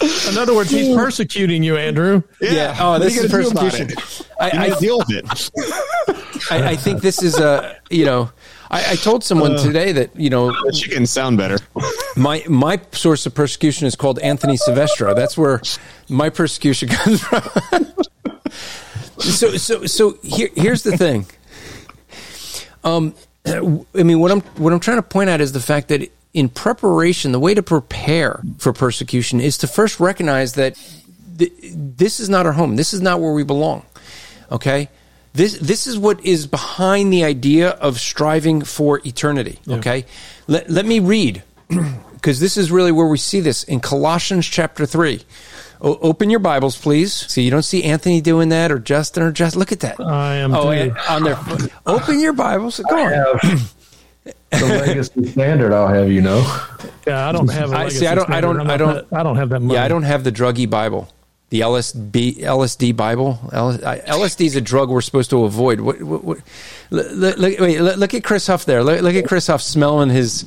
In other words, he's persecuting you, Andrew. Yeah. yeah. Oh, this is persecution. I, I deal with it. I, I think this is a you know I, I told someone uh, today that you know she can sound better. My my source of persecution is called Anthony Silvestro. That's where my persecution *laughs* comes from. so so so here here's the thing. Um, I mean, what I'm what I'm trying to point out is the fact that in preparation, the way to prepare for persecution is to first recognize that th- this is not our home. This is not where we belong. Okay, this this is what is behind the idea of striving for eternity. Yeah. Okay, let, let me read *clears throat* because this is really where we see this in Colossians chapter 3. O- open your Bibles, please. See, you don't see Anthony doing that or Justin or just look at that. I am. Oh, on their open your Bibles. Go on. The legacy standard, I'll have you know. Yeah, I don't have. A I see. I don't. I don't. I don't. That, I don't have that. Money. Yeah, I don't have the druggy Bible, the LSD LSD Bible. LSD is a drug we're supposed to avoid. What? what, what look, look, wait. Look, look, at Chris Huff there. Look, look at Chris Huff smelling his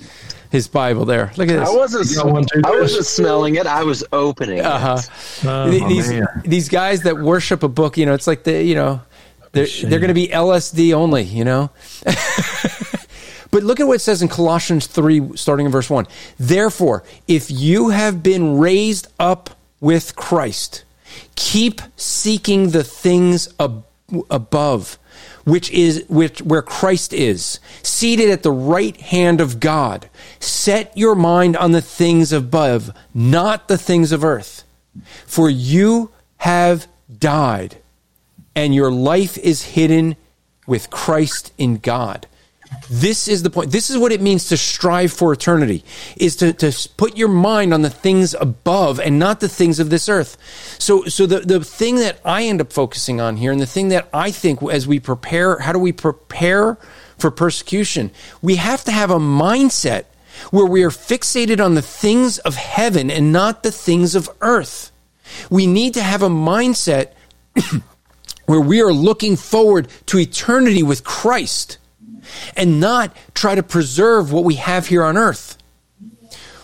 his Bible there. Look at this. I wasn't. I wasn't smelling it. I was opening uh-huh. it. Uh, these these guys that worship a book, you know, it's like the you know, they're they're going to be LSD only, you know. *laughs* But look at what it says in Colossians 3, starting in verse 1. Therefore, if you have been raised up with Christ, keep seeking the things ab- above, which is which where Christ is, seated at the right hand of God. Set your mind on the things above, not the things of earth. For you have died, and your life is hidden with Christ in God. This is the point. This is what it means to strive for eternity, is to, to put your mind on the things above and not the things of this earth. So, so the, the thing that I end up focusing on here and the thing that I think as we prepare, how do we prepare for persecution? We have to have a mindset where we are fixated on the things of heaven and not the things of earth. We need to have a mindset *clears throat* where we are looking forward to eternity with Christ and not try to preserve what we have here on earth.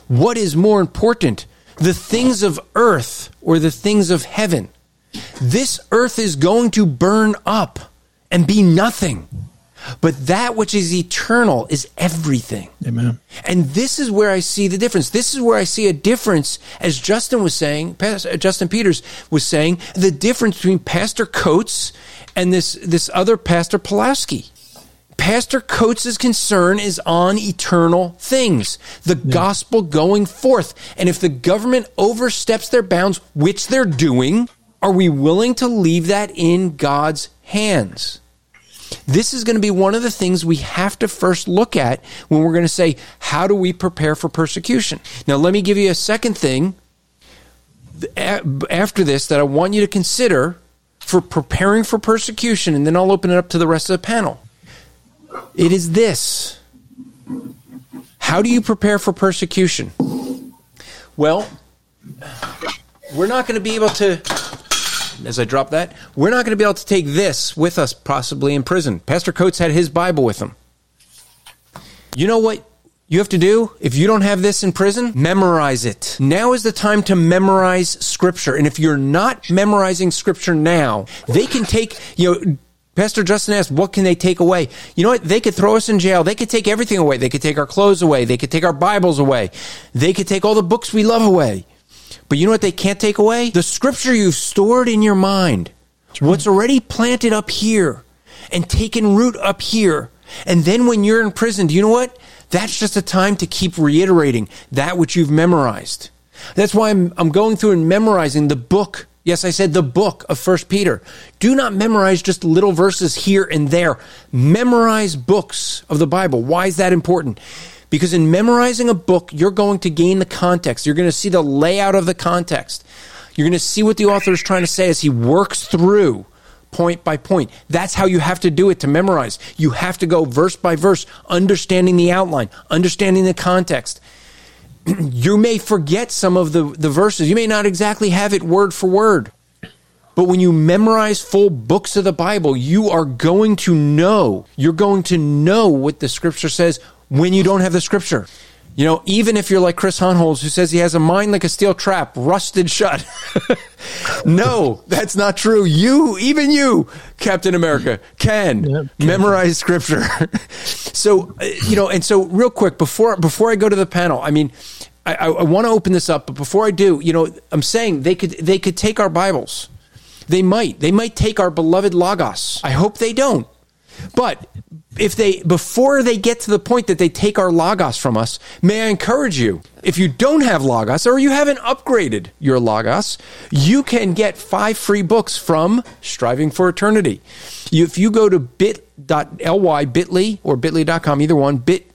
What is more important, the things of earth or the things of heaven? This earth is going to burn up and be nothing. But that which is eternal is everything. Amen. And this is where I see the difference. This is where I see a difference, as Justin was saying, Pastor, uh, Justin Peters was saying, the difference between Pastor Coates and this, this other Pastor Pawlowski. Pastor Coates' concern is on eternal things, the yeah. gospel going forth. And if the government oversteps their bounds, which they're doing, are we willing to leave that in God's hands? This is going to be one of the things we have to first look at when we're going to say, how do we prepare for persecution? Now, let me give you a second thing after this that I want you to consider for preparing for persecution, and then I'll open it up to the rest of the panel. It is this How do you prepare for persecution? Well, we're not going to be able to, as I drop that, we're not going to be able to take this with us possibly in prison. Pastor Coates had his Bible with him. You know what you have to do if you don't have this in prison? Memorize it. Now is the time to memorize scripture. And if you're not memorizing scripture now, they can take, you know, Pastor Justin asked, what can they take away? You know what? They could throw us in jail. They could take everything away. They could take our clothes away. They could take our Bibles away. They could take all the books we love away. But you know what they can't take away? The scripture you've stored in your mind. What's already planted up here and taken root up here. And then when you're in prison, do you know what? That's just a time to keep reiterating that which you've memorized. That's why I'm, I'm going through and memorizing the book Yes, I said the book of First Peter. Do not memorize just little verses here and there. Memorize books of the Bible. Why is that important? Because in memorizing a book, you're going to gain the context. You're going to see the layout of the context. You're going to see what the author is trying to say as he works through point by point. That's how you have to do it to memorize. You have to go verse by verse, understanding the outline, understanding the context. *clears throat* you may forget some of the, the verses. You may not exactly have it word for word. But when you memorize full books of the Bible, you are going to know. You're going to know what the scripture says when you don't have the scripture. You know, even if you're like Chris Hohnholz, who says he has a mind like a steel trap, rusted shut. *laughs* no, that's not true. You, even you, Captain America, can yep, memorize scripture. *laughs* so, uh, you know, and so real quick before before I go to the panel, I mean, I, I, I want to open this up, but before I do, you know, I'm saying they could they could take our Bibles. They might. They might take our beloved Logos. I hope they don't. But if they before they get to the point that they take our logos from us may i encourage you if you don't have logos or you haven't upgraded your logos you can get five free books from striving for eternity you, if you go to bit.ly bit.ly or bit.ly.com either one bit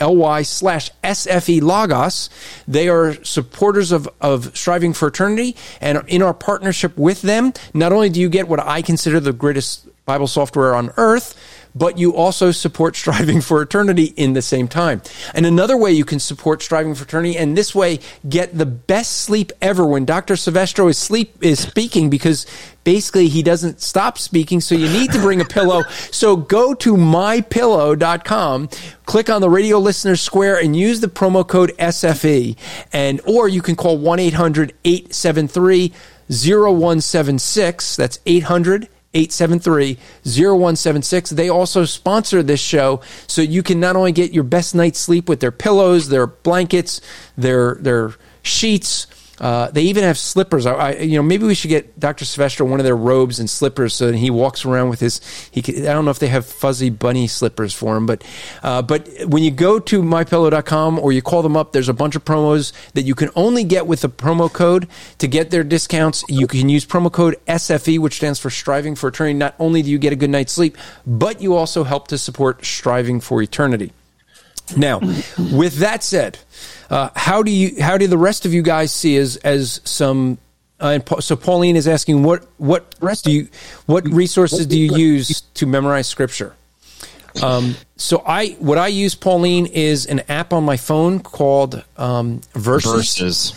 ly slash SFE Logos. They are supporters of, of Striving for Eternity. And in our partnership with them, not only do you get what I consider the greatest Bible software on earth, but you also support *laughs* Striving for Eternity in the same time. And another way you can support Striving for Eternity, and this way get the best sleep ever when Dr. Silvestro is sleep is speaking because basically he doesn't stop speaking, so you need to bring a pillow. *laughs* So go to mypillow.com, click on the radio listener square and use the promo code SFE. And or you can call 1-800-873 0176. That's 800 873 0176. They also sponsor this show so you can not only get your best night's sleep with their pillows, their blankets, their, their sheets, uh, they even have slippers. I, I, you know, maybe we should get Dr. Sylvester one of their robes and slippers so that he walks around with his. He, I don't know if they have fuzzy bunny slippers for him, but uh, but when you go to mypillow.com or you call them up, there's a bunch of promos that you can only get with the promo code to get their discounts. You can use promo code SFE, which stands for Striving for Eternity. Not only do you get a good night's sleep, but you also help to support Striving for Eternity. Now, with that said. Uh, how do you how do the rest of you guys see as as some uh, and so Pauline is asking what what rest do you what resources do you use to memorize scripture? Um, so I what I use Pauline is an app on my phone called um, Verses. Verses.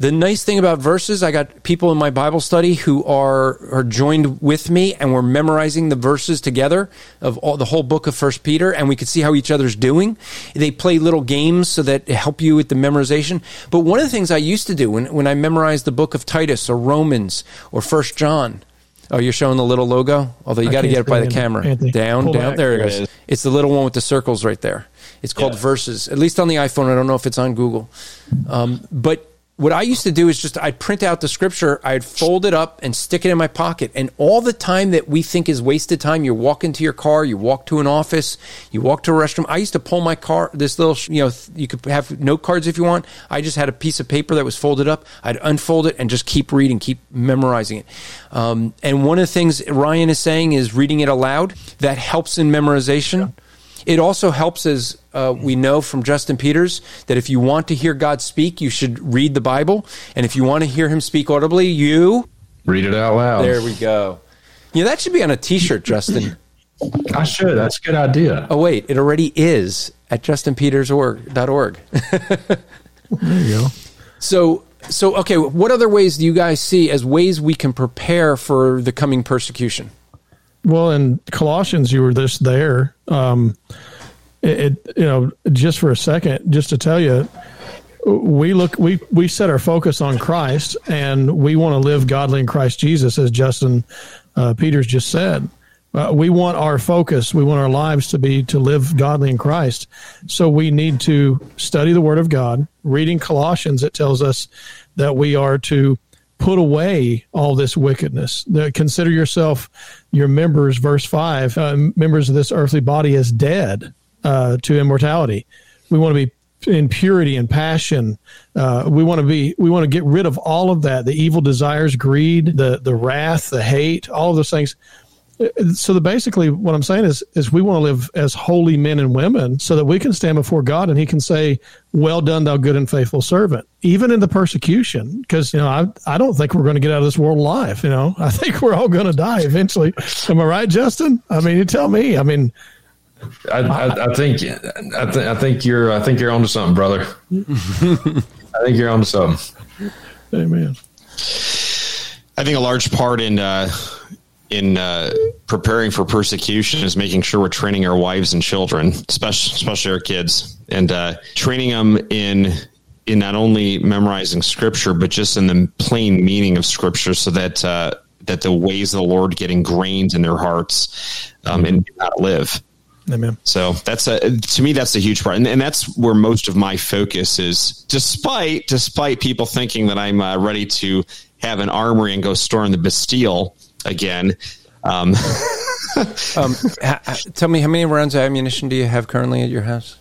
The nice thing about verses, I got people in my Bible study who are are joined with me, and we're memorizing the verses together of all the whole book of First Peter, and we can see how each other's doing. They play little games so that help you with the memorization. But one of the things I used to do when when I memorized the book of Titus or Romans or First John. Oh, you're showing the little logo. Although you got to get it by the camera. Anthony. Down, down. Back. There it is. It's the little one with the circles right there. It's called yeah. Verses. At least on the iPhone. I don't know if it's on Google. Um, but what I used to do is just I'd print out the scripture, I'd fold it up and stick it in my pocket. And all the time that we think is wasted time, you walk into your car, you walk to an office, you walk to a restroom. I used to pull my car, this little, you know, you could have note cards if you want. I just had a piece of paper that was folded up. I'd unfold it and just keep reading, keep memorizing it. Um, and one of the things Ryan is saying is reading it aloud. That helps in memorization. Yeah. It also helps, as uh, we know from Justin Peters, that if you want to hear God speak, you should read the Bible. And if you want to hear him speak audibly, you read it out loud. There we go. Yeah, that should be on a t shirt, Justin. I should. That's a good idea. Oh, wait. It already is at justinpeters.org. *laughs* there you go. So, so, okay, what other ways do you guys see as ways we can prepare for the coming persecution? Well, in Colossians, you were just there. Um, it, it, you know, just for a second, just to tell you, we look, we we set our focus on Christ, and we want to live godly in Christ Jesus, as Justin uh, Peters just said. Uh, we want our focus, we want our lives to be to live godly in Christ. So we need to study the Word of God. Reading Colossians, it tells us that we are to put away all this wickedness. consider yourself your members, verse 5, uh, members of this earthly body as dead uh, to immortality. We want to be in purity and passion. Uh, we want to be, we want to get rid of all of that, the evil desires, greed, the, the wrath, the hate, all of those things so the, basically what i'm saying is is we want to live as holy men and women so that we can stand before god and he can say well done thou good and faithful servant even in the persecution because you know I, I don't think we're going to get out of this world alive you know i *laughs* think we're all going to die eventually am i right justin i mean you tell me i mean I, I, I think I, th- I think you're I think you're onto something, brother. *laughs* I think you're onto something. Amen. I think a large part in uh, in uh, preparing for persecution is making sure we're training our wives and children, especially especially our kids, and uh, training them in in not only memorizing scripture but just in the plain meaning of scripture, so that uh, that the ways of the Lord get ingrained in their hearts um, and not live. Amen. So that's a to me that's a huge part, and, and that's where most of my focus is. Despite despite people thinking that I'm uh, ready to have an armory and go storm the Bastille again. Um, *laughs* um, ha- tell me, how many rounds of ammunition do you have currently at your house?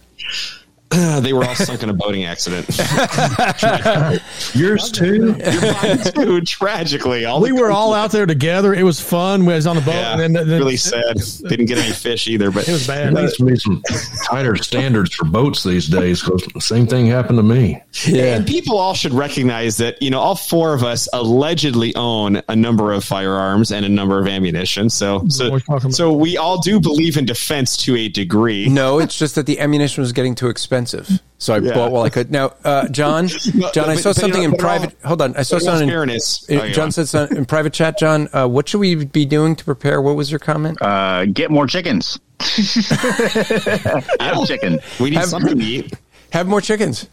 *clears throat* they were all sunk in a boating accident. *laughs* Yours too. *laughs* *laughs* too. Tragically, all we were all out there together. It was fun. We was on the boat, yeah, and then, then really sad. Didn't get any fish either, but it was bad. There needs to be some tighter standards for boats these days because the same thing happened to me. Yeah, and people all should recognize that you know all four of us allegedly own a number of firearms and a number of ammunition. So, so, so we all do believe in defense to a degree. No, it's just that the ammunition was getting too expensive. So I yeah. bought while I could. Now, uh, John, *laughs* John, I saw but, something in private. All, hold on, I saw something. In, fairness, oh, John said something in private chat. John, uh, what should we be doing to prepare? What was your comment? Uh, get more chickens. *laughs* have chicken. We need have, something to eat. *laughs* Have more chickens.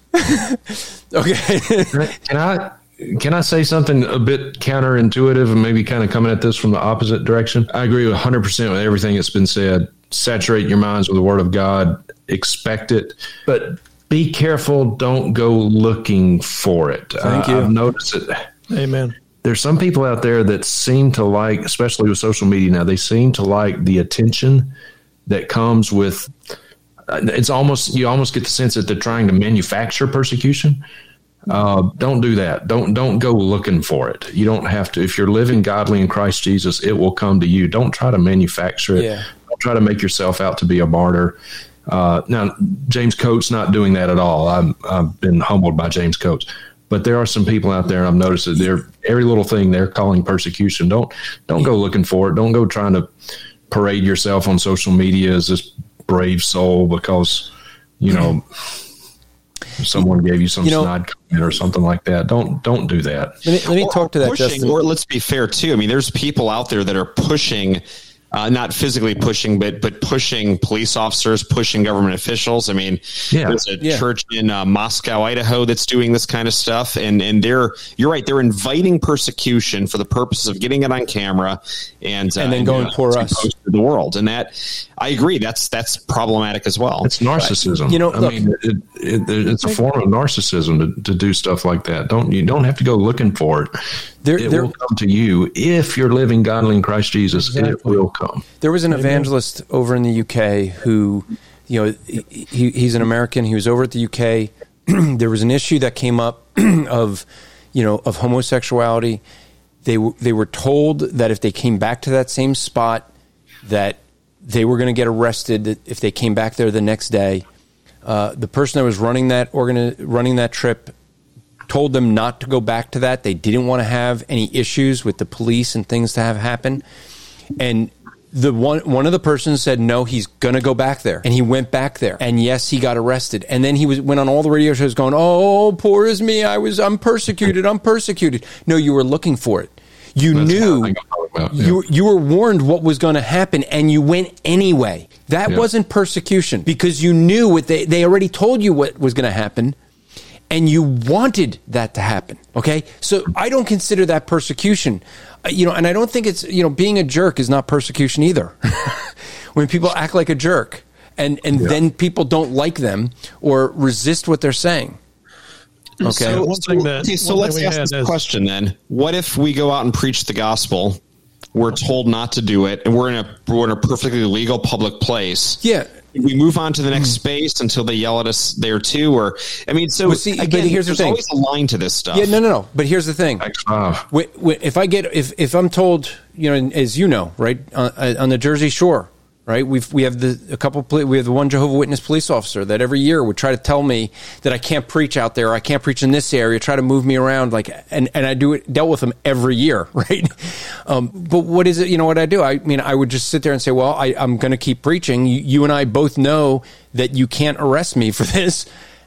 okay. Can I? Can I say something a bit counterintuitive and maybe kind of coming at this from the opposite direction? I agree 100% with everything that's been said. Saturate your minds with the Word of God, expect it, but be careful. Don't go looking for it. Thank uh, you. I've noticed it. Amen. There's some people out there that seem to like, especially with social media now, they seem to like the attention that comes with. Uh, it's almost you almost get the sense that they're trying to manufacture persecution. Uh, don't do that. Don't don't go looking for it. You don't have to. If you're living godly in Christ Jesus, it will come to you. Don't try to manufacture it. Yeah. Don't try to make yourself out to be a martyr. Uh, now, James Coates not doing that at all. I'm, I've been humbled by James Coates, but there are some people out there. I've noticed that they're every little thing they're calling persecution. Don't don't go looking for it. Don't go trying to parade yourself on social media as this brave soul because you know someone gave you some you know, snide comment or something like that. Don't don't do that. Let me, let me talk to that. Pushing, Justin. Or let's be fair too. I mean, there's people out there that are pushing uh, not physically pushing, but but pushing police officers, pushing government officials. I mean, yeah. there's a yeah. church in uh, Moscow, Idaho, that's doing this kind of stuff, and and they're you're right, they're inviting persecution for the purpose of getting it on camera and uh, and then going for us to the world, and that I agree, that's that's problematic as well. It's narcissism. But, you know, I mean, it, it, it's a form of narcissism to, to do stuff like that. Don't you don't have to go looking for it. There, it there, will come to you if you're living godly in Christ Jesus. Exactly. It will come. There was an evangelist over in the UK who, you know, he, he's an American. He was over at the UK. *clears throat* there was an issue that came up *clears throat* of, you know, of homosexuality. They they were told that if they came back to that same spot, that they were going to get arrested if they came back there the next day. Uh, the person that was running that organi- running that trip told them not to go back to that. They didn't want to have any issues with the police and things to have happen. And the one one of the persons said no, he's gonna go back there, and he went back there, and yes, he got arrested, and then he was went on all the radio shows going, "Oh, poor is me, I was I'm persecuted, I'm persecuted." No, you were looking for it. You That's knew about, yeah. you you were warned what was going to happen, and you went anyway. That yeah. wasn't persecution because you knew what they they already told you what was going to happen and you wanted that to happen. Okay. So I don't consider that persecution. Uh, you know, and I don't think it's, you know, being a jerk is not persecution either. *laughs* when people act like a jerk and, and yeah. then people don't like them or resist what they're saying. Okay. So, one thing that, okay, so let's ask this is, question then. What if we go out and preach the gospel? We're told not to do it, and we're in a we're in a perfectly legal public place. Yeah, we move on to the next hmm. space until they yell at us there too or i mean so well, see, again, but here's the thing. always a line to this stuff yeah no no no but here's the thing ah. if i get if, if i'm told you know as you know right on, on the jersey shore right? We've we have the a couple we have the one Jehovah Witness police officer that every year would try to tell me that I can't preach out there, I can't preach in this area, try to move me around, like and and I do it dealt with them every year, *laughs* right? Um, but what is it? You know what I do? I mean, I would just sit there and say, well, I, I'm going to keep preaching. You, you and I both know that you can't arrest me for *laughs* this,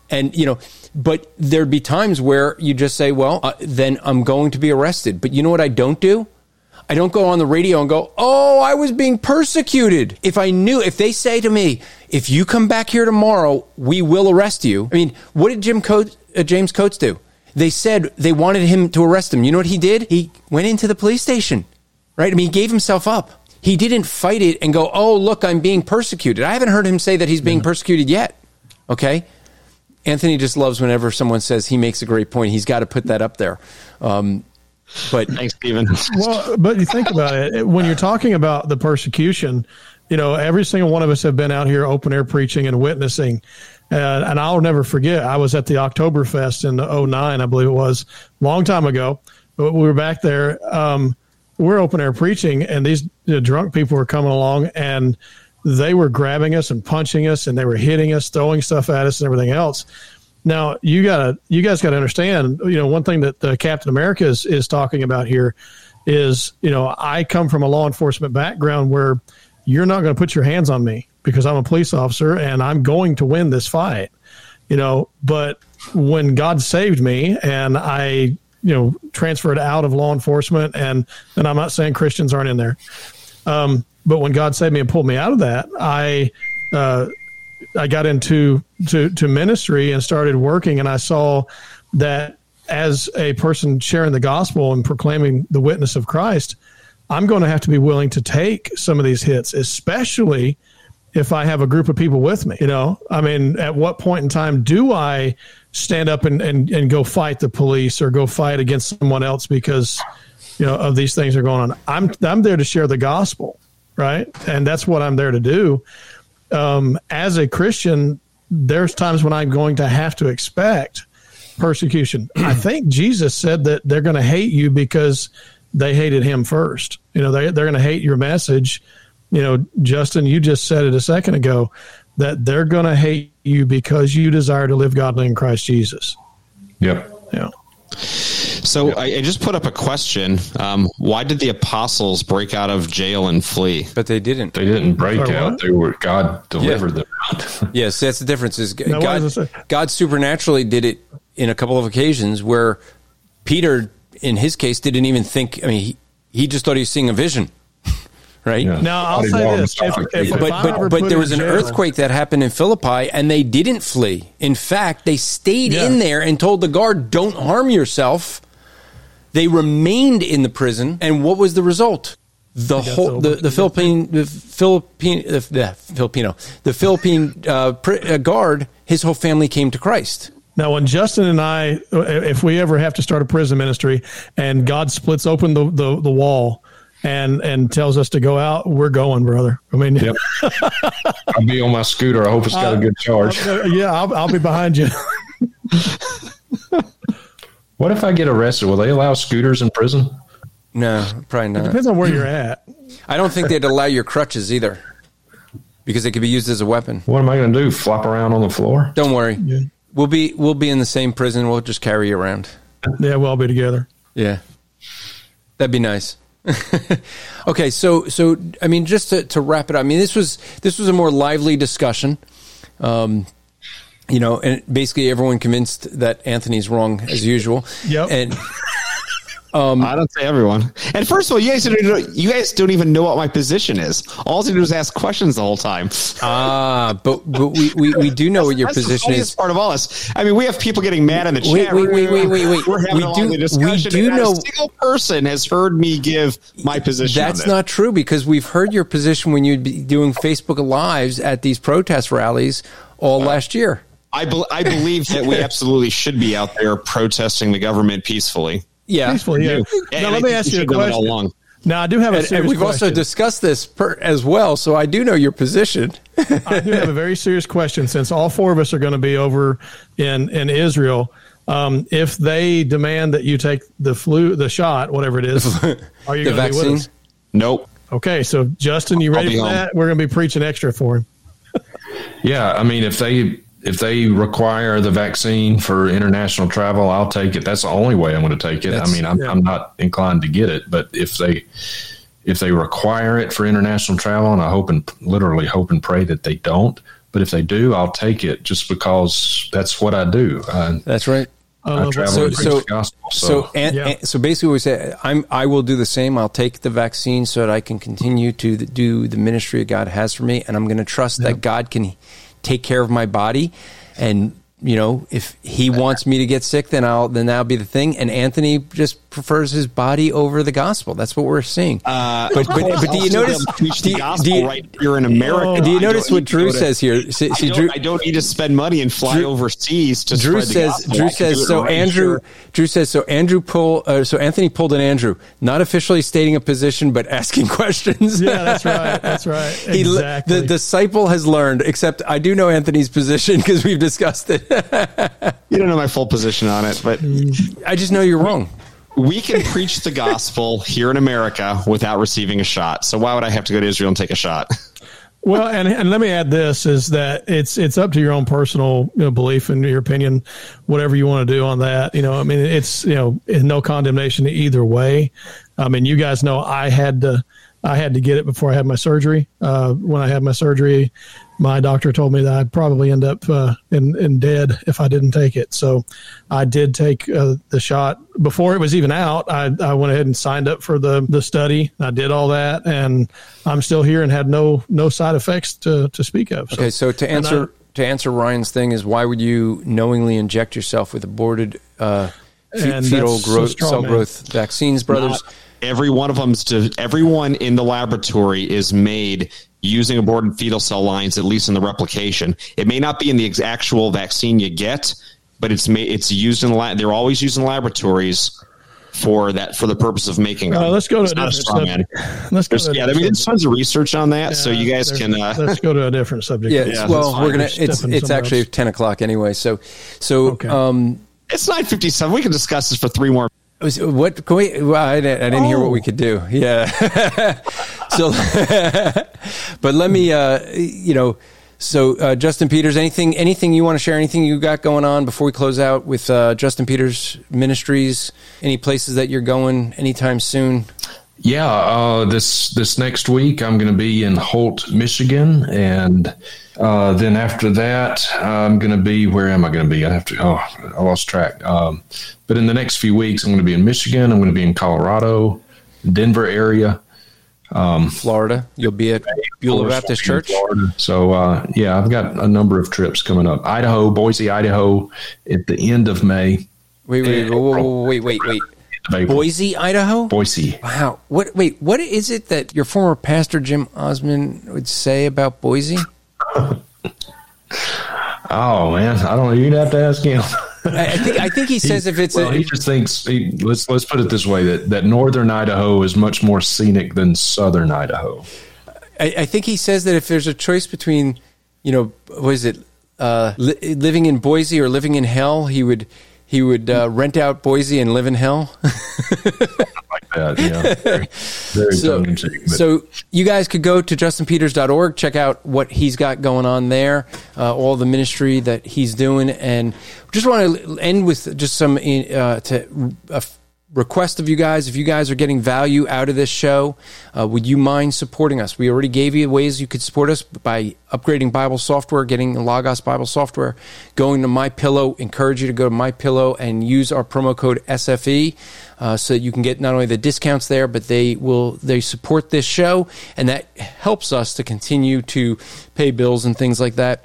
and you know but there'd be times where you just say, well, uh, then I'm going to be arrested. But you know what I don't do? I don't go on the radio and go, oh, I was being persecuted. If I knew, if they say to me, if you come back here tomorrow, we will arrest you. I mean, what did Jim Coates, uh, James Coates do? They said they wanted him to arrest him. You know what he did? He went into the police station, right? I mean, he gave himself up. He didn't fight it and go, oh, look, I'm being persecuted. I haven't heard him say that he's being persecuted yet. Okay. Anthony just loves whenever someone says he makes a great point. He's got to put that up there. Um, but thanks, Stephen. well, but you think about it when you're talking about the persecution. you know, every single one of us have been out here open air preaching and witnessing. Uh, and I'll never forget, I was at the Oktoberfest in 09, I believe it was, long time ago. But we were back there. Um, we're open air preaching, and these you know, drunk people were coming along, and they were grabbing us and punching us, and they were hitting us, throwing stuff at us, and everything else. Now you gotta, you guys got to understand. You know, one thing that uh, Captain America is is talking about here is, you know, I come from a law enforcement background where you're not going to put your hands on me because I'm a police officer and I'm going to win this fight. You know, but when God saved me and I, you know, transferred out of law enforcement and and I'm not saying Christians aren't in there. Um, but when God saved me and pulled me out of that, I uh, I got into to, to ministry and started working, and I saw that as a person sharing the gospel and proclaiming the witness of Christ, I'm going to have to be willing to take some of these hits, especially if I have a group of people with me. You know, I mean, at what point in time do I stand up and, and, and go fight the police or go fight against someone else because, you know, of these things are going on? I'm, I'm there to share the gospel, right? And that's what I'm there to do. Um, as a Christian, there's times when I'm going to have to expect persecution. *clears throat* I think Jesus said that they're going to hate you because they hated him first. You know, they, they're going to hate your message. You know, Justin, you just said it a second ago that they're going to hate you because you desire to live godly in Christ Jesus. Yep. Yeah. So I, I, just put up a question. Um, why did the apostles break out of jail and flee? But they didn't. They didn't break out. They were God delivered yeah. them *laughs* yes, that's the difference. Is God, God supernaturally did it in a couple of occasions where Peter, in his case, didn't even think. I mean, he, he just thought he was seeing a vision *laughs* right? Yeah. Now I'll say this: if, if, but but, but there was an jail, earthquake that happened in Philippi, and they didn't flee. In fact, they stayed yeah. in there and told the guard, "Don't harm yourself." They remained in the prison, and what was the result? The whole the, the Philippine the Philippine the, the Filipino the Philippine uh, uh, guard, his whole family came to Christ. Now, when Justin and I, if we ever have to start a prison ministry, and God splits open the, the, the wall and and tells us to go out, we're going, brother. I mean, yep. *laughs* I'll be on my scooter. I hope it's got uh, a good charge. Uh, yeah, I'll, I'll be behind you. *laughs* what if I get arrested? Will they allow scooters in prison? No, probably not. It depends on where you're at. I don't think they'd allow your crutches either, because they could be used as a weapon. What am I going to do? Flop around on the floor? Don't worry. Yeah. We'll be we'll be in the same prison. We'll just carry you around. Yeah, we'll all be together. Yeah, that'd be nice. *laughs* okay, so so I mean, just to, to wrap it up, I mean, this was this was a more lively discussion. Um, you know, and basically everyone convinced that Anthony's wrong as usual. Yep. And *laughs* um, I don't say everyone. And first of all, you guys don't, you guys don't even know what my position is. All you do is ask questions the whole time. Ah, but but we, we, we do know what your That's position is. Part of all this. I mean, we have people getting mad in the wait, chat. Wait, wait, wait, wait, wait. We're having we do, we do know. A single person has heard me give my position. That's not true because we've heard your position when you'd be doing Facebook lives at these protest rallies all uh, last year. I, be- I believe that we *laughs* absolutely should be out there protesting the government peacefully. Yeah, peacefully. Yeah. Now let me ask you a question. Now I do have a and, and we've question. also discussed this per, as well, so I do know your position. *laughs* I do have a very serious question since all four of us are going to be over in in Israel. Um, if they demand that you take the flu, the shot, whatever it is, *laughs* are you going to be with us? Nope. Okay, so Justin, you ready for home. that? We're going to be preaching extra for him. yeah, I mean, if they if they require the vaccine for international travel, I'll take it. That's the only way I'm going to take it. That's, I mean, I'm, yeah. I'm not inclined to get it, but if they if they require it for international travel, and I hope and literally hope and pray that they don't, but if they do, I'll take it just because that's what I do. I, that's right. I travel so, so, gospel, so, so, and, yeah. and, so basically, we say I'm I will do the same. I'll take the vaccine so that I can continue to do the ministry that God has for me, and I'm going to trust yeah. that God can take care of my body. And you know if he wants me to get sick then i'll then that'll be the thing. And anthony just prefers his body over the gospel. That's what we're seeing. Uh, but, but, but, do you notice? Do you, do you, right here in America? Do you notice what Drew to, says here? See, I, don't, Drew, I, don't, need to spend money and fly Drew, overseas to Drew says. Drew says so. Right Andrew. Here. Drew says so. Andrew pull. Uh, so Anthony pulled an Andrew, not officially stating a position, but asking *laughs* questions. yeah, that's right. That's right. *laughs* Exactly. He, the disciple has learned. Except I do know Anthony's position *laughs* because we've discussed it. you don't know my full position on it, but I just know you're wrong we can preach the gospel here in America without receiving a shot. So why would I have to go to Israel and take a shot? *laughs* well, and, and let me add this is that it's it's up to your own personal you know, belief and your opinion, whatever you want to do on that. You know, I mean, it's you know, no condemnation either way. I mean, you guys know I had to I had to get it before I had my surgery. Uh, when I had my surgery, my doctor told me that I'd probably end up uh, in, in dead if I didn't take it. So I did take uh, the shot before it was even out. I, I went ahead and signed up for the, the study. I did all that, and I'm still here and had no no side effects to, to speak of. So, okay, so to answer I, to answer Ryan's thing is why would you knowingly inject yourself with aborted uh, fetal growth so cell growth vaccines, brothers? Not every one of them's to everyone in the laboratory is made using aborted fetal cell lines, at least in the replication. It may not be in the actual vaccine you get, but it's made, it's used in the lab. They're always used in laboratories for that for the purpose of making. Uh, let's go to a different subject. Let's go. To yeah, I mean, there's tons of research on that, yeah, so you guys can. Uh, let's go to a different subject. Yeah, yeah well, we're gonna. It's it's actually else. ten o'clock anyway, so so okay. um, it's nine fifty seven. We can discuss this for three more what can we? Well, I, didn't, I didn't oh. hear what we could do. Yeah. *laughs* so, *laughs* but let me, uh, you know, so uh, Justin Peters, anything, anything you want to share? Anything you got going on before we close out with uh, Justin Peters Ministries? Any places that you're going anytime soon? Yeah, uh, this this next week I'm going to be in Holt, Michigan, and uh, then after that I'm going to be where am I going to be? I have to. Oh, I lost track. Um, but in the next few weeks, I'm going to be in Michigan. I'm going to be in Colorado, Denver area, um, Florida. You'll be at Beulah Baptist Church. Florida. So uh, yeah, I've got a number of trips coming up. Idaho, Boise, Idaho, at the end of May. Wait, wait, wait, wait, wait, wait. Boise, Idaho. Boise. Wow. What? Wait. What is it that your former pastor Jim Osman would say about Boise? *laughs* oh man, I don't know. You'd have to ask him. I think I think he *laughs* says he, if it's well, a, he just thinks he, let's let's put it this way that that northern Idaho is much more scenic than southern Idaho. I, I think he says that if there's a choice between, you know, what is it, uh, li- living in Boise or living in hell, he would he would uh, rent out Boise and live in hell. like that, yeah. *laughs* Very, very so, so you guys could go to justinpeters.org, check out what he's got going on there, uh, all the ministry that he's doing, and just want to end with just some uh, to request of you guys if you guys are getting value out of this show uh, would you mind supporting us? We already gave you ways you could support us by upgrading bible software getting logos bible software going to my pillow encourage you to go to my pillow and use our promo code sfe uh, so you can get not only the discounts there but they will they support this show and that helps us to continue to pay bills and things like that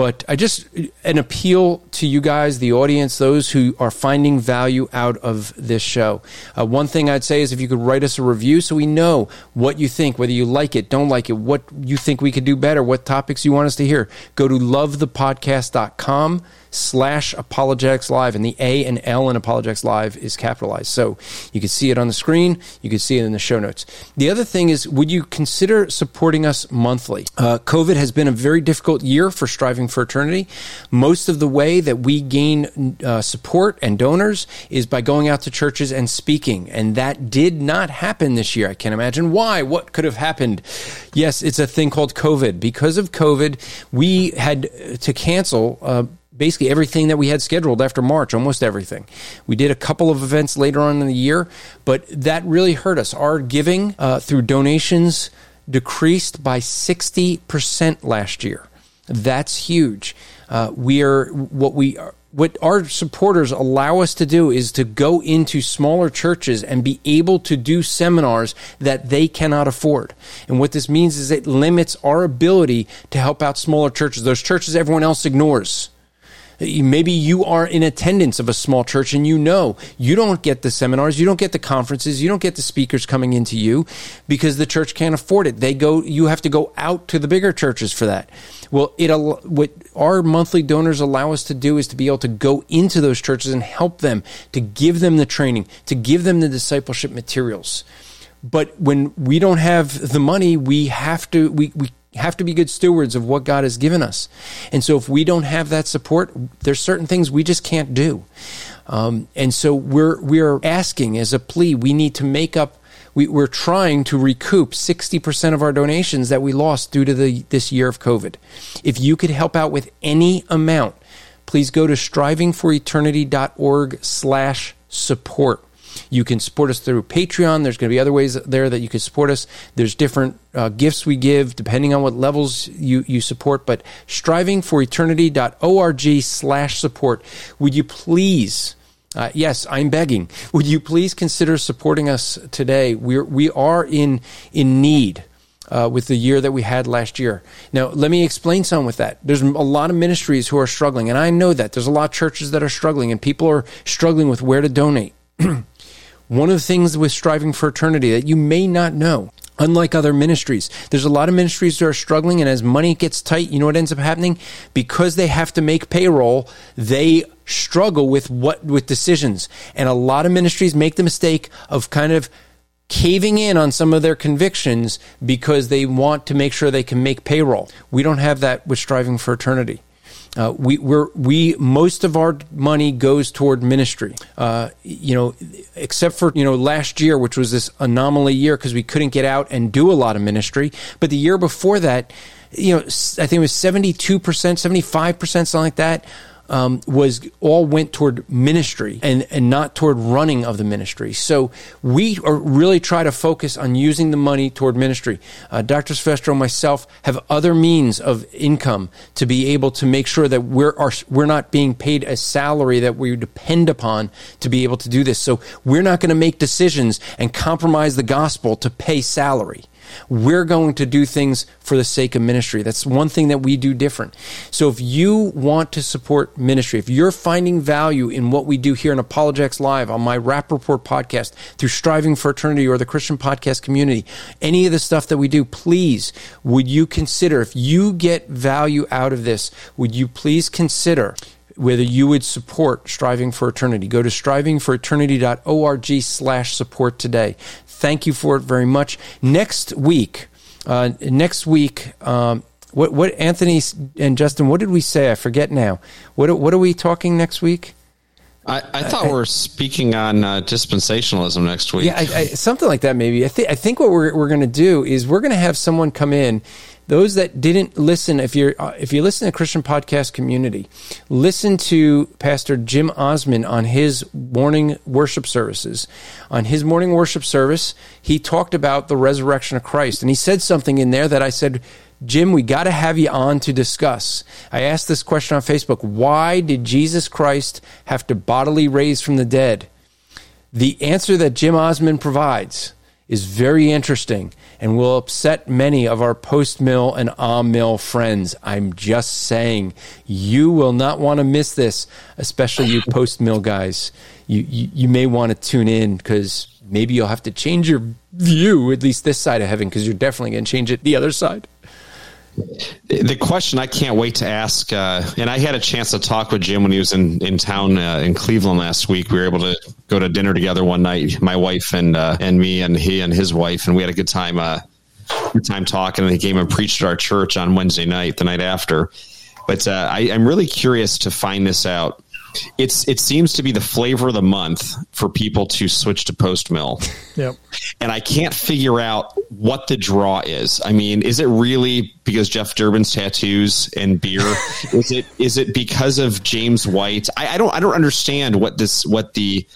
but I just an appeal to you guys, the audience, those who are finding value out of this show. Uh, one thing I'd say is if you could write us a review so we know what you think, whether you like it, don't like it, what you think we could do better, what topics you want us to hear. Go to lovethepodcast.com slash apologetics live and the a and l in apologetics live is capitalized. So you can see it on the screen. You can see it in the show notes. The other thing is would you consider supporting us monthly? Uh, covid has been a very difficult year for striving for eternity. Most of the way that we gain uh, support and donors is by going out to churches and speaking and that did not happen this year. I can't imagine why. What could have happened? Yes it's a thing called covid. Because of covid we had to cancel uh, basically everything that we had scheduled after March, almost everything. We did a couple of events later on in the year, but that really hurt us. Our giving uh, through donations decreased by 60% last year. That's huge. Uh, we are what we are what our supporters allow us to do is to go into smaller churches and be able to do seminars that they cannot afford. And what this means is it limits our ability to help out smaller churches, those churches everyone else ignores. Maybe you are in attendance of a small church and you know you don't get the seminars, you don't get the conferences, you don't get the speakers coming into you because the church can't afford it. They go, you have to go out to the bigger churches for that. Well, it what our monthly donors allow us to do is to be able to go into those churches and help them to give them the training, to give them the discipleship materials. But when we don't have the money, we have to we, we have to be good stewards of what God has given us. And so if we don't have that support, there's certain things we just can't do. Um, and so we're we're asking as a plea, we need to make up we, are trying to recoup 60% of our donations that we lost due to the, this year of COVID. If you could help out with any amount, please go to strivingforeternity.org slash support. You can support us through Patreon. There's going to be other ways there that you can support us. There's different uh, gifts we give depending on what levels you, you support. But strivingforeternity.org slash support. Would you please uh, yes, I'm begging. Would you please consider supporting us today? We're, we are in, in need. Uh, with the year that we had last year. Now, let me explain some with that. There's a lot of ministries who are struggling, and I know that. There's a lot of churches that are struggling, and people are struggling with where to donate. *clears throat* One of the things with Striving for Eternity that you may not know unlike other ministries. There's a lot of ministries that are struggling, and as money gets tight, you know what ends up happening? Because they have to make payroll, they struggle with what with decisions. And a lot of ministries make the mistake of kind of caving in on some of their convictions because they want to make sure they can make payroll. We don't have that with striving for eternity. Uh, we we most of our money goes toward ministry. Uh, you know, except for you know last year, which was this anomaly year because we couldn't get out and do a lot of ministry. But the year before that, you know, I think it was seventy two percent, seventy five percent, something like that um, was all went toward ministry and, and not toward running of the ministry. So we really try to focus on using the money toward ministry. Uh, Dr. Silvestro and myself have other means of income to be able to make sure that we're, we're not being paid a salary that we depend upon to be able to do this. So we're not going to make decisions and compromise the gospel to pay salary. We're going to do things for the sake of ministry. That's one thing that we do different. So if you want to support ministry, if you're finding value in what we do here in Apologetics Live on my Rapp Report podcast, through Striving for Eternity or the Christian podcast community, any of the stuff that we do, please, would you consider, if you get value out of this, would you please consider whether you would support Striving for Eternity. Go to strivingforeternity.org slash support today. Thank you for it very much. Next week, uh, next week, um, what what Anthony and Justin, what did we say? I forget now. What what are we talking next week? I, I thought we are speaking on uh, dispensationalism next week. Yeah, I, I, something like that maybe. I think I think what we're we're going to do is we're going to have someone come in those that didn't listen, if you're uh, if you listen to Christian podcast community, listen to Pastor Jim Osman on his morning worship services. On his morning worship service, he talked about the resurrection of Christ, and he said something in there that I said. Jim, we got to have you on to discuss. I asked this question on Facebook. Why did Jesus Christ have to bodily raise from the dead? The answer that Jim Osman provides is very interesting and will upset many of our post mill and on mill friends. I'm just saying, you will not want to miss this, especially you post mill guys. You, you, you may want to tune in because maybe you'll have to change your view, at least this side of heaven, because you're definitely going to change it the other side. The question I can't wait to ask, uh, and I had a chance to talk with Jim when he was in in town uh, in Cleveland last week. We were able to go to dinner together one night, my wife and uh, and me, and he and his wife, and we had a good time. Uh, good time talking, and he came and preached at our church on Wednesday night, the night after. But uh, I, I'm really curious to find this out it's it seems to be the flavor of the month for people to switch to post mill. Yep. And I can't figure out what the draw is. I mean, is it really because Jeff Durbin's tattoos and beer? *laughs* is it is it because of James White? I, I, don't I don't understand what this what the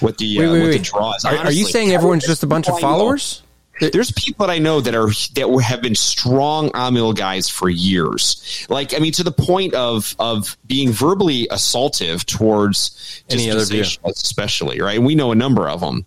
what the wait, uh, wait, what wait. the draw is. Are, are you saying everyone's just a bunch of followers? There's people that I know that are that have been strong Amil guys for years. Like I mean, to the point of of being verbally assaultive towards any other beer, especially right. We know a number of them,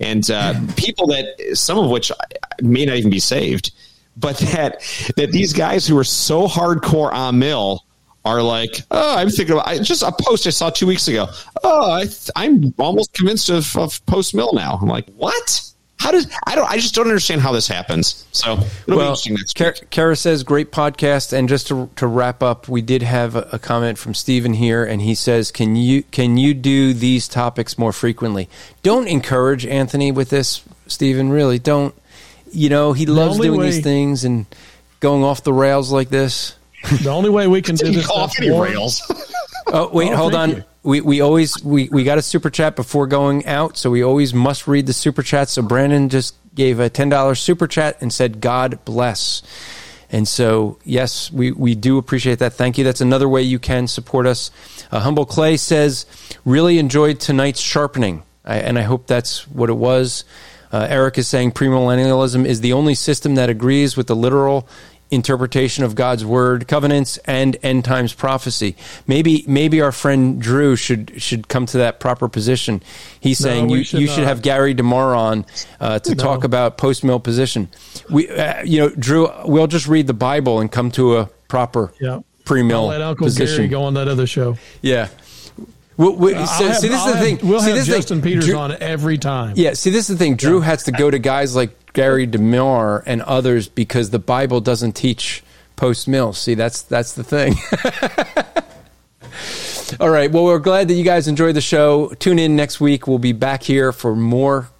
and uh, people that some of which may not even be saved, but that that these guys who are so hardcore Amil are like, oh, I'm thinking about I, just a post I saw two weeks ago. Oh, I, I'm almost convinced of, of post mill now. I'm like, what? How does I don't I just don't understand how this happens. So it'll well, be interesting Kara says great podcast, and just to, to wrap up, we did have a, a, comment from Stephen here, and he says, "Can you can you do these topics more frequently? Don't encourage Anthony with this, Stephen. Really, don't. You know he loves doing way, these things and going off the rails like this. The only way we *laughs* can do this off any rails. oh wait, oh, hold on. You we, we always we, we got a super chat before going out, so we always must read the super chat. So Brandon just gave a ten dollars super chat and said, "God bless." And so, yes, we, we do appreciate that. Thank you. That's another way you can support us. Uh, Humble Clay says, really enjoyed tonight's sharpening. I, and I hope that's what it was. Uh, Eric is saying premillennialism is the only system that agrees with the literal interpretation of God's word, covenants, and end times prophecy. Maybe maybe our friend Drew should should come to that proper position. He's no, saying you should you should have Gary DeMar on uh, to no. talk about post mill position. We uh, you know Drew, we'll just read the Bible and come to a proper yeah. pre mill position. Gary go on that other show. Yeah. We, we, uh, so, have, see, this I'll is the have, thing. We'll see, have Justin thing. Peters Drew, on every time. Yeah. See, this is the thing. Drew yeah. has to go to guys like Gary DeMar and others because the Bible doesn't teach post mill. See, that's that's the thing. *laughs* All right. Well, we're glad that you guys enjoyed the show. Tune in next week. We'll be back here for more,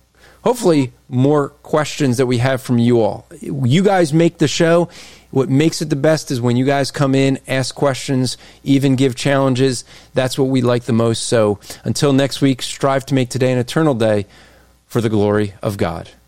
hopefully, more questions that we have from you all. You guys make the show. What makes it the best is when you guys come in, ask questions, even give challenges. That's what we like the most. So until next week, strive to make today an eternal day for the glory of God.